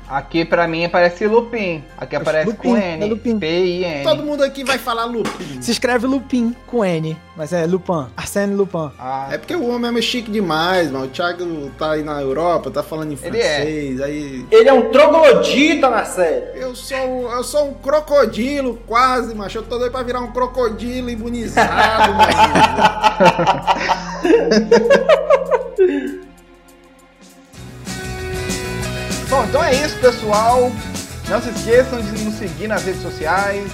Aqui pra mim aparece Lupin. Aqui aparece Lupin, com N. É Lupin. P-I-N. Todo mundo aqui vai falar Lupin. Se escreve Lupin com N, mas é Lupin. Arsène Lupin. Ah. É porque o homem é chique demais, mano. O Thiago tá aí na Europa, tá falando em francês. Ele é, aí... Ele é um troglodita na série. Eu sou, eu sou um crocodilo, quase, macho. Eu tô doido pra virar um crocodilo imunizado, mano. Bom, então é isso, pessoal. Não se esqueçam de nos seguir nas redes sociais.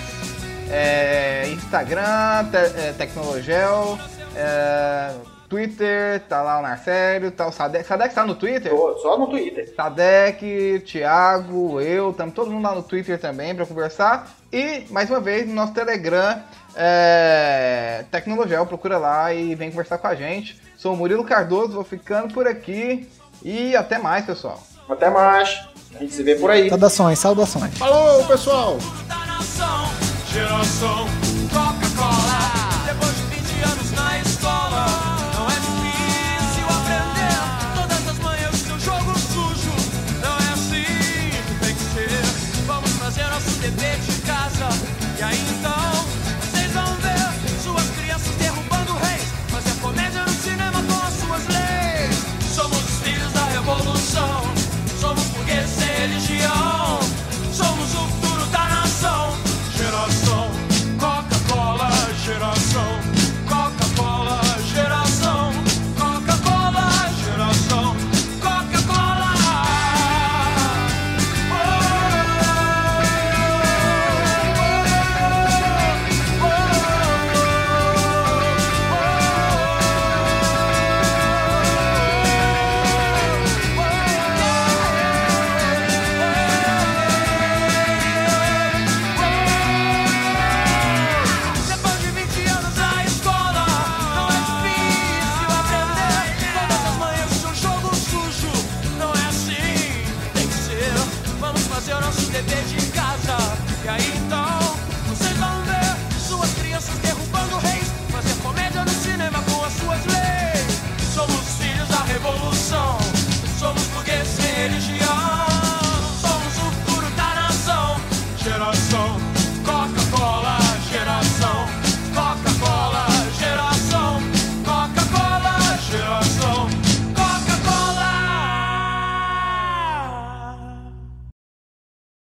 É, Instagram, te, é, Tecnologel, é, Twitter, tá lá o Narcélio, tá o Sadek. Sadek tá no Twitter? Tô, só no Twitter. Sadek, Thiago, eu, estamos todo mundo lá no Twitter também para conversar. E, mais uma vez, no nosso Telegram, é, Tecnologel, procura lá e vem conversar com a gente. Sou o Murilo Cardoso, vou ficando por aqui e até mais, pessoal. Até mais. A gente se vê por aí. Saudações, saudações. Falou, pessoal! Geração Coca-Cola.